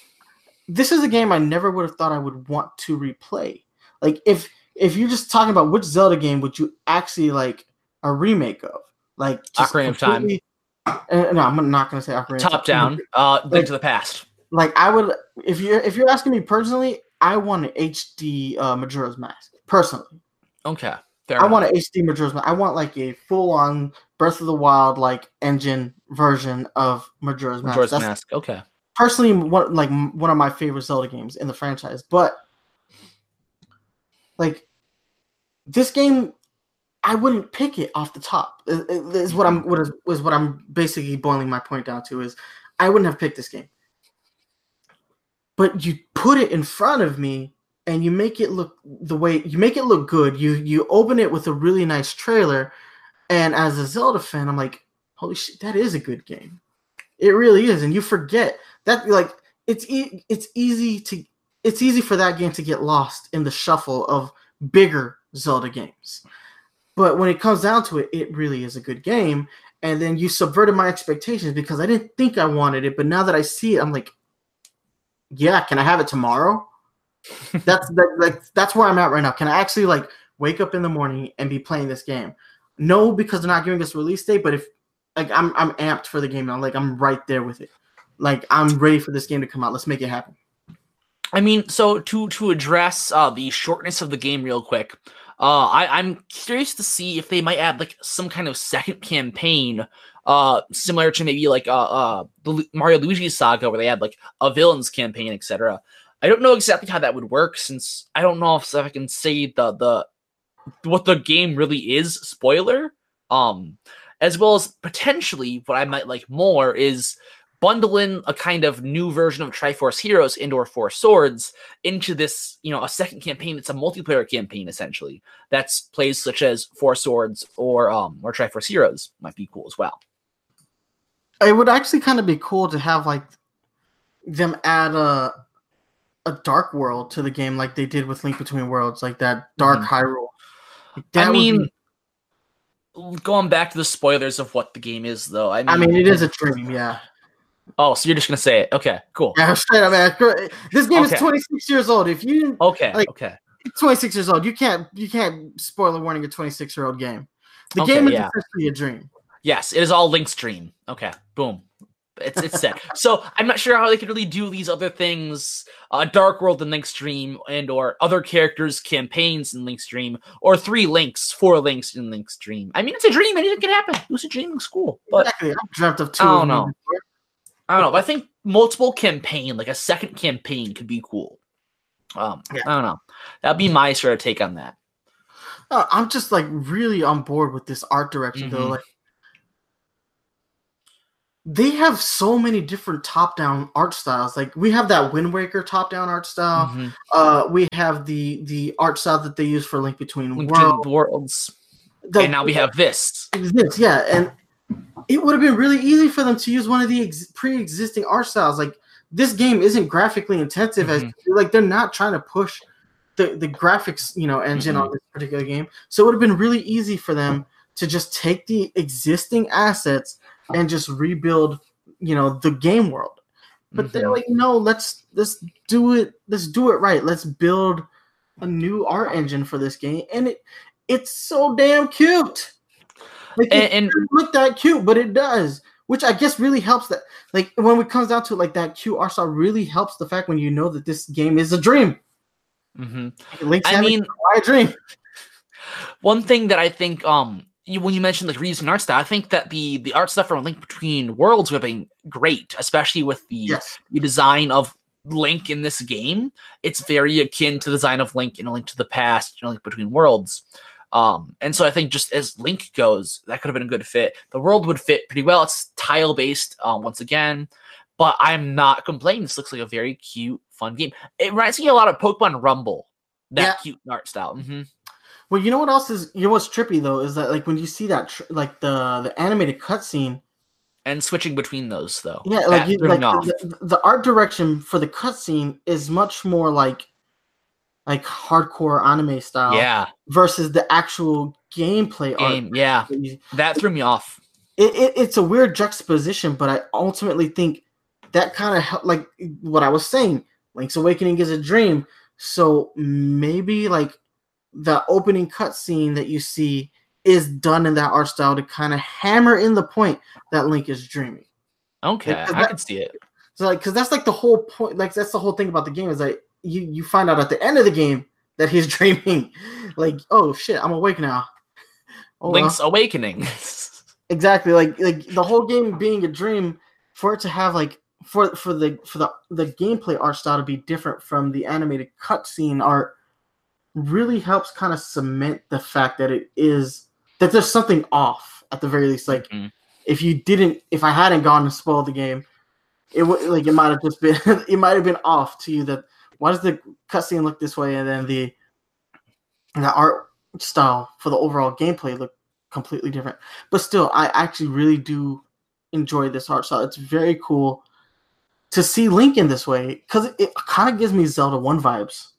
this is a game I never would have thought I would want to replay. Like if if you're just talking about which Zelda game would you actually like a remake of? Like just Ocarina of Time. Uh, no, I'm not going to say Ocarina. top down, uh, Link Like- to the Past. Like I would, if you're if you're asking me personally, I want an HD uh, Majora's Mask. Personally, Okay, fair I enough. want an HD Majora's Mask. I want like a full on Breath of the Wild like engine version of Majora's, Majora's Mask. That's Mask. Okay, personally one like one of my favorite Zelda games in the franchise. But like this game, I wouldn't pick it off the top. Is what I'm what is, is what I'm basically boiling my point down to is I wouldn't have picked this game. But you put it in front of me and you make it look the way you make it look good. You you open it with a really nice trailer, and as a Zelda fan, I'm like, holy shit, that is a good game. It really is, and you forget that like it's e- it's easy to it's easy for that game to get lost in the shuffle of bigger Zelda games. But when it comes down to it, it really is a good game. And then you subverted my expectations because I didn't think I wanted it, but now that I see it, I'm like, yeah, can I have it tomorrow? (laughs) that's that, like that's where I'm at right now. Can I actually like wake up in the morning and be playing this game? No, because they're not giving us a release date. But if like I'm I'm amped for the game now, like I'm right there with it. Like I'm ready for this game to come out. Let's make it happen. I mean, so to to address uh, the shortness of the game real quick, uh, I, I'm curious to see if they might add like some kind of second campaign, uh, similar to maybe like uh, uh the Mario Luigi saga, where they had like a villains campaign, etc. I don't know exactly how that would work, since I don't know if I can say the the what the game really is. Spoiler, um, as well as potentially what I might like more is bundle in a kind of new version of Triforce Heroes and or Four Swords into this, you know, a second campaign that's a multiplayer campaign essentially. That's plays such as Four Swords or um or Triforce Heroes might be cool as well. It would actually kind of be cool to have like them add a a dark world to the game, like they did with Link Between Worlds, like that dark Mhm. Hyrule. Like, I that would mean, be- going back to the spoilers of what the game is, though. I mean, I mean, it is a dream, yeah. Oh, so you're just gonna say it? Okay, cool. Yeah, straight up, man. This game Okay. is 26 years old. If you Okay, Like- okay. 26 years old, you can't you can't spoiler warning a 26 year old game. The Okay, game is yeah. essentially a dream. Yes, it is all Link's dream. Okay, boom. It's it's set. (laughs) so I'm not sure how they could really do these other things, uh, Dark World in Link's dream, and or other characters' campaigns in Link's dream, or three links, four links in Link's dream. I mean, it's a dream. Anything can happen. Lucid dreaming school, but exactly. I've dreamt of two. I don't know. before. I don't know. I think multiple campaign, like a second campaign, could be cool. Um, Yeah. I don't know. That'd be my sort of take on that. Uh, I'm just like really on board with this art direction though. Mhm. Like they have so many different top-down art styles. Like we have that Wind Waker top-down art style. Mhm. Uh, we have the the art style that they use for Link Between Between Worlds. Like, and now we have this. exists, yeah, and it would have been really easy for them to use one of the ex- pre-existing art styles. Like this game isn't graphically intensive, as like they're not trying to push the the graphics you know engine on this particular game. So it would have been really easy for them to just take the existing assets and just rebuild you know the game world. But they're Mhm. like, no, let's let's do it. Let's do it right. Let's build a new art engine for this game, and it it's so damn cute. Like it and, and doesn't look that cute, but it does, which I guess really helps. That like when it comes down to it, like that cute art style really helps the fact when you know that this game is a dream. Mm-hmm. Link's I mean, a dream. one thing that I think, um, you, when you mentioned like reusing art style, I think that the the art stuff from Link Between Worlds would have been great, especially with the Yes, the design of Link in this game. It's very akin to the design of Link in A Link to the Past, you know, Link Between Worlds. Um, and so I think just as Link goes, that could have been a good fit. The world would fit pretty well. It's tile based, um, once again, but I'm not complaining. This looks like a very cute, fun game. It reminds me a lot of Pokemon Rumble. That Yeah. cute art style. Mm-hmm. Well, you know what else is you know what's trippy though is that like when you see that tr- like the the animated cutscene, And switching between those though. yeah, like you, like the, the art direction for the cutscene is much more like like hardcore anime style yeah, versus the actual gameplay game. Yeah, art. It, that threw me off. it, it, it's a weird juxtaposition, but I ultimately think that kind of help like what I was saying. Link's Awakening is a dream, so maybe like the opening cutscene that you see is done in that art style to kind of hammer in the point that Link is dreaming. Okay, I that- can see it. So like, because that's like the whole point. Like that's the whole thing about the game is like you you find out at the end of the game that he's (laughs) dreaming. Like oh shit, I'm awake now. Oh, well. Link's Awakening. (laughs) exactly like like the whole game being a dream for it to have like for for the for the the gameplay art style to be different from the animated cutscene art really helps kind of cement the fact that it is that there's something off at the very least like Mhm. if you didn't if i hadn't gone and spoiled the game it would like it might have just been (laughs) it might have been off to you that why does the cutscene look this way and then the the art style for the overall gameplay look completely different? But still i actually really do enjoy this art style. It's very cool to see link in this way because it, it kind of gives me zelda 1 vibes.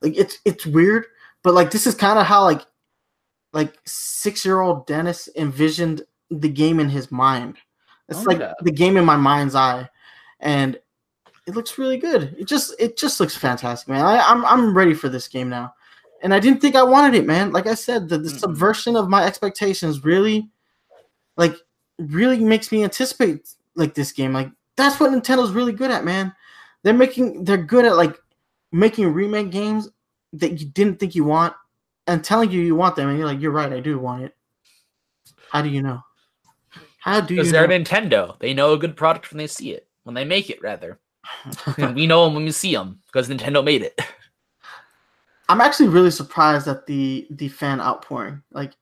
Like it's it's weird but like this is kind of how like like six year old dennis envisioned the game in his mind. It's oh, like Okay. the game in my mind's eye. And it looks really good it just it just looks fantastic man I, i'm i'm ready for this game now and i didn't think i wanted it man like i said the, the Mm-mm. subversion of my expectations really like really makes me anticipate like this game like that's what nintendo's really good at man they're making they're good at like making remake games that you didn't think you want and telling you you want them and you're like you're right i do want it how do you know how do you Because know? they're Nintendo. They know a good product when they see it. When they make it, rather. We know them when we see them because Nintendo made it. I'm actually really surprised at the the fan outpouring. Like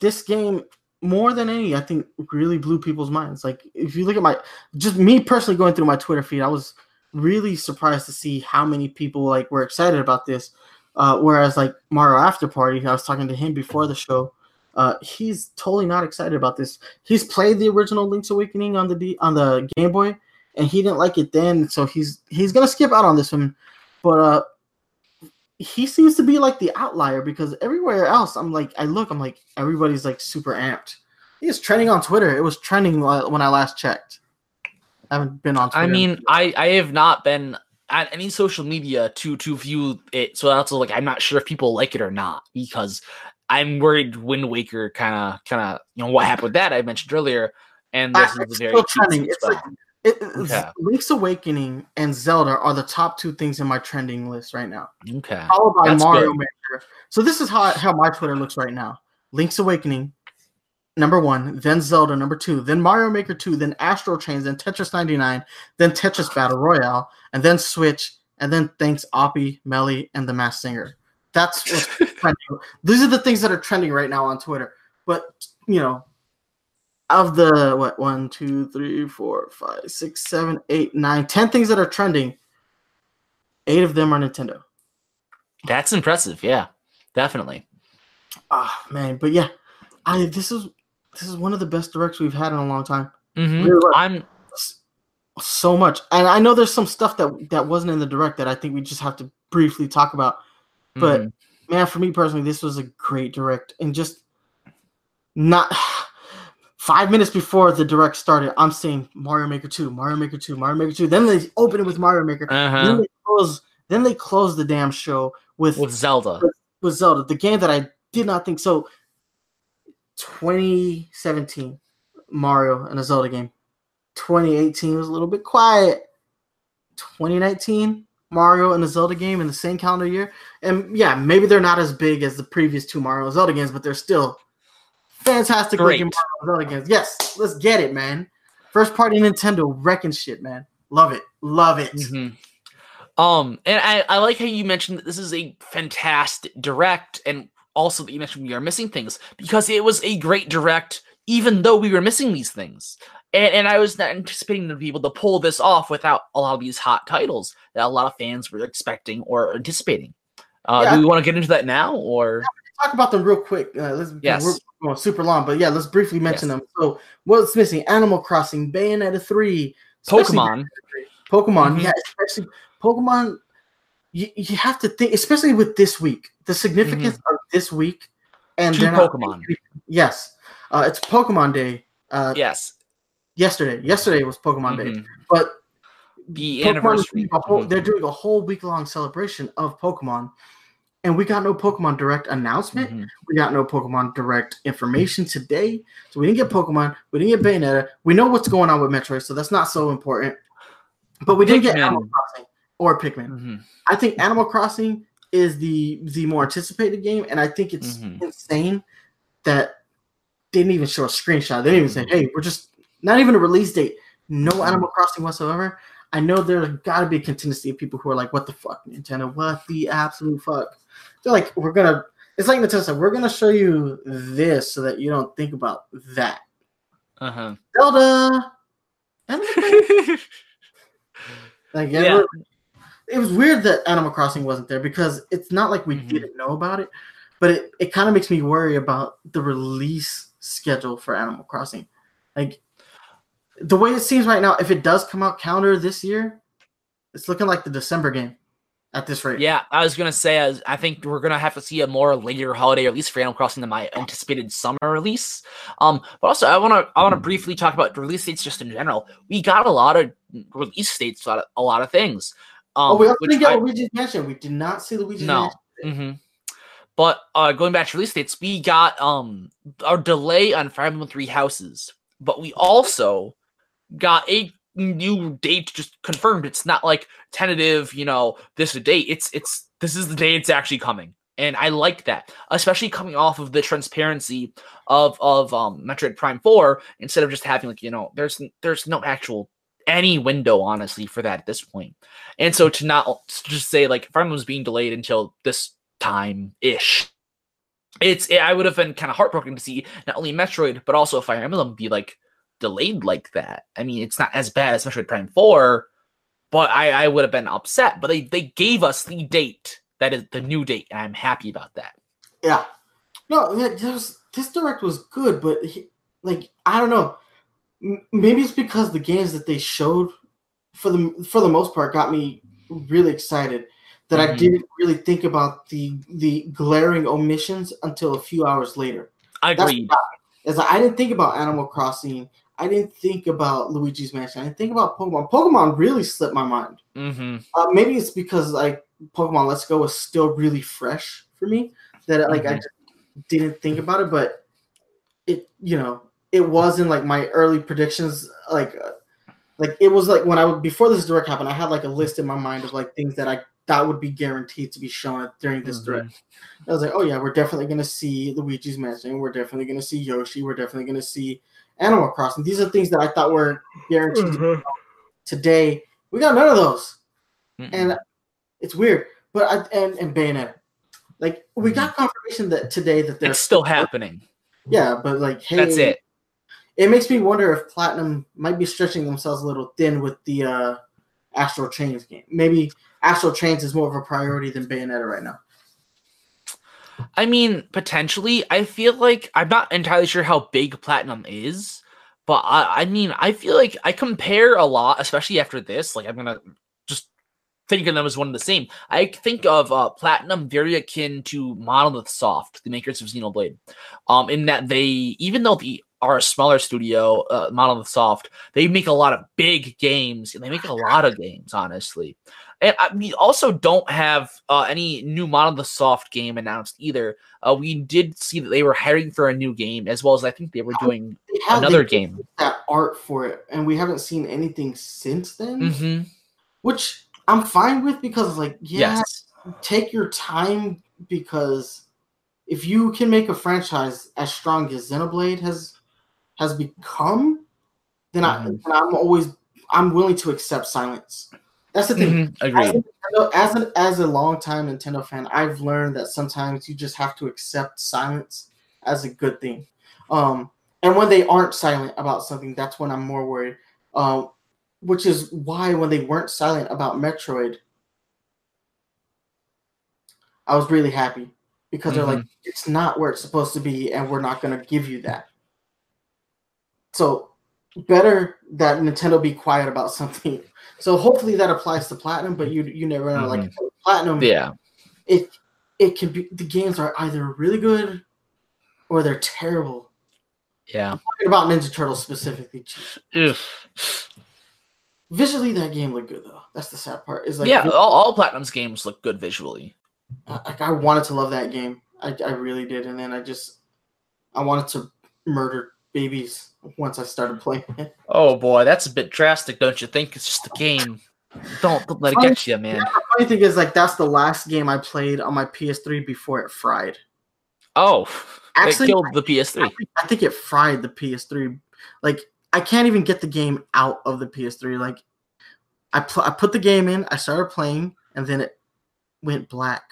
this game, more than any, I think really blew people's minds. Like if you look at my, just me personally going through my Twitter feed, I was really surprised to see how many people like were excited about this. Uh, whereas like Mario After Party, I was talking to him before the show. Uh, he's totally not excited about this. He's played the original Link's Awakening on the D, on the Game Boy, and he didn't like it then, so he's he's gonna skip out on this one. But uh, he seems to be like the outlier because everywhere else, I'm like, I look, I'm like, everybody's like super amped. He's trending on Twitter. It was trending when I last checked. I haven't been on Twitter. I mean, I I have not been at any social media to to view it, so that's like I'm not sure if people like it or not because I'm worried Wind Waker kind of kind of you know what happened with that I mentioned earlier, and this Uh, is very still trending. It's like it, Okay. Link's Awakening and Zelda are the top two things in my trending list right now, okay. followed by That's Mario. Maker. So this is how how my Twitter looks right now: Link's Awakening, number one, then Zelda number two, then Mario Maker two, then Astral Chains, then Tetris 99, then Tetris Battle Royale, and then Switch, and then thanks Oppie, Melly, and the Masked Singer. That's what's (laughs) trending. These are the things that are trending right now on Twitter. But you know, of the what one, two, three, four, five, six, seven, eight, nine, ten things that are trending, eight of them are Nintendo. That's impressive. Yeah, definitely. Ah man, but yeah, I this is this is one of the best directs we've had in a long time. Mhm. Really like- I'm So much, and I know there's some stuff that that wasn't in the direct that I think we just have to briefly talk about. But mhm. man, for me personally, this was a great direct, and just not five minutes before the direct started, I'm seeing Mario Maker Two, Mario Maker Two, Mario Maker Two. Then they open it with Mario Maker. Uh-huh. Then they close. Then they close the damn show with with Zelda. with Zelda, the game that I did not think so. 2017 Mario and a Zelda game. 2018 was a little bit quiet. 2019 Mario and a Zelda game in the same calendar year. And yeah, maybe they're not as big as the previous two Mario Zelda games, but they're still fantastic Great. looking Mario games. Yes, let's get it, man. First party Nintendo wrecking shit, man. Love it. Love it. Mhm. Um, and I, I like how you mentioned that this is a fantastic direct, and also that you mentioned we are missing things because it was a great direct, even though we were missing these things. And, and I was not anticipating to be able to pull this off without a lot of these hot titles that a lot of fans were expecting or anticipating. Uh, Yeah. Do we want to get into that now, or talk about them real quick. Uh, let's, Yes. We're going super long, but yeah, let's briefly mention them. So, what's missing? Animal Crossing, Bayonetta 3, especially Pokemon? Pokemon, Mhm. yeah, especially Pokemon. You, you have to think, especially with this week, the significance of this week, and Two they're not- Pokemon. Yes, uh, it's Pokemon Day. Uh, Yes, Yesterday, yesterday was Pokemon Day, Mhm. but the Pokemon anniversary. whole- Mhm. they're doing a whole week long celebration of Pokemon, and we got no Pokemon Direct announcement. Mhm. We got no Pokemon Direct information today. So we didn't get Pokemon. We didn't get Bayonetta. We know what's going on with Metroid, so that's not so important. But we didn't get Animal Crossing or Pikmin. Mhm. I think Animal Crossing is the the more anticipated game, and I think it's Mhm. insane that they didn't even show a screenshot. They didn't even say, "Hey, we're just not even a release date. No Animal Crossing whatsoever." I know there's got to be a contingency of people who are like, "What the fuck, Nintendo? What the absolute fuck?" They're like, "We're gonna." It's like Nintendo "We're gonna show you this so that you don't think about that." Uh-huh. Zelda. (laughs) Like, yeah, Yeah. it was weird that Animal Crossing wasn't there because it's not like we Mhm. didn't know about it, but it, it kind of makes me worry about the release schedule for Animal Crossing. Like the way it seems right now, if it does come out calendar this year, it's looking like the December game at this rate. Yeah, I was gonna say, as I think we're gonna have to see a more later holiday release for Animal Crossing than my anticipated summer release. Um, but also I wanna I wanna briefly talk about release dates just in general. We got a lot of release dates, a lot of, a lot of things. Um, oh, we didn't get I- Luigi's Mansion. We did not see Luigi's No. Mansion. hmm But uh, going back to release dates, we got um our delay on Fire Emblem Three Houses, but we also got a new date just confirmed. It's not like tentative, you know, this date. It's it's this is the day it's actually coming, and I like that, especially coming off of the transparency of of um Metroid Prime Four instead of just having like you know there's there's no actual any window honestly for that at this point. And so to not to just say like Fire Emblem was being delayed until this time ish, it's I would have been kind of heartbroken to see not only Metroid but also Fire Emblem be like delayed like that. I mean, it's not as bad as Metroid Prime Four, but I I would have been upset. But they they gave us the date that is the new date, and I'm happy about that. Yeah. No, was, this direct was good, but he, like I don't know. Maybe it's because the games that they showed for the for the most part got me really excited that I Mhm. didn't really think about the the glaring omissions until a few hours later. I agree. Is I didn't think about Animal Crossing. I didn't think about Luigi's Mansion. I didn't think about Pokemon. Pokemon really slipped my mind. Mm-hmm. Uh, maybe it's because like Pokemon Let's Go was still really fresh for me that like I Mhm. just didn't think about it, but it you know it wasn't like my early predictions like uh, like it was like when I would before this direct happened I had like a list in my mind of like things that I thought would be guaranteed to be shown during this Mhm. direct. I was like, oh yeah, we're definitely gonna see Luigi's Mansion. We're definitely gonna see Yoshi. We're definitely gonna see Animal Crossing. These are things that I thought were guaranteed. to be shown. Today we got none of those. Mm-mm. And It's weird, but I and and Bayonetta, like we got confirmation that today that they're It's still happening. Yeah, but like, hey, That's it. It makes me wonder if Platinum might be stretching themselves a little thin with the uh Astral Chains game. Maybe Astral Chains is more of a priority than Bayonetta right now. I mean, potentially. I feel like I'm not entirely sure how big Platinum is, but I, I mean, I feel like I compare a lot, especially after this. Like, I'm gonna just think of them as one of the same. I think of uh, Platinum very akin to Monolith Soft, the makers of Xenoblade, um, in that they, even though they are a smaller studio, uh, Monolith Soft, they make a lot of big games, and they make a lot of games, honestly. And uh, we also don't have uh, any new Monolith Soft game announced either. Uh, we did see that they were hiring for a new game, as well as I think they were doing another game. that art for it, and we haven't seen anything since then, hmm which I'm fine with because like yeah, Yes. take your time because if you can make a franchise as strong as Xenoblade has has become, then I Mhm. then I'm always I'm willing to accept silence. That's the thing. Mhm. Agreed. As, as an as a longtime Nintendo fan, I've learned that sometimes you just have to accept silence as a good thing. Um, and when they aren't silent about something, that's when I'm more worried. Um, which is why when they weren't silent about Metroid, I was really happy because they're like, it's not where it's supposed to be, and we're not going to give you that. So better that Nintendo be quiet about something. So hopefully that applies to Platinum, but you you never know. Like mm-hmm. Platinum, Yeah. it it can be the games are either really good or they're terrible. Yeah. Talking about Ninja Turtles specifically, Ugh. visually that game looked good though. That's the sad part. Is like yeah. All, all Platinum's games look good visually. Uh, like I wanted to love that game. I, I really did, and then I just I wanted to murder babies once I started playing it. Oh boy, that's a bit drastic, don't you think? It's just a game. Don't, don't let it get you, man. The funny thing is, like that's the last game I played on my PS3 before it fried. Oh, Actually, it killed the PS3. think, I think it fried the PS3. Like I can't even get the game out of the PS3. Like I pl- I put the game in, I started playing, and then it went black.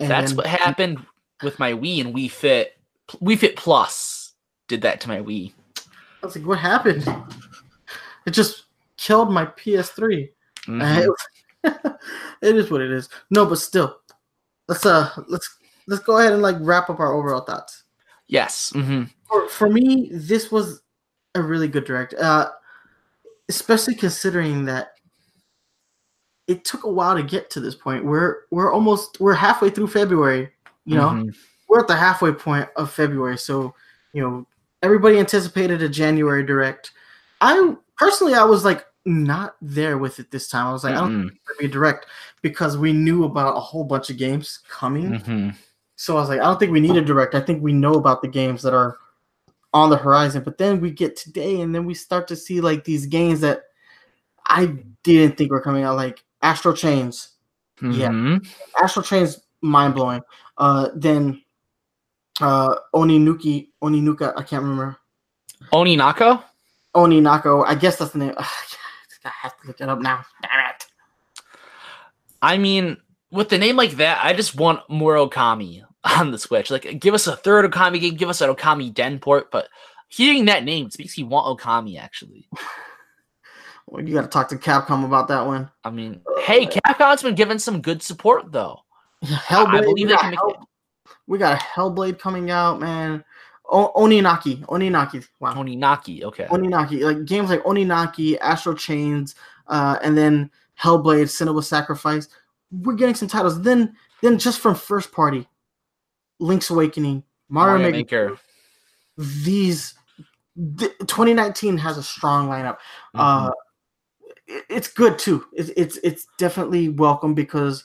And That's what happened with my Wii and Wii Fit. Wii Fit Plus did that to my Wii. I was like, what happened? It just killed my PS3. Mhm. Uh, it (laughs) it is what it is. No, but still, let's uh let's let's go ahead and like wrap up our overall thoughts. Yes. hmm For, for me, this was a really good direct, uh, especially considering that it took a while to get to this point. We're we're almost we're halfway through February. You know, Mhm. we're at the halfway point of February, so you know everybody anticipated a January direct. I personally, I was like not there with it this time. I was like, I don't think it's gonna be a direct because we knew about a whole bunch of games coming. Mhm. So I was like, I don't think we need a direct. I think we know about the games that are on the horizon. But then we get today, and then we start to see like these games that I didn't think were coming out, like Astral Chains. Yeah. Mhm. Astral Chains, mind blowing. Uh, then uh, Oninuki, Oninuka, I can't remember. Oninaka. Oninako, I guess that's the name. I have to look it up now. Damn it. I mean, with the name like that, I just want more Okami on the Switch. Like, give us a third Okami game, give us an Okamiden port. But hearing that name it makes me want Okami. Actually, (laughs) Well, you got to talk to Capcom about that one. I mean, hey, Capcom's been giving some good support though. (laughs) Hellblade, I believe they can make Hell- it. We got a Hellblade coming out, man. O- Oninaki, Oninaki, wow, Oninaki. Okay. Oninaki, like games like Oninaki, Astral Chains, uh, and then Hellblade, Senua's Sacrifice. We're getting some titles. Then, then just from first party, Link's Awakening, Mario, Mario Maker. Maker. These, th- 2019 has a strong lineup. Uh, it- it's good too. It's it's it's definitely welcome because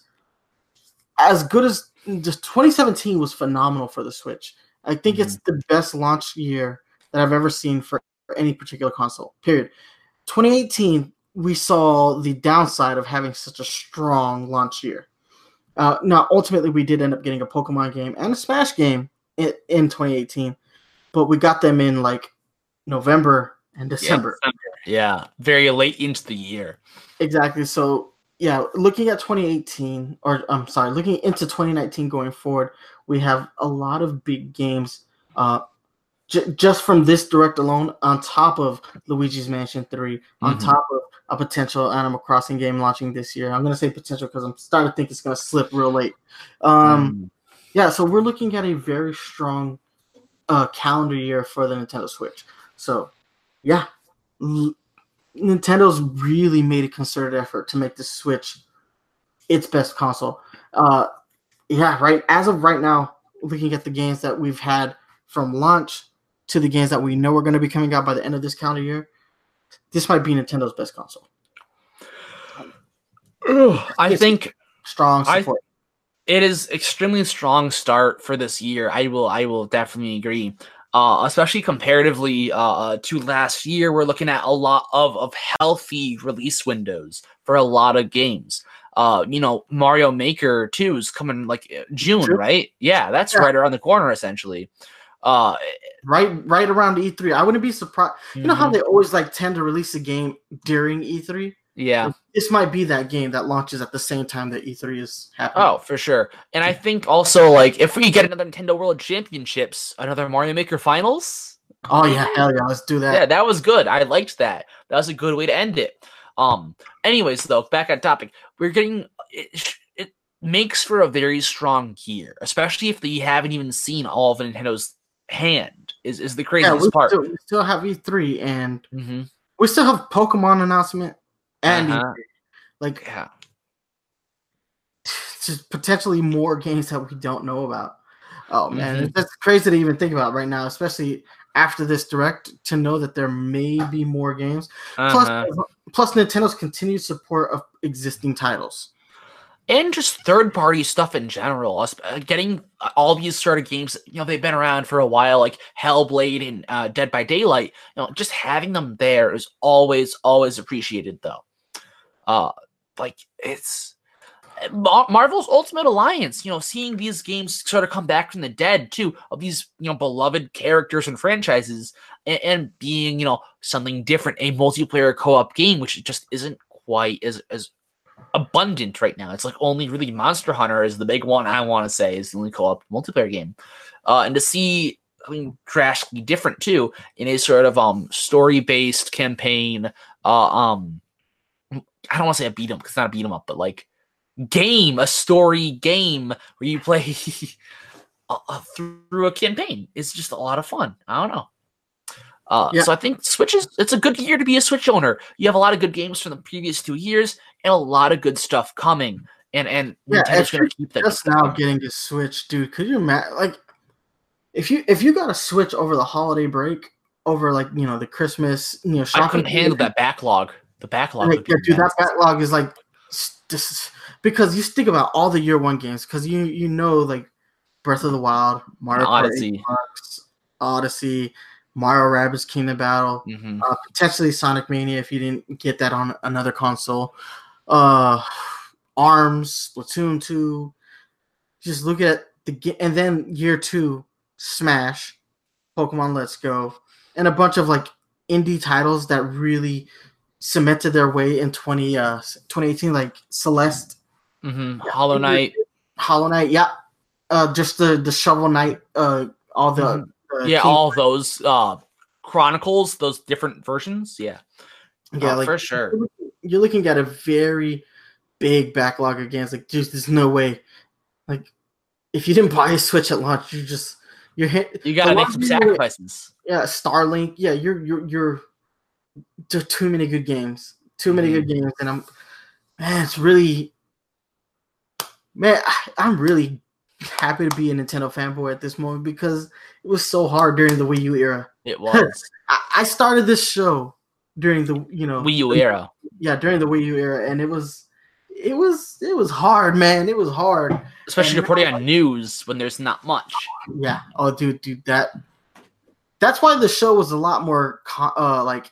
as good as just 2017 was phenomenal for the Switch. I think it's the best launch year that I've ever seen for any particular console. Period. 2018 we saw the downside of having such a strong launch year. Uh, now, ultimately, we did end up getting a Pokemon game and a Smash game in, in 2018, but we got them in like November and Yeah, December. Yeah, very late into the year. Exactly. So yeah, looking at 2018, or I'm sorry, looking into 2019 going forward, we have a lot of big games. Uh, j- just from this direct alone, on top of Luigi's Mansion 3, on Mhm. top of a potential Animal Crossing game launching this year. I'm gonna say potential because I'm starting to think it's gonna slip real late. Um, yeah, so we're looking at a very strong uh, calendar year for the Nintendo Switch. So, yeah, L- Nintendo's really made a concerted effort to make the Switch its best console. Uh, yeah, right. As of right now, looking at the games that we've had from launch to the games that we know are going to be coming out by the end of this calendar year, this might be Nintendo's best console. I think Strong I- it is extremely strong start for this year. I will I will definitely agree. Uh, especially comparatively uh, to last year, we're looking at a lot of, of healthy release windows for a lot of games. Uh, you know, Mario Maker 2 is coming like uh, June, June? right? Yeah, that's Yeah. right around the corner essentially. Uh, right, right around E3. I wouldn't be surprised. You know how mhm, they always like tend to release a game during E3. Yeah. This might be that game that launches at the same time that E3 is happening. Oh, for sure. And I think also like if we get another Nintendo World Championships, another Mario Maker Finals, oh yeah, hell yeah, let's do that. yeah, that was good. I liked that. That was a good way to end it. Um. Anyways, though, back on topic, we're getting it. It makes for a very strong year, especially if you haven't even seen all of Nintendo's hand. Is is the Yeah, craziest we part? still, we still have E3 and hmm we still have Pokemon announcement and Uh-huh. Like Yeah. just potentially more games that we don't know about. Oh man, Mhm. it's that's crazy to even think about right now, especially after this direct to know that there may be more games. Uh-huh. Plus, plus Nintendo's continued support of existing titles. and just third party stuff in general. uh, Getting all these sort of games, you know, they've been around for a while, like Hellblade and uh, Dead by Daylight. You know, just having them there is always, always appreciated, though. Uh, like it's Mar- Marvel's Ultimate Alliance. You know, seeing these games sort of come back from the dead too of these you know beloved characters and franchises, and, and being you know something different, a multiplayer co op game, which just isn't quite as as abundant right now. It's like only really Monster Hunter is the big one I want to say is the only co-op multiplayer game. Uh, and to see I mean drastically different too in a sort of um story-based campaign uh um I don't want to say a beat 'em because it's not a beat 'em up, but like game, a story game where you play (laughs) uh, uh, through a campaign. It's just a lot of fun. I don't know. Uh, Yeah. So I think Switch is it's a good year to be a Switch owner. You have a lot of good games from the previous two years and a lot of good stuff coming. And and Yeah, Nintendo's if gonna keep that. Just now coming. getting to Switch, dude. Could you imagine? Like, if you if you got a Switch over the holiday break, over like you know the Christmas, you know I couldn't handle that backlog. The backlog. Like, would be yeah, dude, that backlog is like just because you think about all the year one games because you you know like Breath of the Wild, Mario Kart Odyssey. Odyssey, Mario Rabbids Kingdom Battle, Mhm. uh, potentially Sonic Mania if you didn't get that on another console. Uh, Arms, Splatoon two. Just look at the and then year two, Smash, Pokemon Let's Go, and a bunch of like indie titles that really cemented their way in 20 uh 2018 like Celeste, Mhm. Hollow Knight. Hollow Knight, yeah. Uh just the the Shovel Knight uh all the, Mhm. the Yeah, King- all those uh chronicles, those different versions. Yeah. yeah Oh, like for sure. you're looking at a very big backlog of games. Like, dude, there's no way. Like, if you didn't buy a Switch at launch, you just you're hit. You gotta make some sacrifices. Yeah, Starlink. Yeah, you're you're you're. There are too many good games. Too many good games, and I'm man. It's really man. I, I'm really happy to be a Nintendo fanboy at this moment because it was so hard during the Wii U era. It (laughs) was I, I started this show during the you know Wii U era. yeah during the Wii U era, and it was it was it was hard, man. It was hard. Especially reporting on news when there's not much. Yeah. Oh, dude, dude, that that's why the show was a lot more uh like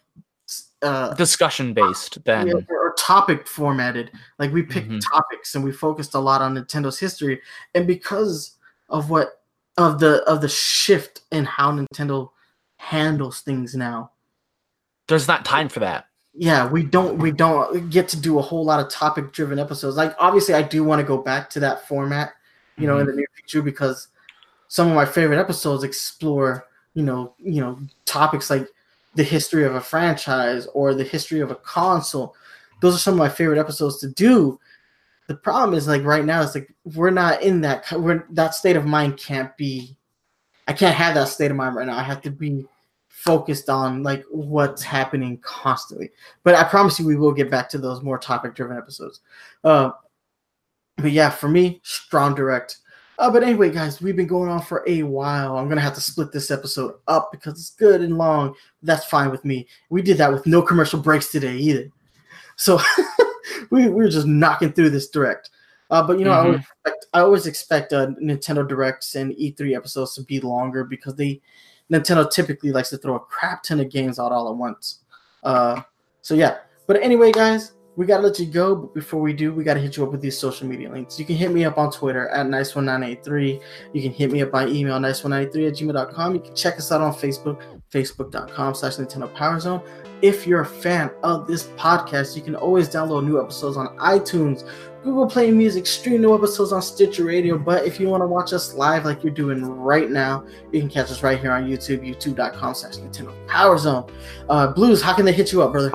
uh Discussion based then. yeah, or topic formatted. Like we picked Mhm. topics and we focused a lot on Nintendo's history, and because of what of the of the shift in how Nintendo handles things now. There's not time for that. yeah, we don't we don't get to do a whole lot of topic driven episodes. Like obviously, I do want to go back to that format, you know, in the near future because some of my favorite episodes explore, you know, you know, topics like the history of a franchise or the history of a console. Those are some of my favorite episodes to do. The problem is like right now, it's like we're not in that we're that state of mind can't be. I can't have that state of mind right now. I have to be focused on like what's happening constantly. But I promise you, we will get back to those more topic driven episodes. Uh, but yeah, for me, strong direct. Uh, but anyway, guys, we've been going on for a while. I'm gonna have to split this episode up because it's good and long. That's fine with me. We did that with no commercial breaks today either. So we, (laughs) we were just knocking through this direct. Uh, but you know, mm-hmm. I, always expect, I always expect uh, Nintendo Directs and E3 episodes to be longer because they Nintendo typically likes to throw a crap ton of games out all at once. Uh, so yeah. But anyway, guys, we gotta let you go. But before we do, we gotta hit you up with these social media links. You can hit me up on Twitter at nice1983. You can hit me up by email nice1983 at gmail.com. You can check us out on Facebook, facebook.com slash Nintendo Power Zone. If you're a fan of this podcast, you can always download new episodes on iTunes, Google Play Music, stream new episodes on Stitcher Radio. But if you want to watch us live like you're doing right now, you can catch us right here on YouTube, youtube.com slash Nintendo Power Zone. Uh, Blooz, how can they hit you up, brother?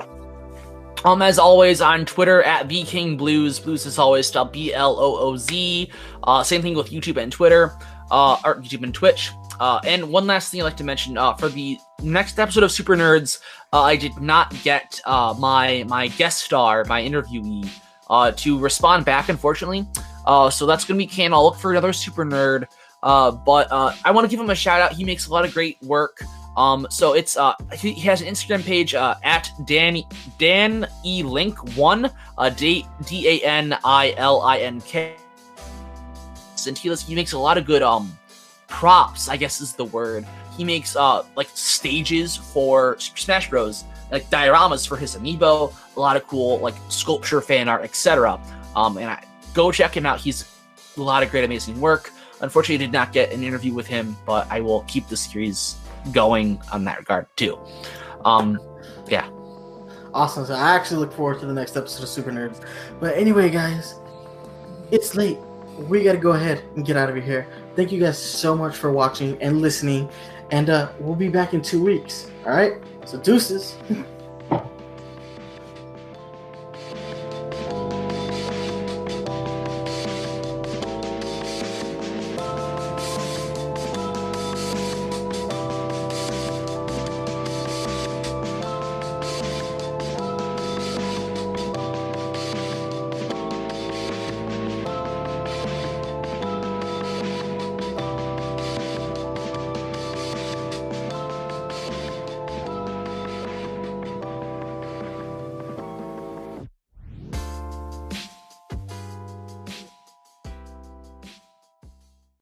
Um, as always, on Twitter at King Blooz. Is always spelled B L O O Z. Uh, same thing with YouTube and Twitter, uh, or YouTube and Twitch. Uh, and one last thing I'd like to mention uh, for the next episode of Super Nerds, uh, I did not get uh, my my guest star, my interviewee, uh, to respond back, unfortunately. Uh, so that's to be Can. I'll look for another super nerd. Uh, but uh, I want to give him a shout out. He makes a lot of great work. Um, so it's uh, he has an Instagram page uh, at Dan Dan E Link One uh, D D A N I L I N K. And he, he makes a lot of good um props. I guess is the word. He makes uh like stages for Smash Bros like dioramas for his amiibo, a lot of cool like sculpture, fan art, etc. Um, and I, go check him out. He's a lot of great, amazing work. Unfortunately, I did not get an interview with him, but I will keep the series going on that regard too. Um, yeah. Awesome. So I actually look forward to the next episode of Super Nerds. But anyway, guys, it's late. We got to go ahead and get out of here. Thank you guys so much for watching and listening. And uh, we'll be back in two weeks. All right? So deuces. (laughs)